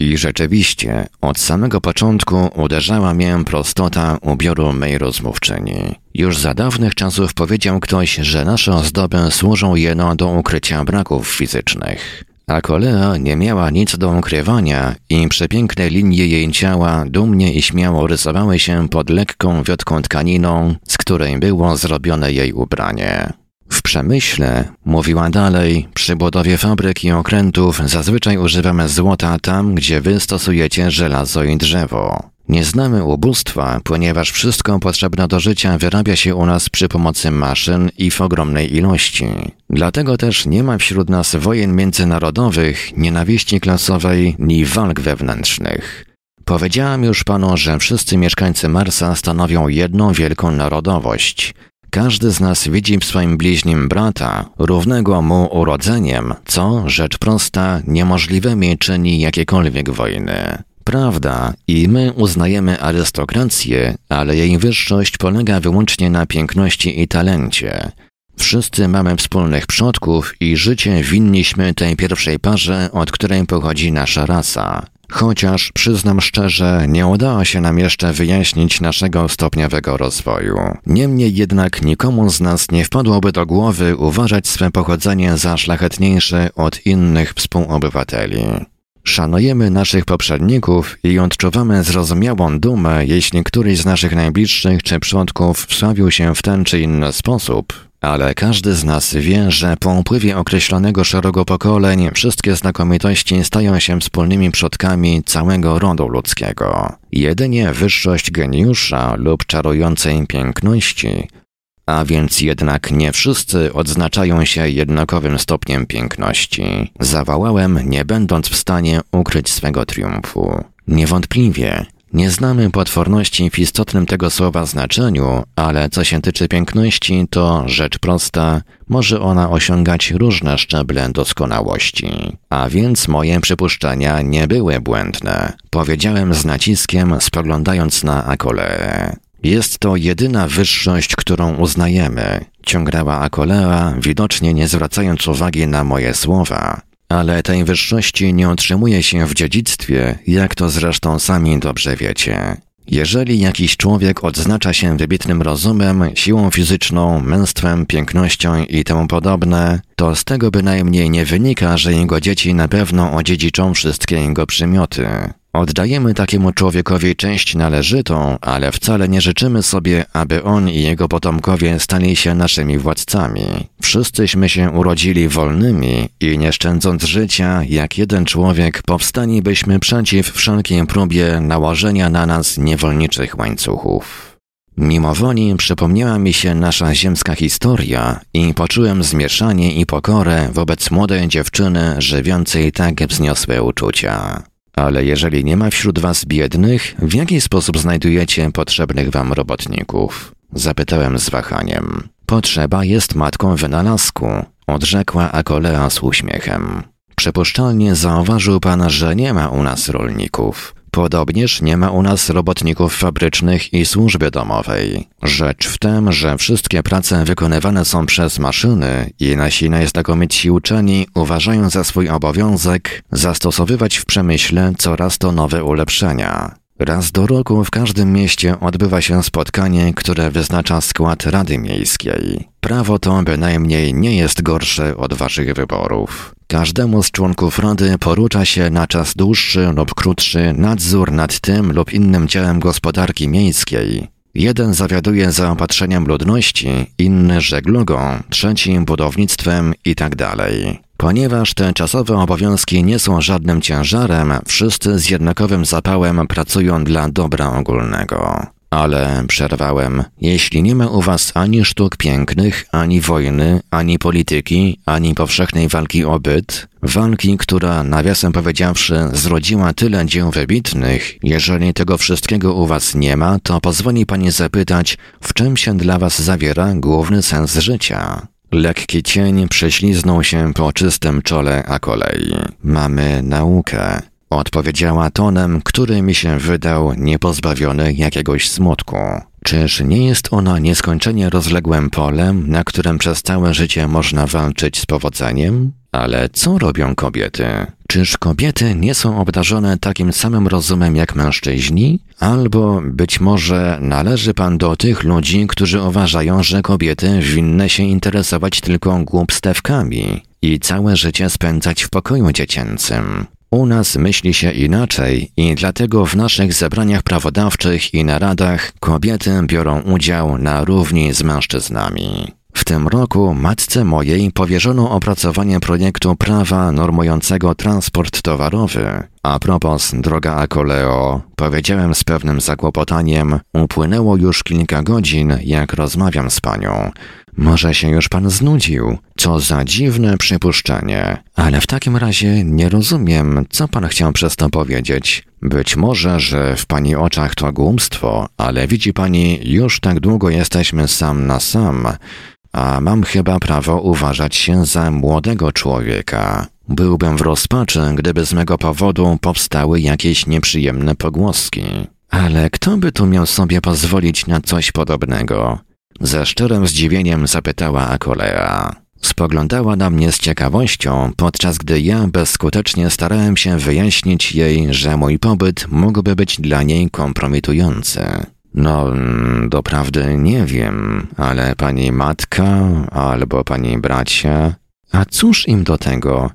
I rzeczywiście, od samego początku uderzała mię prostota ubioru mej rozmówczyni. Już za dawnych czasów powiedział ktoś, że nasze ozdoby służą jeno do ukrycia braków fizycznych. A Kolea nie miała nic do ukrywania i przepiękne linie jej ciała dumnie i śmiało rysowały się pod lekką, wiotką tkaniną, z której było zrobione jej ubranie. W przemyśle, mówiła dalej, przy budowie fabryk i okrętów zazwyczaj używamy złota tam, gdzie wy stosujecie żelazo i drzewo. Nie znamy ubóstwa, ponieważ wszystko potrzebne do życia wyrabia się u nas przy pomocy maszyn i w ogromnej ilości. Dlatego też nie ma wśród nas wojen międzynarodowych, nienawiści klasowej ni walk wewnętrznych. Powiedziałam już panu, że wszyscy mieszkańcy Marsa stanowią jedną wielką narodowość – każdy z nas widzi w swoim bliźnim brata, równego mu urodzeniem, co, rzecz prosta, niemożliwymi czyni jakiekolwiek wojny. Prawda, i my uznajemy arystokrację, ale jej wyższość polega wyłącznie na piękności i talencie. Wszyscy mamy wspólnych przodków i życie winniśmy tej pierwszej parze, od której pochodzi nasza rasa. Chociaż przyznam szczerze, nie udało się nam jeszcze wyjaśnić naszego stopniowego rozwoju. Niemniej jednak nikomu z nas nie wpadłoby do głowy uważać swe pochodzenie za szlachetniejsze od innych współobywateli. Szanujemy naszych poprzedników i odczuwamy zrozumiałą dumę, jeśli któryś z naszych najbliższych czy przodków wsławił się w ten czy inny sposób, ale każdy z nas wie, że po upływie określonego szeregu pokoleń wszystkie znakomitości stają się wspólnymi przodkami całego rodu ludzkiego. Jedynie wyższość geniusza lub czarującej piękności, a więc jednak nie wszyscy odznaczają się jednakowym stopniem piękności. Zawołałem, nie będąc w stanie ukryć swego triumfu. Niewątpliwie, nie znamy potworności w istotnym tego słowa znaczeniu, ale co się tyczy piękności, to rzecz prosta, może ona osiągać różne szczeble doskonałości. A więc moje przypuszczenia nie były błędne. Powiedziałem z naciskiem, spoglądając na Akoleę. Jest to jedyna wyższość, którą uznajemy, ciągnęła Akolea, widocznie nie zwracając uwagi na moje słowa. Ale tej wyższości nie otrzymuje się w dziedzictwie, jak to zresztą sami dobrze wiecie. Jeżeli jakiś człowiek odznacza się wybitnym rozumem, siłą fizyczną, męstwem, pięknością i temu podobne, to z tego bynajmniej nie wynika, że jego dzieci na pewno odziedziczą wszystkie jego przymioty. Oddajemy takiemu człowiekowi część należytą, ale wcale nie życzymy sobie, aby on i jego potomkowie stali się naszymi władcami. Wszyscyśmy się urodzili wolnymi i nie szczędząc życia, jak jeden człowiek, powstani byśmy przeciw wszelkiej próbie nałożenia na nas niewolniczych łańcuchów. Mimo woli przypomniała mi się nasza ziemska historia i poczułem zmieszanie i pokorę wobec młodej dziewczyny żywiącej tak wzniosłe uczucia. Ale jeżeli nie ma wśród was biednych, w jaki sposób znajdujecie potrzebnych wam robotników? Zapytałem z wahaniem. Potrzeba jest matką wynalazku, odrzekła Akolea z uśmiechem. Przypuszczalnie zauważył pan, że nie ma u nas rolników. Podobnież nie ma u nas robotników fabrycznych i służby domowej. Rzecz w tym, że wszystkie prace wykonywane są przez maszyny i nasi najznakomitsi uczeni uważają za swój obowiązek zastosowywać w przemyśle coraz to nowe ulepszenia. Raz do roku w każdym mieście odbywa się spotkanie, które wyznacza skład Rady Miejskiej. Prawo to bynajmniej nie jest gorsze od waszych wyborów. Każdemu z członków Rady porucza się na czas dłuższy lub krótszy nadzór nad tym lub innym działem gospodarki miejskiej. Jeden zawiaduje zaopatrzeniem ludności, inny żeglugą, trzeci budownictwem itd. Tak Ponieważ te czasowe obowiązki nie są żadnym ciężarem, wszyscy z jednakowym zapałem pracują dla dobra ogólnego. Ale przerwałem, jeśli nie ma u was ani sztuk pięknych, ani wojny, ani polityki, ani powszechnej walki o byt, walki, która, nawiasem powiedziawszy, zrodziła tyle dzieł wybitnych, jeżeli tego wszystkiego u was nie ma, to pozwoli pani zapytać, w czym się dla was zawiera główny sens życia. Lekki cień prześliznął się po czystym czole a kolei. Mamy naukę. Odpowiedziała tonem, który mi się wydał niepozbawiony jakiegoś smutku. Czyż nie jest ona nieskończenie rozległym polem, na którym przez całe życie można walczyć z powodzeniem? Ale co robią kobiety? Czyż kobiety nie są obdarzone takim samym rozumem jak mężczyźni? Albo być może należy pan do tych ludzi, którzy uważają, że kobiety winny się interesować tylko głupstewkami i całe życie spędzać w pokoju dziecięcym. U nas myśli się inaczej i dlatego w naszych zebraniach prawodawczych i naradach kobiety biorą udział na równi z mężczyznami. W tym roku matce mojej powierzono opracowanie projektu prawa normującego transport towarowy. A propos, droga Akoleo, powiedziałem z pewnym zakłopotaniem, upłynęło już kilka godzin, jak rozmawiam z panią. Może się już pan znudził? Co za dziwne przypuszczenie. Ale w takim razie nie rozumiem, co pan chciał przez to powiedzieć. Być może, że w pani oczach to głupstwo, ale widzi pani, już tak długo jesteśmy sam na sam a mam chyba prawo uważać się za młodego człowieka. Byłbym w rozpaczy, gdyby z mego powodu powstały jakieś nieprzyjemne pogłoski. Ale kto by tu miał sobie pozwolić na coś podobnego? Ze szczerym zdziwieniem zapytała Akolea. Spoglądała na mnie z ciekawością, podczas gdy ja bezskutecznie starałem się wyjaśnić jej, że mój pobyt mógłby być dla niej kompromitujący. No, mm, doprawdy nie wiem, ale pani matka albo pani bracia. A cóż im do tego?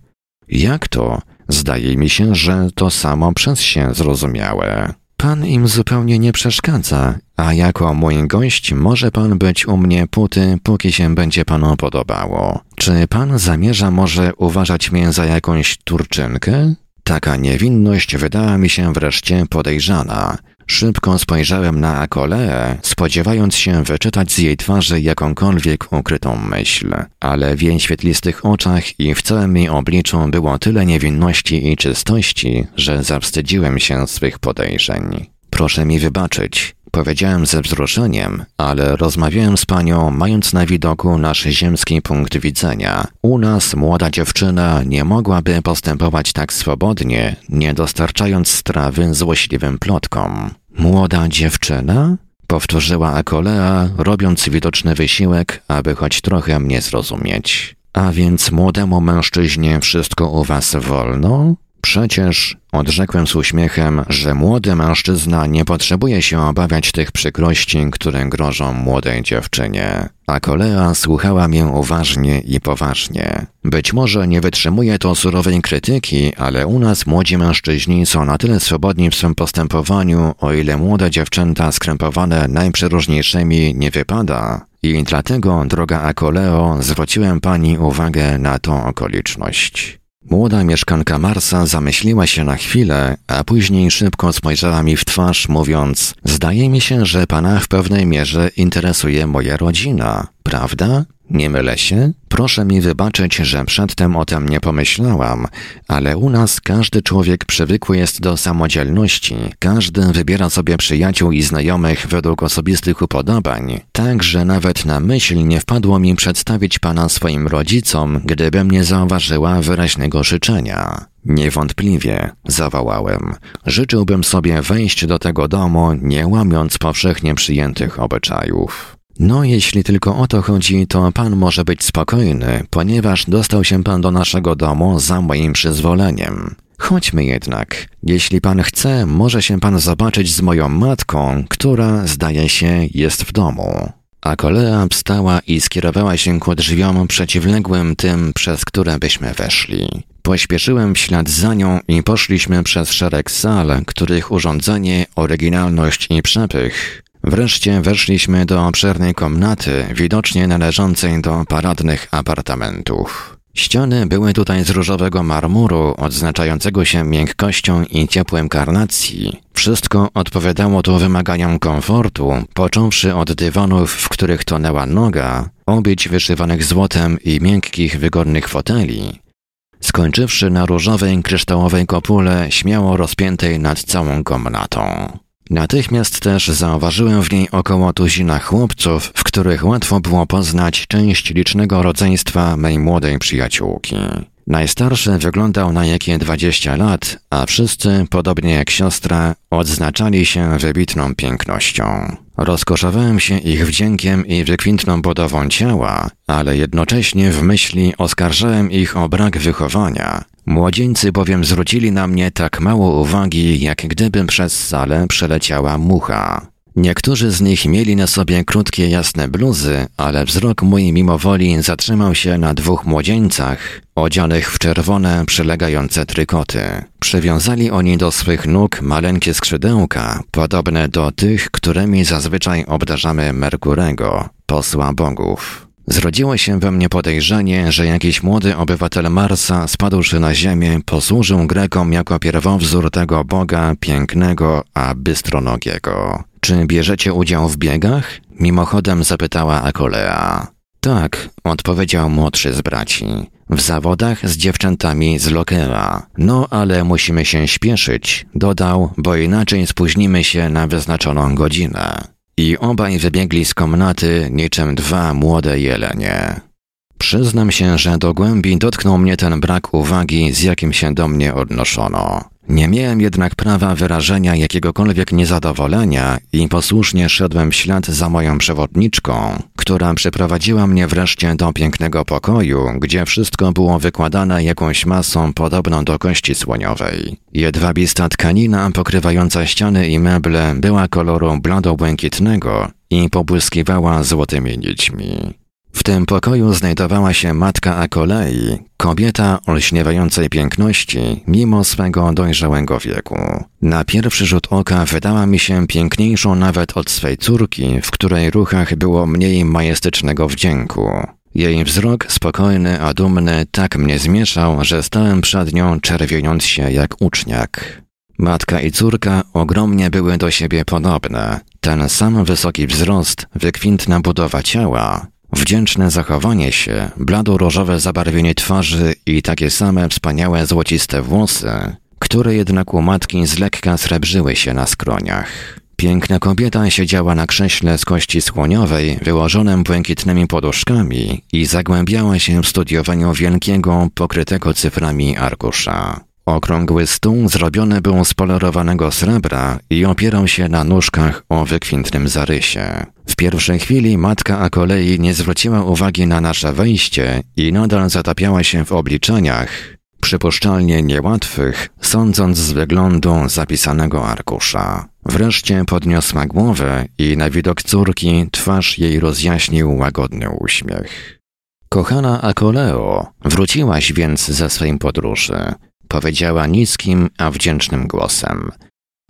Jak to? Zdaje mi się, że to samo przez się zrozumiałe. Pan im zupełnie nie przeszkadza, a jako mój gość może pan być u mnie póty, póki się będzie panu podobało. Czy pan zamierza może uważać mnie za jakąś turczynkę? Taka niewinność wydała mi się wreszcie podejrzana. Szybko spojrzałem na Akoleę, spodziewając się wyczytać z jej twarzy jakąkolwiek ukrytą myśl, ale w jej świetlistych oczach i w całym jej obliczu było tyle niewinności i czystości, że zawstydziłem się swych podejrzeń. Proszę mi wybaczyć, powiedziałem ze wzruszeniem, ale rozmawiałem z panią, mając na widoku nasz ziemski punkt widzenia. U nas młoda dziewczyna nie mogłaby postępować tak swobodnie, nie dostarczając strawy złośliwym plotkom. Młoda dziewczyna? Powtórzyła Akolea, robiąc widoczny wysiłek, aby choć trochę mnie zrozumieć. A więc młodemu mężczyźnie wszystko u was wolno? Przecież, odrzekłem z uśmiechem, że młody mężczyzna nie potrzebuje się obawiać tych przykrości, które grożą młodej dziewczynie. A kolea słuchała mnie uważnie i poważnie. Być może nie wytrzymuje to surowej krytyki, ale u nas młodzi mężczyźni są na tyle swobodni w swym postępowaniu, o ile młode dziewczęta skrępowane najprzeróżniejszymi nie wypada. I dlatego, droga Akoleo, zwróciłem pani uwagę na tą okoliczność. Młoda mieszkanka Marsa zamyśliła się na chwilę, a później szybko spojrzała mi w twarz, mówiąc: Zdaje mi się, że pana w pewnej mierze interesuje moja rodzina, prawda? Nie mylę się? Proszę mi wybaczyć, że przedtem o tym nie pomyślałam, ale u nas każdy człowiek przywykły jest do samodzielności, każdy wybiera sobie przyjaciół i znajomych według osobistych upodobań, tak że nawet na myśl nie wpadło mi przedstawić pana swoim rodzicom, gdybym nie zauważyła wyraźnego życzenia. Niewątpliwie, zawołałem. Życzyłbym sobie wejść do tego domu, nie łamiąc powszechnie przyjętych obyczajów. No, jeśli tylko o to chodzi, to pan może być spokojny, ponieważ dostał się pan do naszego domu za moim przyzwoleniem. Chodźmy jednak. Jeśli pan chce, może się pan zobaczyć z moją matką, która, zdaje się, jest w domu. A kolea wstała i skierowała się ku drzwiom przeciwległym tym, przez które byśmy weszli. Pośpieszyłem w ślad za nią i poszliśmy przez szereg sal, których urządzenie, oryginalność i przepych Wreszcie weszliśmy do obszernej komnaty, widocznie należącej do paradnych apartamentów. Ściany były tutaj z różowego marmuru, odznaczającego się miękkością i ciepłem karnacji. Wszystko odpowiadało tu wymaganiom komfortu, począwszy od dywanów, w których tonęła noga, obić wyszywanych złotem i miękkich, wygodnych foteli, skończywszy na różowej, kryształowej kopule śmiało rozpiętej nad całą komnatą. Natychmiast też zauważyłem w niej około tuzina chłopców, w których łatwo było poznać część licznego rodzeństwa mej młodej przyjaciółki. Najstarszy wyglądał na jakie dwadzieścia lat, a wszyscy, podobnie jak siostra, odznaczali się wybitną pięknością. Rozkoszowałem się ich wdziękiem i wykwintną budową ciała, ale jednocześnie w myśli oskarżałem ich o brak wychowania, Młodzieńcy bowiem zwrócili na mnie tak mało uwagi, jak gdyby przez salę przeleciała mucha. Niektórzy z nich mieli na sobie krótkie, jasne bluzy, ale wzrok mój mimowoli zatrzymał się na dwóch młodzieńcach, odzianych w czerwone, przylegające trykoty. Przywiązali oni do swych nóg maleńkie skrzydełka, podobne do tych, którymi zazwyczaj obdarzamy Merkurego, posła bogów. Zrodziło się we mnie podejrzenie, że jakiś młody obywatel Marsa, spadłszy na ziemię, posłużył Grekom jako pierwowzór tego Boga pięknego, a bystronogiego. Czy bierzecie udział w biegach? Mimochodem zapytała Akolea. Tak, odpowiedział młodszy z braci. W zawodach z dziewczętami z Lokera. No, ale musimy się śpieszyć, dodał, bo inaczej spóźnimy się na wyznaczoną godzinę. I obaj wybiegli z komnaty niczym dwa młode jelenie. Przyznam się, że do głębi dotknął mnie ten brak uwagi, z jakim się do mnie odnoszono. Nie miałem jednak prawa wyrażenia jakiegokolwiek niezadowolenia i posłusznie szedłem w ślad za moją przewodniczką, która przyprowadziła mnie wreszcie do pięknego pokoju, gdzie wszystko było wykładane jakąś masą podobną do kości słoniowej. Jedwabista tkanina pokrywająca ściany i meble była koloru blado-błękitnego i pobłyskiwała złotymi nićmi. W tym pokoju znajdowała się matka Akolei, kobieta olśniewającej piękności mimo swego dojrzałego wieku. Na pierwszy rzut oka wydała mi się piękniejszą nawet od swej córki, w której ruchach było mniej majestycznego wdzięku. Jej wzrok spokojny a dumny tak mnie zmieszał, że stałem przed nią czerwieniąc się jak uczniak. Matka i córka ogromnie były do siebie podobne. Ten sam wysoki wzrost, wykwintna budowa ciała, Wdzięczne zachowanie się, blado-różowe zabarwienie twarzy i takie same wspaniałe złociste włosy, które jednak u matki z lekka srebrzyły się na skroniach. Piękna kobieta siedziała na krześle z kości słoniowej, wyłożonym błękitnymi poduszkami i zagłębiała się w studiowaniu wielkiego, pokrytego cyframi arkusza. Okrągły stół zrobiony był z polerowanego srebra i opierał się na nóżkach o wykwintnym zarysie. W pierwszej chwili matka a kolei nie zwróciła uwagi na nasze wejście i nadal zatapiała się w obliczeniach, przypuszczalnie niełatwych, sądząc z wyglądu zapisanego arkusza. Wreszcie podniosła głowę i na widok córki twarz jej rozjaśnił łagodny uśmiech. Kochana Akoleo, wróciłaś więc ze swej podróży powiedziała niskim, a wdzięcznym głosem.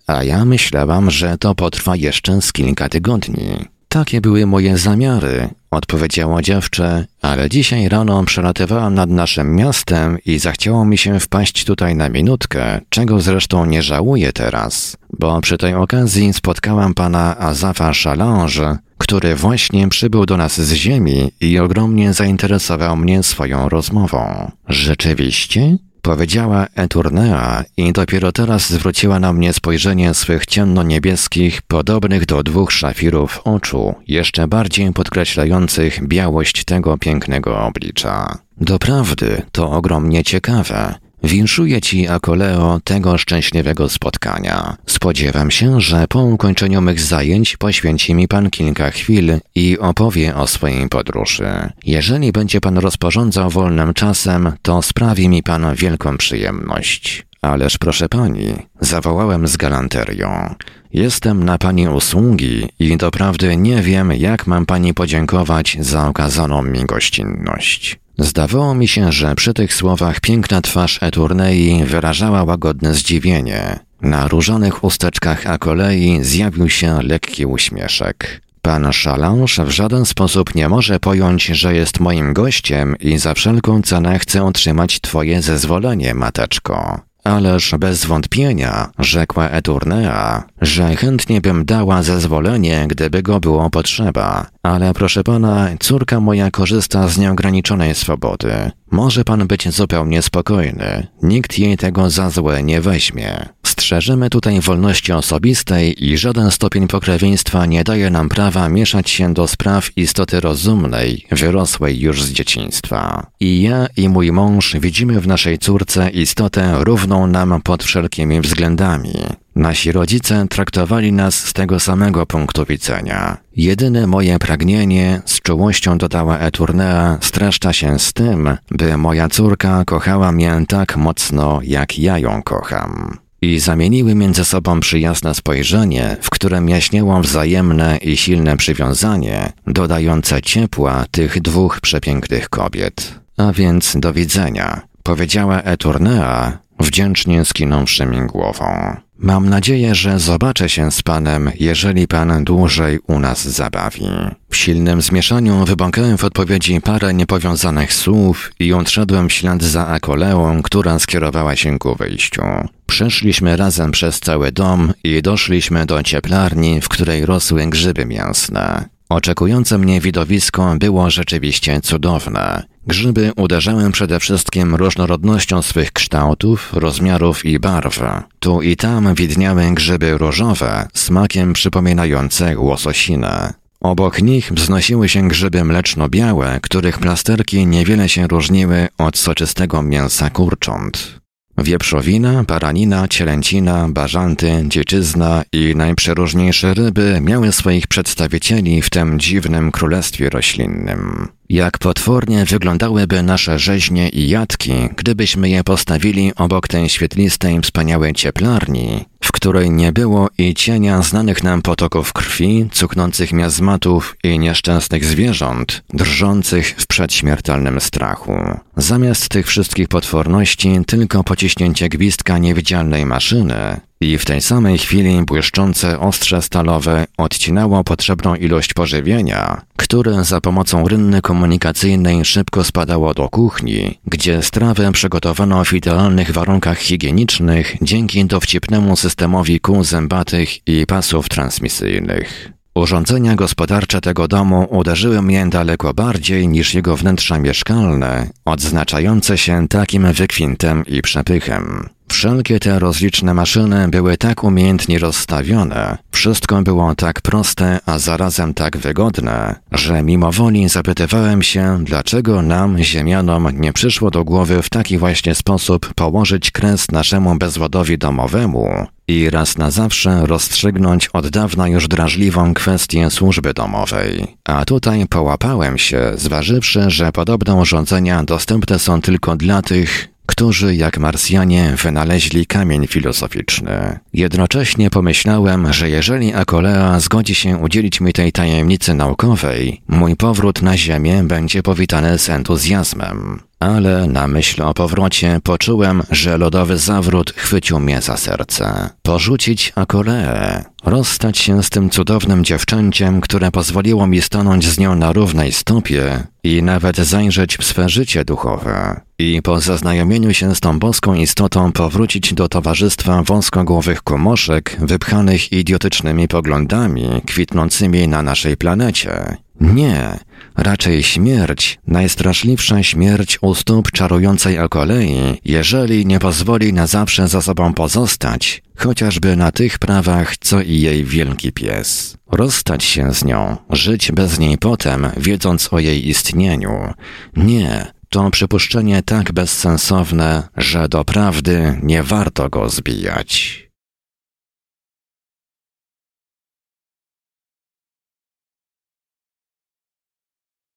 A ja myślałam, że to potrwa jeszcze z kilka tygodni. Takie były moje zamiary, odpowiedziało dziewczę, ale dzisiaj rano przelatywałam nad naszym miastem i zachciało mi się wpaść tutaj na minutkę, czego zresztą nie żałuję teraz, bo przy tej okazji spotkałam pana Azafa Chalange, który właśnie przybył do nas z ziemi i ogromnie zainteresował mnie swoją rozmową. Rzeczywiście? Powiedziała Eturnea i dopiero teraz zwróciła na mnie spojrzenie swych ciemno-niebieskich, podobnych do dwóch szafirów oczu, jeszcze bardziej podkreślających białość tego pięknego oblicza. Doprawdy, to ogromnie ciekawe. Winszuję Ci, Akoleo, tego szczęśliwego spotkania. Spodziewam się, że po ukończeniu mych zajęć poświęci mi Pan kilka chwil i opowie o swojej podróży. Jeżeli będzie Pan rozporządzał wolnym czasem, to sprawi mi Pan wielką przyjemność. Ależ proszę Pani, zawołałem z galanterią. Jestem na Pani usługi i doprawdy nie wiem, jak mam Pani podziękować za okazaną mi gościnność. Zdawało mi się, że przy tych słowach piękna twarz Eturnei wyrażała łagodne zdziwienie. Na różonych usteczkach Akolei zjawił się lekki uśmieszek. Pan Szalansz w żaden sposób nie może pojąć, że jest moim gościem i za wszelką cenę chce otrzymać twoje zezwolenie, mateczko. Ależ bez wątpienia, rzekła Eturnea, że chętnie bym dała zezwolenie, gdyby go było potrzeba. Ale proszę pana, córka moja korzysta z nieograniczonej swobody. Może pan być zupełnie spokojny. Nikt jej tego za złe nie weźmie. Strzeżymy tutaj wolności osobistej i żaden stopień pokrewieństwa nie daje nam prawa mieszać się do spraw istoty rozumnej, wyrosłej już z dzieciństwa. I ja i mój mąż widzimy w naszej córce istotę równą nam pod wszelkimi względami. Nasi rodzice traktowali nas z tego samego punktu widzenia. Jedyne moje pragnienie, z czułością dodała Eturnea, streszcza się z tym, by moja córka kochała mnie tak mocno, jak ja ją kocham. I zamieniły między sobą przyjazne spojrzenie, w którym jaśniało wzajemne i silne przywiązanie, dodające ciepła tych dwóch przepięknych kobiet. A więc do widzenia, powiedziała Eturnea, wdzięcznie skinąwszy mi głową. Mam nadzieję, że zobaczę się z panem, jeżeli pan dłużej u nas zabawi. W silnym zmieszaniu wybąkałem w odpowiedzi parę niepowiązanych słów i odszedłem w ślad za Akoleą, która skierowała się ku wyjściu. Przeszliśmy razem przez cały dom i doszliśmy do cieplarni, w której rosły grzyby mięsne. Oczekujące mnie widowisko było rzeczywiście cudowne. Grzyby uderzały przede wszystkim różnorodnością swych kształtów, rozmiarów i barw. Tu i tam widniały grzyby różowe, smakiem przypominające łososinę. Obok nich wznosiły się grzyby mleczno-białe, których plasterki niewiele się różniły od soczystego mięsa kurcząt. Wieprzowina, baranina, cielęcina, bażanty, dziczyzna i najprzeróżniejsze ryby miały swoich przedstawicieli w tym dziwnym królestwie roślinnym. Jak potwornie wyglądałyby nasze rzeźnie i jatki, gdybyśmy je postawili obok tej świetlistej, wspaniałej cieplarni, w której nie było i cienia znanych nam potoków krwi, cuchnących miazmatów i nieszczęsnych zwierząt, drżących w przedśmiertelnym strachu. Zamiast tych wszystkich potworności tylko pociśnięcie gwizdka niewidzialnej maszyny, i w tej samej chwili błyszczące ostrze stalowe odcinało potrzebną ilość pożywienia, które za pomocą rynny komunikacyjnej szybko spadało do kuchni, gdzie strawę przygotowano w idealnych warunkach higienicznych dzięki dowcipnemu systemowi kół zębatych i pasów transmisyjnych. Urządzenia gospodarcze tego domu uderzyły mnie daleko bardziej niż jego wnętrza mieszkalne, odznaczające się takim wykwintem i przepychem. Wszelkie te rozliczne maszyny były tak umiejętnie rozstawione, wszystko było tak proste, a zarazem tak wygodne, że mimowoli zapytywałem się, dlaczego nam, ziemianom, nie przyszło do głowy w taki właśnie sposób położyć kres naszemu bezwodowi domowemu i raz na zawsze rozstrzygnąć od dawna już drażliwą kwestię służby domowej. A tutaj połapałem się, zważywszy, że podobne urządzenia dostępne są tylko dla tych, którzy jak Marsjanie wynaleźli kamień filozoficzny. Jednocześnie pomyślałem, że jeżeli Akolea zgodzi się udzielić mi tej tajemnicy naukowej, mój powrót na Ziemię będzie powitany z entuzjazmem. Ale na myśl o powrocie poczułem, że lodowy zawrót chwycił mnie za serce. Porzucić Akoleę, rozstać się z tym cudownym dziewczęciem, które pozwoliło mi stanąć z nią na równej stopie i nawet zajrzeć w swe życie duchowe. I po zaznajomieniu się z tą boską istotą powrócić do towarzystwa wąskogłowych kumoszek, wypchanych idiotycznymi poglądami, kwitnącymi na naszej planecie. Nie, raczej śmierć, najstraszliwsza śmierć u stóp czarującej okolei, jeżeli nie pozwoli na zawsze za sobą pozostać, chociażby na tych prawach, co i jej wielki pies. Rozstać się z nią, żyć bez niej potem, wiedząc o jej istnieniu. Nie, to przypuszczenie tak bezsensowne, że doprawdy nie warto go zbijać.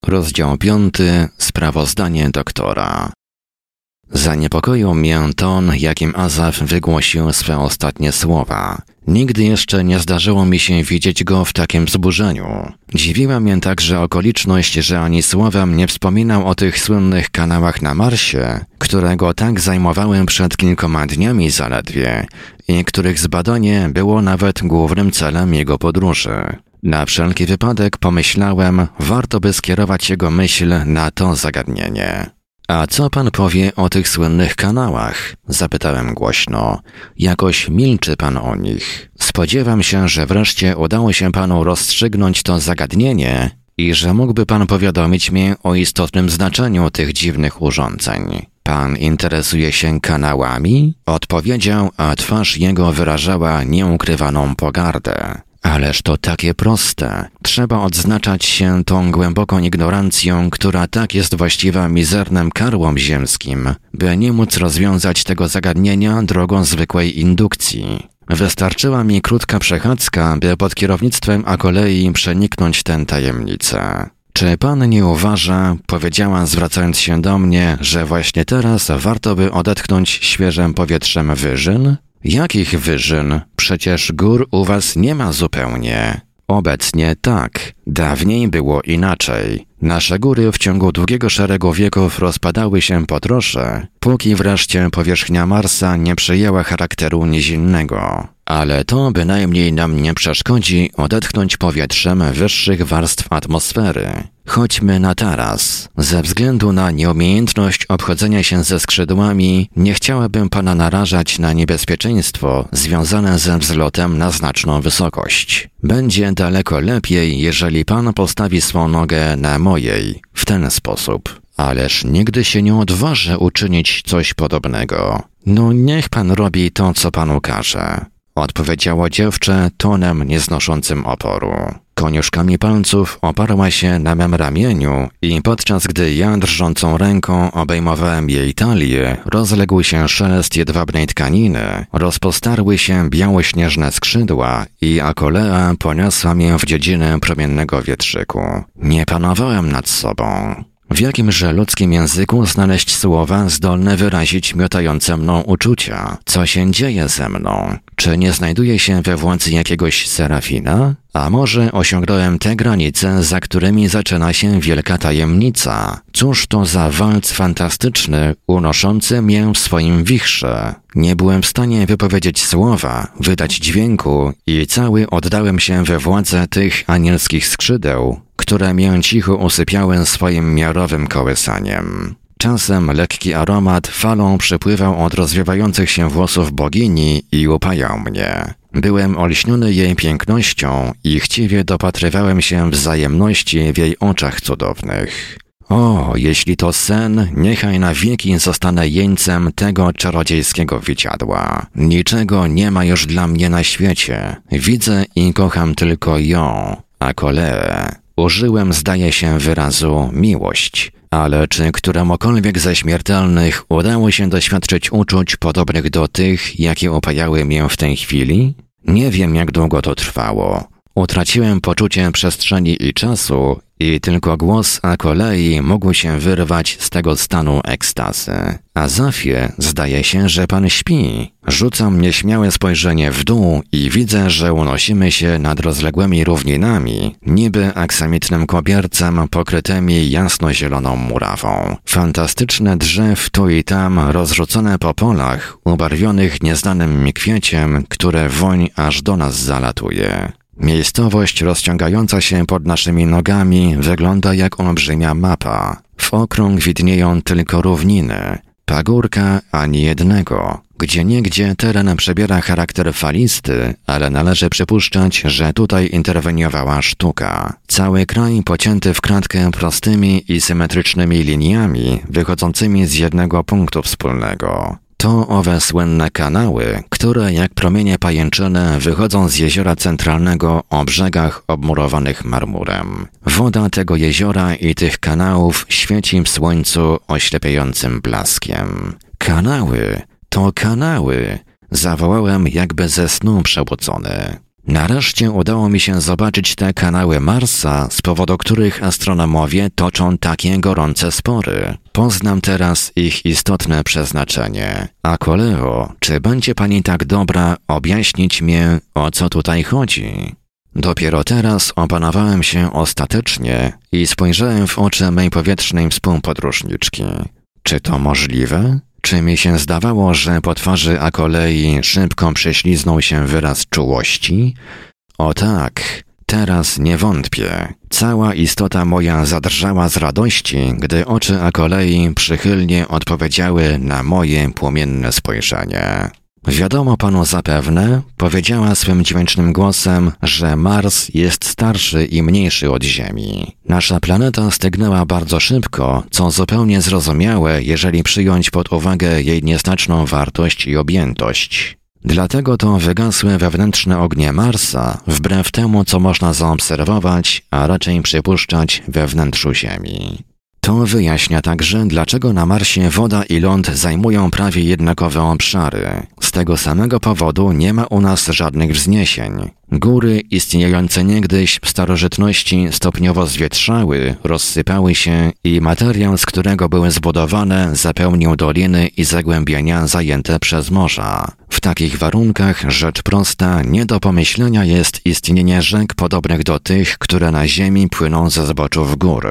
Rozdział piąty. Sprawozdanie doktora. Zaniepokoił mnie ton, jakim Azaf wygłosił swe ostatnie słowa. Nigdy jeszcze nie zdarzyło mi się widzieć go w takim wzburzeniu. Dziwiła mnie także okoliczność, że ani słowem nie wspominał o tych słynnych kanałach na Marsie, które go tak zajmowały przed kilkoma dniami zaledwie i których zbadanie było nawet głównym celem jego podróży. Na wszelki wypadek pomyślałem, warto by skierować jego myśl na to zagadnienie. A co pan powie o tych słynnych kanałach? Zapytałem głośno. Jakoś milczy pan o nich. Spodziewam się, że wreszcie udało się panu rozstrzygnąć to zagadnienie i że mógłby pan powiadomić mnie o istotnym znaczeniu tych dziwnych urządzeń. Pan interesuje się kanałami? Odpowiedział, a twarz jego wyrażała nieukrywaną pogardę. Ależ to takie proste. Trzeba odznaczać się tą głęboką ignorancją, która tak jest właściwa mizernym karłom ziemskim, by nie móc rozwiązać tego zagadnienia drogą zwykłej indukcji. Wystarczyła mi krótka przechadzka, by pod kierownictwem Akolei przeniknąć tę tajemnicę. Czy pan nie uważa, powiedziała zwracając się do mnie, że właśnie teraz warto by odetchnąć świeżym powietrzem wyżyn? Jakich wyżyn? Przecież gór u was nie ma zupełnie. Obecnie tak, dawniej było inaczej. Nasze góry w ciągu długiego szeregu wieków rozpadały się po trosze, póki wreszcie powierzchnia Marsa nie przyjęła charakteru nizinnego. Ale to bynajmniej nam nie przeszkodzi odetchnąć powietrzem wyższych warstw atmosfery. Chodźmy na taras. Ze względu na nieumiejętność obchodzenia się ze skrzydłami, nie chciałabym pana narażać na niebezpieczeństwo związane ze wzlotem na znaczną wysokość. Będzie daleko lepiej, jeżeli pan postawi swą nogę na mojej, w ten sposób. Ależ nigdy się nie odważę uczynić coś podobnego. No niech pan robi to, co panu każe. Odpowiedziało dziewczę tonem nieznoszącym oporu. Koniuszkami palców oparła się na mem ramieniu i podczas gdy ja drżącą ręką obejmowałem jej talię, rozległ się szelest jedwabnej tkaniny, rozpostarły się białośnieżne skrzydła i akolea poniosła mnie w dziedzinę promiennego wietrzyku. Nie panowałem nad sobą. W jakimże ludzkim języku znaleźć słowa zdolne wyrazić miotające mną uczucia? Co się dzieje ze mną? Czy nie znajduję się we władzy jakiegoś serafina? A może osiągnąłem te granice, za którymi zaczyna się wielka tajemnica? Cóż to za walc fantastyczny, unoszący mię w swoim wichrze? Nie byłem w stanie wypowiedzieć słowa, wydać dźwięku i cały oddałem się we władzę tych anielskich skrzydeł, które mię cicho usypiały swoim miarowym kołysaniem. Czasem lekki aromat falą przypływał od rozwiewających się włosów bogini i upajał mnie. Byłem olśniony jej pięknością i chciwie dopatrywałem się wzajemności w jej oczach cudownych. O, jeśli to sen, niechaj na wieki zostanę jeńcem tego czarodziejskiego widziadła. Niczego nie ma już dla mnie na świecie. Widzę i kocham tylko ją, a Koleę. Użyłem, zdaje się, wyrazu miłość. Ale czy któremukolwiek ze śmiertelnych udało się doświadczyć uczuć podobnych do tych, jakie opajały mnie w tej chwili? Nie wiem, jak długo to trwało. Utraciłem poczucie przestrzeni i czasu i tylko głos a kolei mógł się wyrwać z tego stanu ekstazy. A Zafie zdaje się, że pan śpi. Rzucam nieśmiałe spojrzenie w dół i widzę, że unosimy się nad rozległymi równinami, niby aksamitnym kobiercem pokrytymi jasno-zieloną murawą. Fantastyczne drzew tu i tam rozrzucone po polach, ubarwionych nieznanym mi kwieciem, które woń aż do nas zalatuje. Miejscowość rozciągająca się pod naszymi nogami wygląda jak olbrzymia mapa. W okrąg widnieją tylko równiny, pagórka ani jednego. Gdzie niegdzie teren przebiera charakter falisty, ale należy przypuszczać, że tutaj interweniowała sztuka. Cały kraj pocięty w kratkę prostymi i symetrycznymi liniami, wychodzącymi z jednego punktu wspólnego. To owe słynne kanały, które jak promienie pajęczyny wychodzą z jeziora centralnego o brzegach obmurowanych marmurem. Woda tego jeziora i tych kanałów świeci w słońcu oślepiającym blaskiem. Kanały, to kanały, zawołałem jakby ze snu przebudzony. Nareszcie udało mi się zobaczyć te kanały Marsa, z powodu których astronomowie toczą takie gorące spory. Poznam teraz ich istotne przeznaczenie. A kolego, czy będzie pani tak dobra objaśnić mnie, o co tutaj chodzi? Dopiero teraz opanowałem się ostatecznie i spojrzałem w oczy mej powietrznej współpodróżniczki. Czy to możliwe? Czy mi się zdawało, że po twarzy Akolei szybko prześliznął się wyraz czułości? O tak, teraz nie wątpię. Cała istota moja zadrżała z radości, gdy oczy Akolei przychylnie odpowiedziały na moje płomienne spojrzenie. Wiadomo panu zapewne, powiedziała swym dźwięcznym głosem, że Mars jest starszy i mniejszy od Ziemi. Nasza planeta stygnęła bardzo szybko, co zupełnie zrozumiałe, jeżeli przyjąć pod uwagę jej nieznaczną wartość i objętość. Dlatego to wygasły wewnętrzne ognie Marsa, wbrew temu, co można zaobserwować, a raczej przypuszczać we wnętrzu Ziemi. To wyjaśnia także, dlaczego na Marsie woda i ląd zajmują prawie jednakowe obszary. Tego samego powodu nie ma u nas żadnych wzniesień. Góry istniejące niegdyś w starożytności stopniowo zwietrzały, rozsypały się i materiał, z którego były zbudowane, zapełnił doliny i zagłębienia zajęte przez morza. W takich warunkach rzecz prosta nie do pomyślenia jest istnienie rzek podobnych do tych, które na ziemi płyną ze zboczów gór.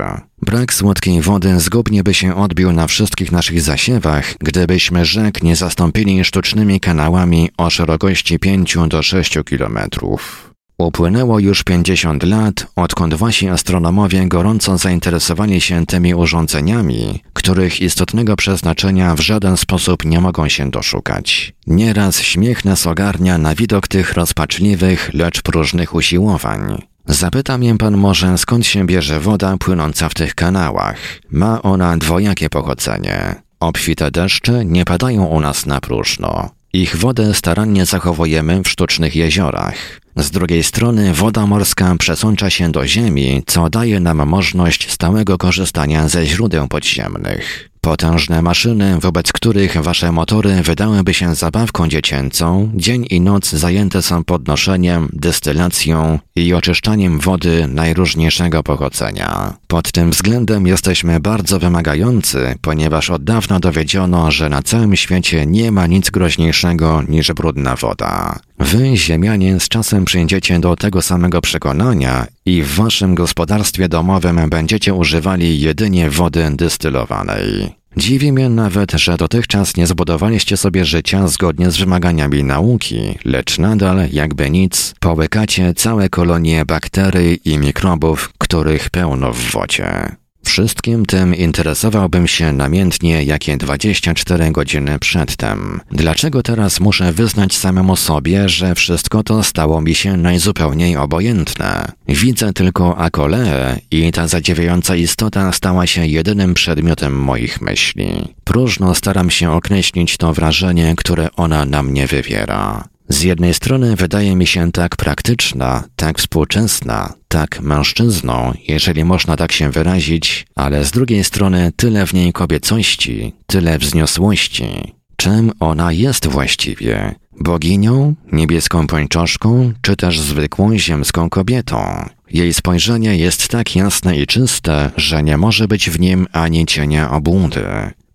Brak słodkiej wody zgubnie by się odbił na wszystkich naszych zasiewach, gdybyśmy rzek nie zastąpili sztucznymi kanałami o szerokości 5 do 6 kilometrów. Upłynęło już 50 lat, odkąd wasi astronomowie gorąco zainteresowali się tymi urządzeniami, których istotnego przeznaczenia w żaden sposób nie mogą się doszukać. Nieraz śmiech nas ogarnia na widok tych rozpaczliwych, lecz próżnych usiłowań. Zapyta mnie pan może, skąd się bierze woda płynąca w tych kanałach. Ma ona dwojakie pochodzenie. Obfite deszcze nie padają u nas na próżno. Ich wodę starannie zachowujemy w sztucznych jeziorach. Z drugiej strony woda morska przesącza się do ziemi, co daje nam możliwość stałego korzystania ze źródeł podziemnych. Potężne maszyny, wobec których wasze motory wydałyby się zabawką dziecięcą, dzień i noc zajęte są podnoszeniem, dystylacją i oczyszczaniem wody najróżniejszego pochodzenia. Pod tym względem jesteśmy bardzo wymagający, ponieważ od dawna dowiedziono, że na całym świecie nie ma nic groźniejszego niż brudna woda. Wy, ziemianie, z czasem przyjdziecie do tego samego przekonania i w waszym gospodarstwie domowym będziecie używali jedynie wody dystylowanej. Dziwi mnie nawet, że dotychczas nie zbudowaliście sobie życia zgodnie z wymaganiami nauki, lecz nadal, jakby nic, połykacie całe kolonie bakterii i mikrobów, których pełno w wodzie. Wszystkim tym interesowałbym się namiętnie jakie 24 godziny przedtem. Dlaczego teraz muszę wyznać samemu sobie, że wszystko to stało mi się najzupełniej obojętne? Widzę tylko akoleę i ta zadziwiająca istota stała się jedynym przedmiotem moich myśli. Próżno staram się określić to wrażenie, które ona na mnie wywiera. Z jednej strony wydaje mi się tak praktyczna, tak współczesna, tak mężczyzną, jeżeli można tak się wyrazić, ale z drugiej strony tyle w niej kobiecości, tyle wzniosłości. Czym ona jest właściwie? Boginią, niebieską pończoszką, czy też zwykłą ziemską kobietą? Jej spojrzenie jest tak jasne i czyste, że nie może być w nim ani cienia obłudy.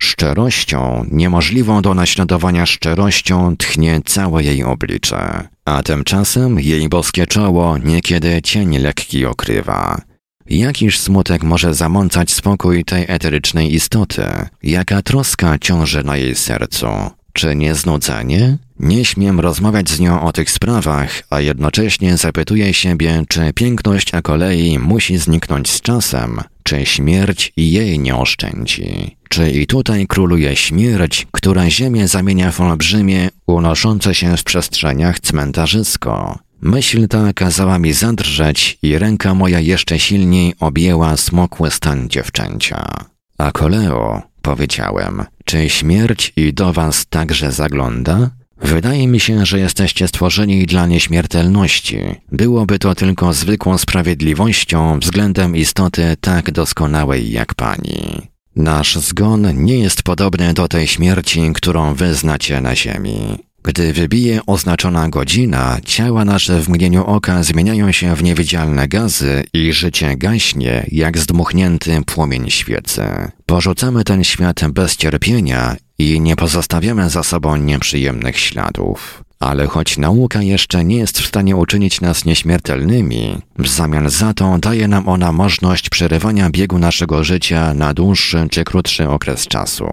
Szczerością, niemożliwą do naśladowania szczerością tchnie całe jej oblicze, a tymczasem jej boskie czoło niekiedy cień lekki okrywa. Jakiż smutek może zamącać spokój tej eterycznej istoty? Jaka troska ciąży na jej sercu? Czy nie znudzenie? Nie śmiem rozmawiać z nią o tych sprawach, a jednocześnie zapytuję siebie, czy piękność a kolei musi zniknąć z czasem, czy śmierć jej nie oszczędzi. Czy i tutaj króluje śmierć, która ziemię zamienia w olbrzymie, unoszące się w przestrzeniach cmentarzysko? Myśl ta kazała mi zadrżeć i ręka moja jeszcze silniej objęła smokły stan dziewczęcia. A koleo, powiedziałem, czy śmierć i do was także zagląda? Wydaje mi się, że jesteście stworzeni dla nieśmiertelności. Byłoby to tylko zwykłą sprawiedliwością względem istoty tak doskonałej jak pani. Nasz zgon nie jest podobny do tej śmierci, którą wy znacie na ziemi. Gdy wybije oznaczona godzina, ciała nasze w mgnieniu oka zmieniają się w niewidzialne gazy i życie gaśnie, jak zdmuchnięty płomień świecy. Porzucamy ten świat bez cierpienia i nie pozostawiamy za sobą nieprzyjemnych śladów. Ale choć nauka jeszcze nie jest w stanie uczynić nas nieśmiertelnymi, w zamian za to daje nam ona możliwość przerywania biegu naszego życia na dłuższy czy krótszy okres czasu.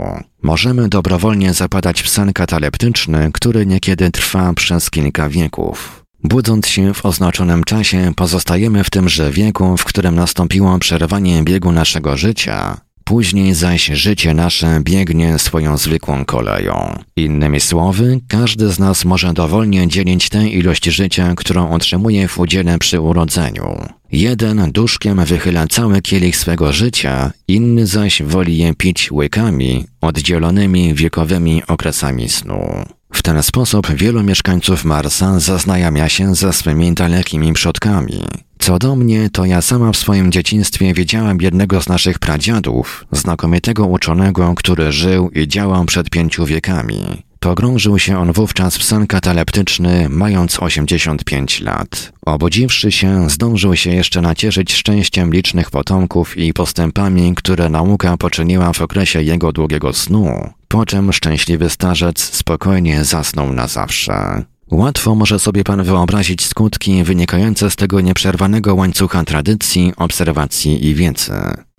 Możemy dobrowolnie zapadać w sen kataleptyczny, który niekiedy trwa przez kilka wieków. Budząc się w oznaczonym czasie, pozostajemy w tymże wieku, w którym nastąpiło przerwanie biegu naszego życia, Później zaś życie nasze biegnie swoją zwykłą koleją. Innymi słowy, każdy z nas może dowolnie dzielić tę ilość życia, którą otrzymuje w udziale przy urodzeniu. Jeden duszkiem wychyla cały kielich swego życia, inny zaś woli je pić łykami, oddzielonymi wiekowymi okresami snu. W ten sposób wielu mieszkańców Marsa zaznajamia się ze swymi dalekimi przodkami. Co do mnie, to ja sama w swoim dzieciństwie wiedziałam jednego z naszych pradziadów, znakomitego uczonego, który żył i działał przed pięciu wiekami. Pogrążył się on wówczas w sen kataleptyczny, mając 85 lat. Obudziwszy się, zdążył się jeszcze nacieszyć szczęściem licznych potomków i postępami, które nauka poczyniła w okresie jego długiego snu, po czym szczęśliwy starzec spokojnie zasnął na zawsze. Łatwo może sobie pan wyobrazić skutki wynikające z tego nieprzerwanego łańcucha tradycji, obserwacji i wiedzy.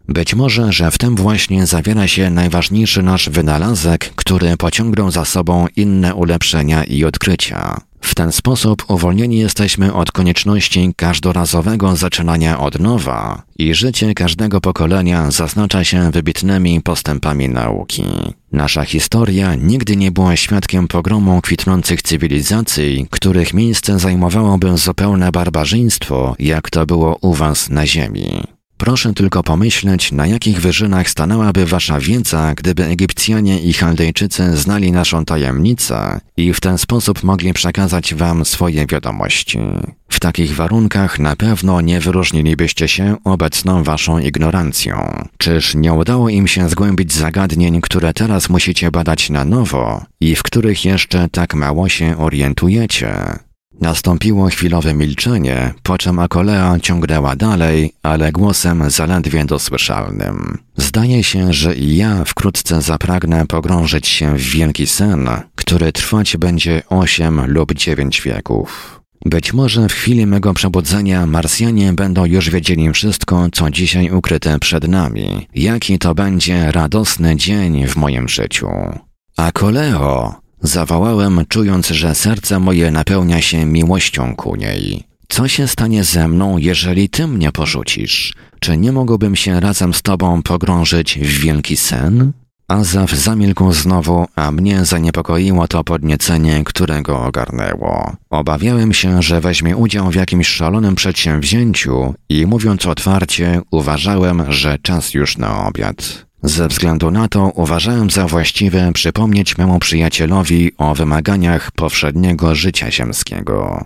Być może, że w tym właśnie zawiera się najważniejszy nasz wynalazek, który pociągnął za sobą inne ulepszenia i odkrycia. W ten sposób uwolnieni jesteśmy od konieczności każdorazowego zaczynania od nowa i życie każdego pokolenia zaznacza się wybitnymi postępami nauki. Nasza historia nigdy nie była świadkiem pogromu kwitnących cywilizacji, których miejsce zajmowałoby zupełne barbarzyństwo, jak to było u was na Ziemi. Proszę tylko pomyśleć, na jakich wyżynach stanęłaby wasza wiedza, gdyby Egipcjanie i Chaldejczycy znali naszą tajemnicę i w ten sposób mogli przekazać wam swoje wiadomości. W takich warunkach na pewno nie wyróżnilibyście się obecną waszą ignorancją. Czyż nie udało im się zgłębić zagadnień, które teraz musicie badać na nowo i w których jeszcze tak mało się orientujecie? Nastąpiło chwilowe milczenie, po czym Akolea ciągnęła dalej, ale głosem zaledwie dosłyszalnym. Zdaje się, że i ja wkrótce zapragnę pogrążyć się w wielki sen, który trwać będzie osiem lub dziewięć wieków. Być może w chwili mego przebudzenia Marsjanie będą już wiedzieli wszystko, co dzisiaj ukryte przed nami. Jaki to będzie radosny dzień w moim życiu. Akoleo! Zawołałem, czując, że serce moje napełnia się miłością ku niej. Co się stanie ze mną, jeżeli ty mnie porzucisz? Czy nie mogłbym się razem z tobą pogrążyć w wielki sen? Azaf zamilkł znowu, a mnie zaniepokoiło to podniecenie, którego ogarnęło. Obawiałem się, że weźmie udział w jakimś szalonym przedsięwzięciu i mówiąc otwarcie, uważałem, że czas już na obiad. Ze względu na to uważałem za właściwe przypomnieć memu przyjacielowi o wymaganiach powszedniego życia ziemskiego.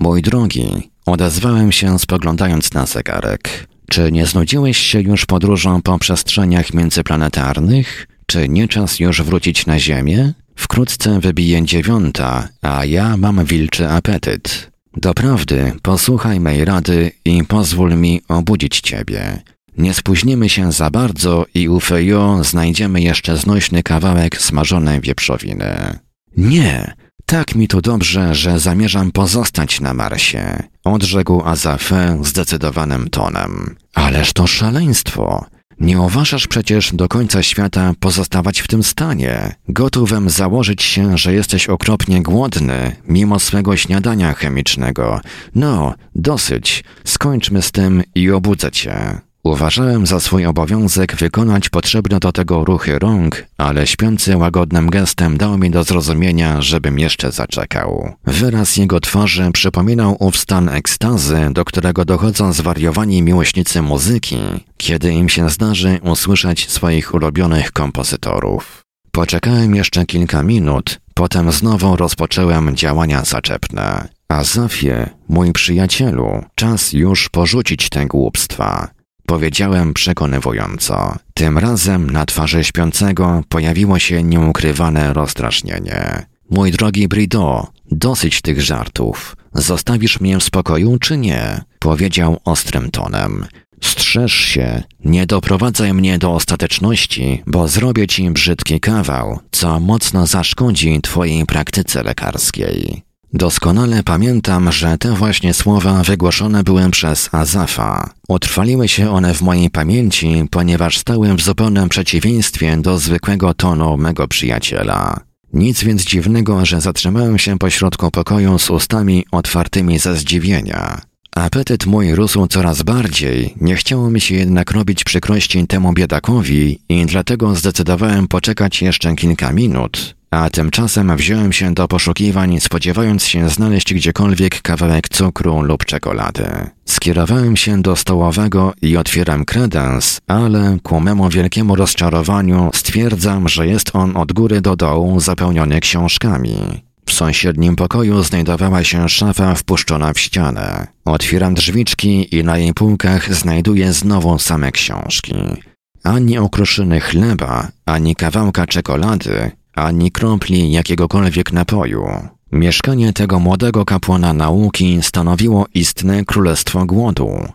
Mój drogi, odezwałem się spoglądając na zegarek. Czy nie znudziłeś się już podróżą po przestrzeniach międzyplanetarnych? Czy nie czas już wrócić na Ziemię? Wkrótce wybije dziewiąta, a ja mam wilczy apetyt. Doprawdy, posłuchaj mej rady i pozwól mi obudzić ciebie. Nie spóźnimy się za bardzo i u Fejo znajdziemy jeszcze znośny kawałek smażonej wieprzowiny. Nie, tak mi tu dobrze, że zamierzam pozostać na Marsie, odrzekł Azafe zdecydowanym tonem. Ależ to szaleństwo! Nie uważasz przecież do końca świata pozostawać w tym stanie. Gotówem założyć się, że jesteś okropnie głodny, mimo swego śniadania chemicznego. No, dosyć. Skończmy z tym i obudzę cię. Uważałem za swój obowiązek wykonać potrzebne do tego ruchy rąk, ale śpiący łagodnym gestem dał mi do zrozumienia, żebym jeszcze zaczekał. Wyraz jego twarzy przypominał ów stan ekstazy, do którego dochodzą zwariowani miłośnicy muzyki, kiedy im się zdarzy usłyszeć swoich ulubionych kompozytorów. Poczekałem jeszcze kilka minut, potem znowu rozpocząłem działania zaczepne. A Zafie, mój przyjacielu, czas już porzucić te głupstwa. Powiedziałem przekonywująco. Tym razem na twarzy śpiącego pojawiło się nieukrywane rozstrasznienie. Mój drogi Brido, dosyć tych żartów. Zostawisz mnie w spokoju czy nie? Powiedział ostrym tonem. Strzeż się, nie doprowadzaj mnie do ostateczności, bo zrobię ci brzydki kawał, co mocno zaszkodzi twojej praktyce lekarskiej. Doskonale pamiętam, że te właśnie słowa wygłoszone były przez Azafa. Utrwaliły się one w mojej pamięci, ponieważ stały w zupełnym przeciwieństwie do zwykłego tonu mego przyjaciela. Nic więc dziwnego, że zatrzymałem się pośrodku pokoju z ustami otwartymi ze zdziwienia. Apetyt mój rósł coraz bardziej, nie chciało mi się jednak robić przykrości temu biedakowi i dlatego zdecydowałem poczekać jeszcze kilka minut, a tymczasem wziąłem się do poszukiwań, spodziewając się znaleźć gdziekolwiek kawałek cukru lub czekolady. Skierowałem się do stołowego i otwieram kredens, ale ku memu wielkiemu rozczarowaniu stwierdzam, że jest on od góry do dołu zapełniony książkami. W sąsiednim pokoju znajdowała się szafa wpuszczona w ścianę. Otwieram drzwiczki i na jej półkach znajduję znowu same książki. Ani okruszyny chleba, ani kawałka czekolady, ani kropli jakiegokolwiek napoju. Mieszkanie tego młodego kapłana nauki stanowiło istne królestwo głodu.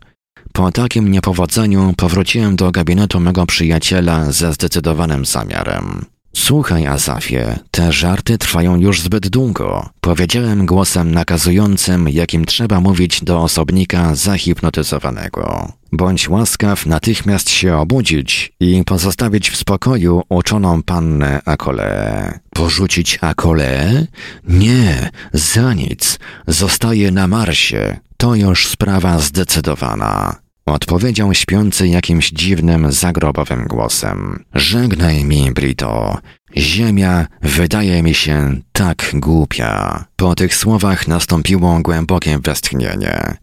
Po takim niepowodzeniu powróciłem do gabinetu mego przyjaciela ze zdecydowanym zamiarem. Słuchaj, Azafie, te żarty trwają już zbyt długo. Powiedziałem głosem nakazującym, jakim trzeba mówić do osobnika zahipnotyzowanego. Bądź łaskaw natychmiast się obudzić i pozostawić w spokoju uczoną pannę Akole. Porzucić Akole? Nie, za nic. Zostaje na Marsie. To już sprawa zdecydowana. Odpowiedział śpiący jakimś dziwnym, zagrobowym głosem. Żegnaj mi, Brito. Ziemia wydaje mi się tak głupia. Po tych słowach nastąpiło głębokie westchnienie.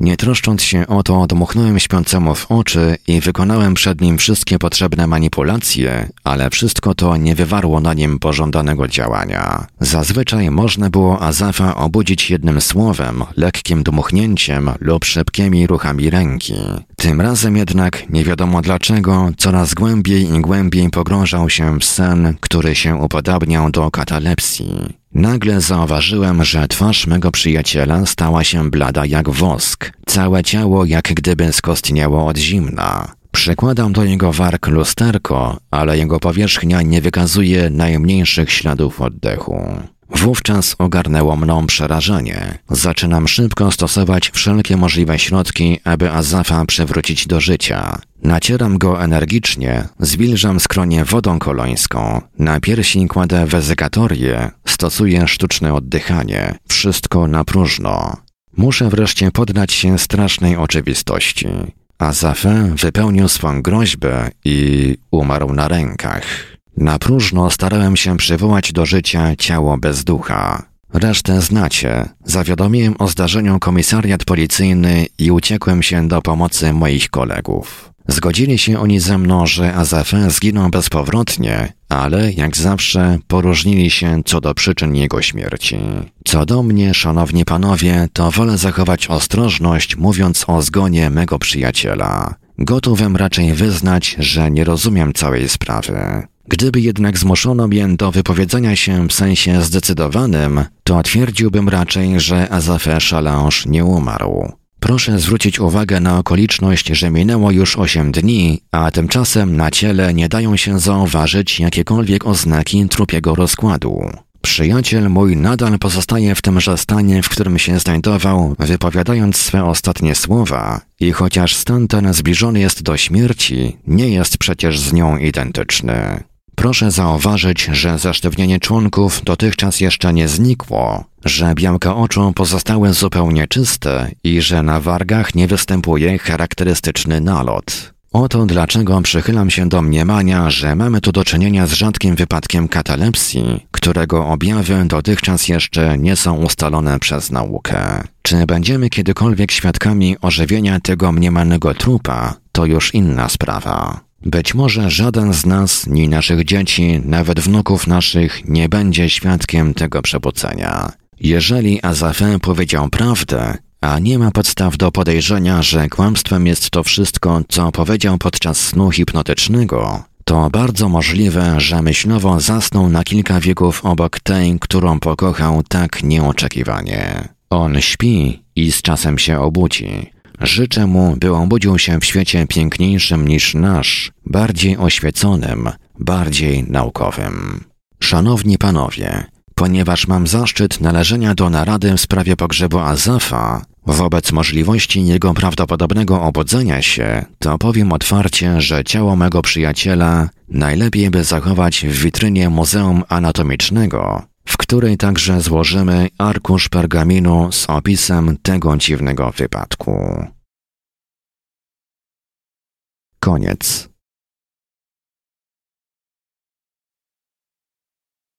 Nie troszcząc się o to, dmuchnąłem śpiącemu w oczy i wykonałem przed nim wszystkie potrzebne manipulacje, ale wszystko to nie wywarło na nim pożądanego działania. Zazwyczaj można było Azafa obudzić jednym słowem, lekkim dmuchnięciem lub szybkimi ruchami ręki. Tym razem jednak, nie wiadomo dlaczego, coraz głębiej i głębiej pogrążał się w sen, który się upodabniał do katalepsji. Nagle zauważyłem, że twarz mego przyjaciela stała się blada jak wosk, całe ciało jak gdyby skostniało od zimna. Przykładam do jego warg lusterko, ale jego powierzchnia nie wykazuje najmniejszych śladów oddechu. Wówczas ogarnęło mną przerażenie. Zaczynam szybko stosować wszelkie możliwe środki, aby Azafa przywrócić do życia. Nacieram go energicznie, zwilżam skronie wodą kolońską, na piersi kładę wezykatorię, stosuję sztuczne oddychanie, wszystko na próżno. Muszę wreszcie poddać się strasznej oczywistości. Azafę wypełnił swą groźbę i umarł na rękach. Na próżno starałem się przywołać do życia ciało bez ducha. Resztę znacie. Zawiadomiłem o zdarzeniu komisariat policyjny i uciekłem się do pomocy moich kolegów. Zgodzili się oni ze mną, że Azafin zginął bezpowrotnie, ale jak zawsze poróżnili się co do przyczyn jego śmierci. Co do mnie, szanowni panowie, to wolę zachować ostrożność, mówiąc o zgonie mego przyjaciela. Gotówem raczej wyznać, że nie rozumiem całej sprawy. Gdyby jednak zmuszono mnie do wypowiedzenia się w sensie zdecydowanym, to twierdziłbym raczej, że Azafé Chalange nie umarł. Proszę zwrócić uwagę na okoliczność, że minęło już 8 dni, a tymczasem na ciele nie dają się zauważyć jakiekolwiek oznaki trupiego rozkładu. Przyjaciel mój nadal pozostaje w tymże stanie, w którym się znajdował, wypowiadając swe ostatnie słowa, i chociaż stan ten zbliżony jest do śmierci, nie jest przecież z nią identyczny. Proszę zauważyć, że zasztywnienie członków dotychczas jeszcze nie znikło, że białka oczu pozostały zupełnie czyste i że na wargach nie występuje charakterystyczny nalot. Oto dlaczego przychylam się do mniemania, że mamy tu do czynienia z rzadkim wypadkiem katalepsji, którego objawy dotychczas jeszcze nie są ustalone przez naukę. Czy będziemy kiedykolwiek świadkami ożywienia tego mniemanego trupa, to już inna sprawa. Być może żaden z nas, ni naszych dzieci, nawet wnuków naszych, nie będzie świadkiem tego przebudzenia. Jeżeli Azafin powiedział prawdę, a nie ma podstaw do podejrzenia, że kłamstwem jest to wszystko, co powiedział podczas snu hipnotycznego, to bardzo możliwe, że myślowo zasnął na kilka wieków obok tej, którą pokochał tak nieoczekiwanie. On śpi i z czasem się obudzi. Życzę mu, by obudził się w świecie piękniejszym niż nasz, bardziej oświeconym, bardziej naukowym. Szanowni panowie, ponieważ mam zaszczyt należenia do narady w sprawie pogrzebu Azafa, wobec możliwości jego prawdopodobnego obudzenia się, to powiem otwarcie, że ciało mego przyjaciela najlepiej by zachować w witrynie Muzeum Anatomicznego, w której także złożymy arkusz pergaminu z opisem tego dziwnego wypadku. Koniec.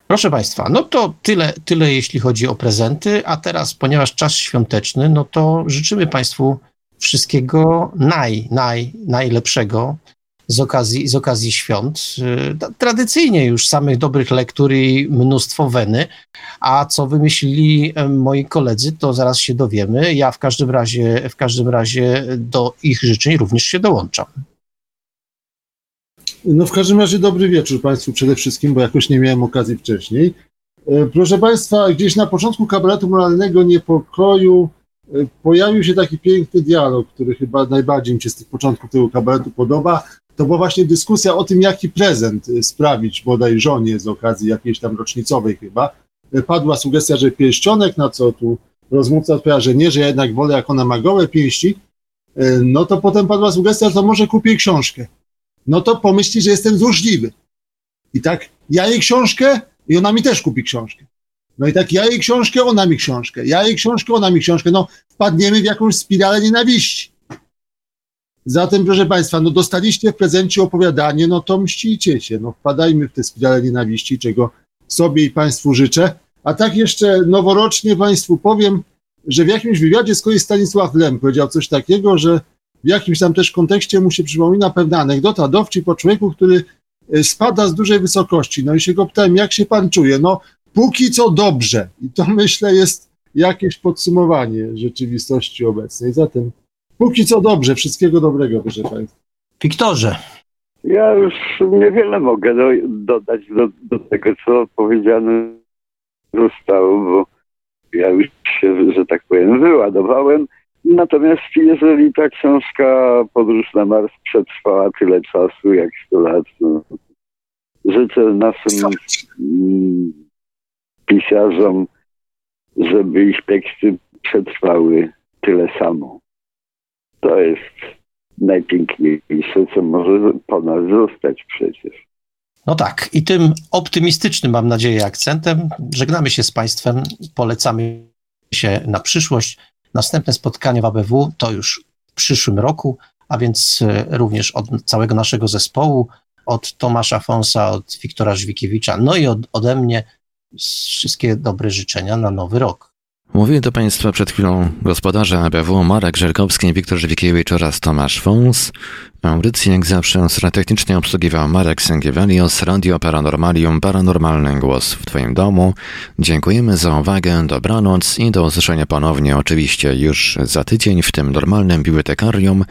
Proszę Państwa, no to tyle, tyle jeśli chodzi o prezenty, a teraz, ponieważ czas świąteczny, no to życzymy Państwu wszystkiego naj, naj, najlepszego z okazji, z okazji świąt. Y, tradycyjnie już samych dobrych lektur i mnóstwo weny, a co wymyślili moi koledzy, to zaraz się dowiemy. Ja w każdym razie, w każdym razie do ich życzeń również się dołączam. No w każdym razie dobry wieczór Państwu przede wszystkim, bo jakoś nie miałem okazji wcześniej. E, proszę Państwa, gdzieś na początku kabaretu moralnego niepokoju pojawił się taki piękny dialog, który chyba najbardziej mi się z tych początków tego kabaretu podoba. To była właśnie dyskusja o tym, jaki prezent e, sprawić bodaj żonie z okazji jakiejś tam rocznicowej chyba. Padła sugestia, że pierścionek, na co tu rozmówca odpowiada, że nie, że ja jednak wolę, jak ona ma gołe pięści. No to potem padła sugestia, że może kupię książkę no to pomyśli, że jestem złośliwy. I tak ja jej książkę i ona mi też kupi książkę. No i tak ja jej książkę, ona mi książkę. Ja jej książkę, ona mi książkę. No wpadniemy w jakąś spiralę nienawiści. Zatem, proszę Państwa, no dostaliście w prezencie opowiadanie, no to mścicie się. No wpadajmy w tę spiralę nienawiści, czego sobie i Państwu życzę. A tak jeszcze noworocznie Państwu powiem, że w jakimś wywiadzie z kolei Stanisław Lem powiedział coś takiego, że w jakimś tam też kontekście mu się przypomina pewna anegdota, dowcip o człowieku, który e, spada z dużej wysokości. No i się go pytałem, jak się pan czuje? No, póki co dobrze. I to myślę jest jakieś podsumowanie rzeczywistości obecnej. Zatem póki co dobrze, wszystkiego dobrego, proszę państwa. Wiktorze. Ja już niewiele mogę do, dodać do, do tego, co powiedziane zostało, bo ja już się, że tak powiem, wyładowałem. Natomiast jeżeli ta książka Podróż na Mars przetrwała tyle czasu, jak 100 lat, no, życzę naszym mm, pisarzom, żeby ich teksty przetrwały tyle samo. To jest najpiękniejsze, co może po nas zostać przecież. No tak, i tym optymistycznym, mam nadzieję, akcentem żegnamy się z Państwem, polecamy się na przyszłość. Następne spotkanie w ABW to już w przyszłym roku, a więc e, również od całego naszego zespołu, od Tomasza Fonsa, od Wiktora Żwikiewicza, no i od, ode mnie wszystkie dobre życzenia na nowy rok. Mówili do Państwa przed chwilą gospodarze ABW Marek Żelkowski, Wiktor Żwikiewicz oraz Tomasz Fons. Audycję jak zawsze technicznie obsługiwał Marek Sęgiewelios, Radio Paranormalium, Paranormalny Głos w Twoim domu. Dziękujemy za uwagę, dobranoc i do usłyszenia ponownie oczywiście już za tydzień w tym normalnym bibliotekarium,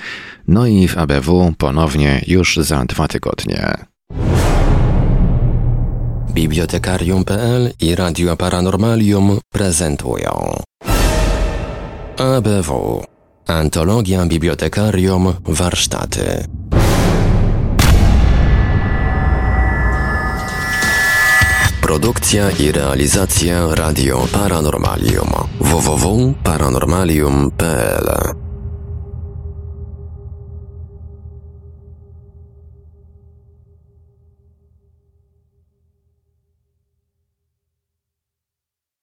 no i w ABW ponownie już za dwa tygodnie. Bibliotekarium.pl i Radio Paranormalium prezentują. ABW Antologia Bibliotekarium Warsztaty. Produkcja i realizacja Radio Paranormalium. Www.paranormalium.pl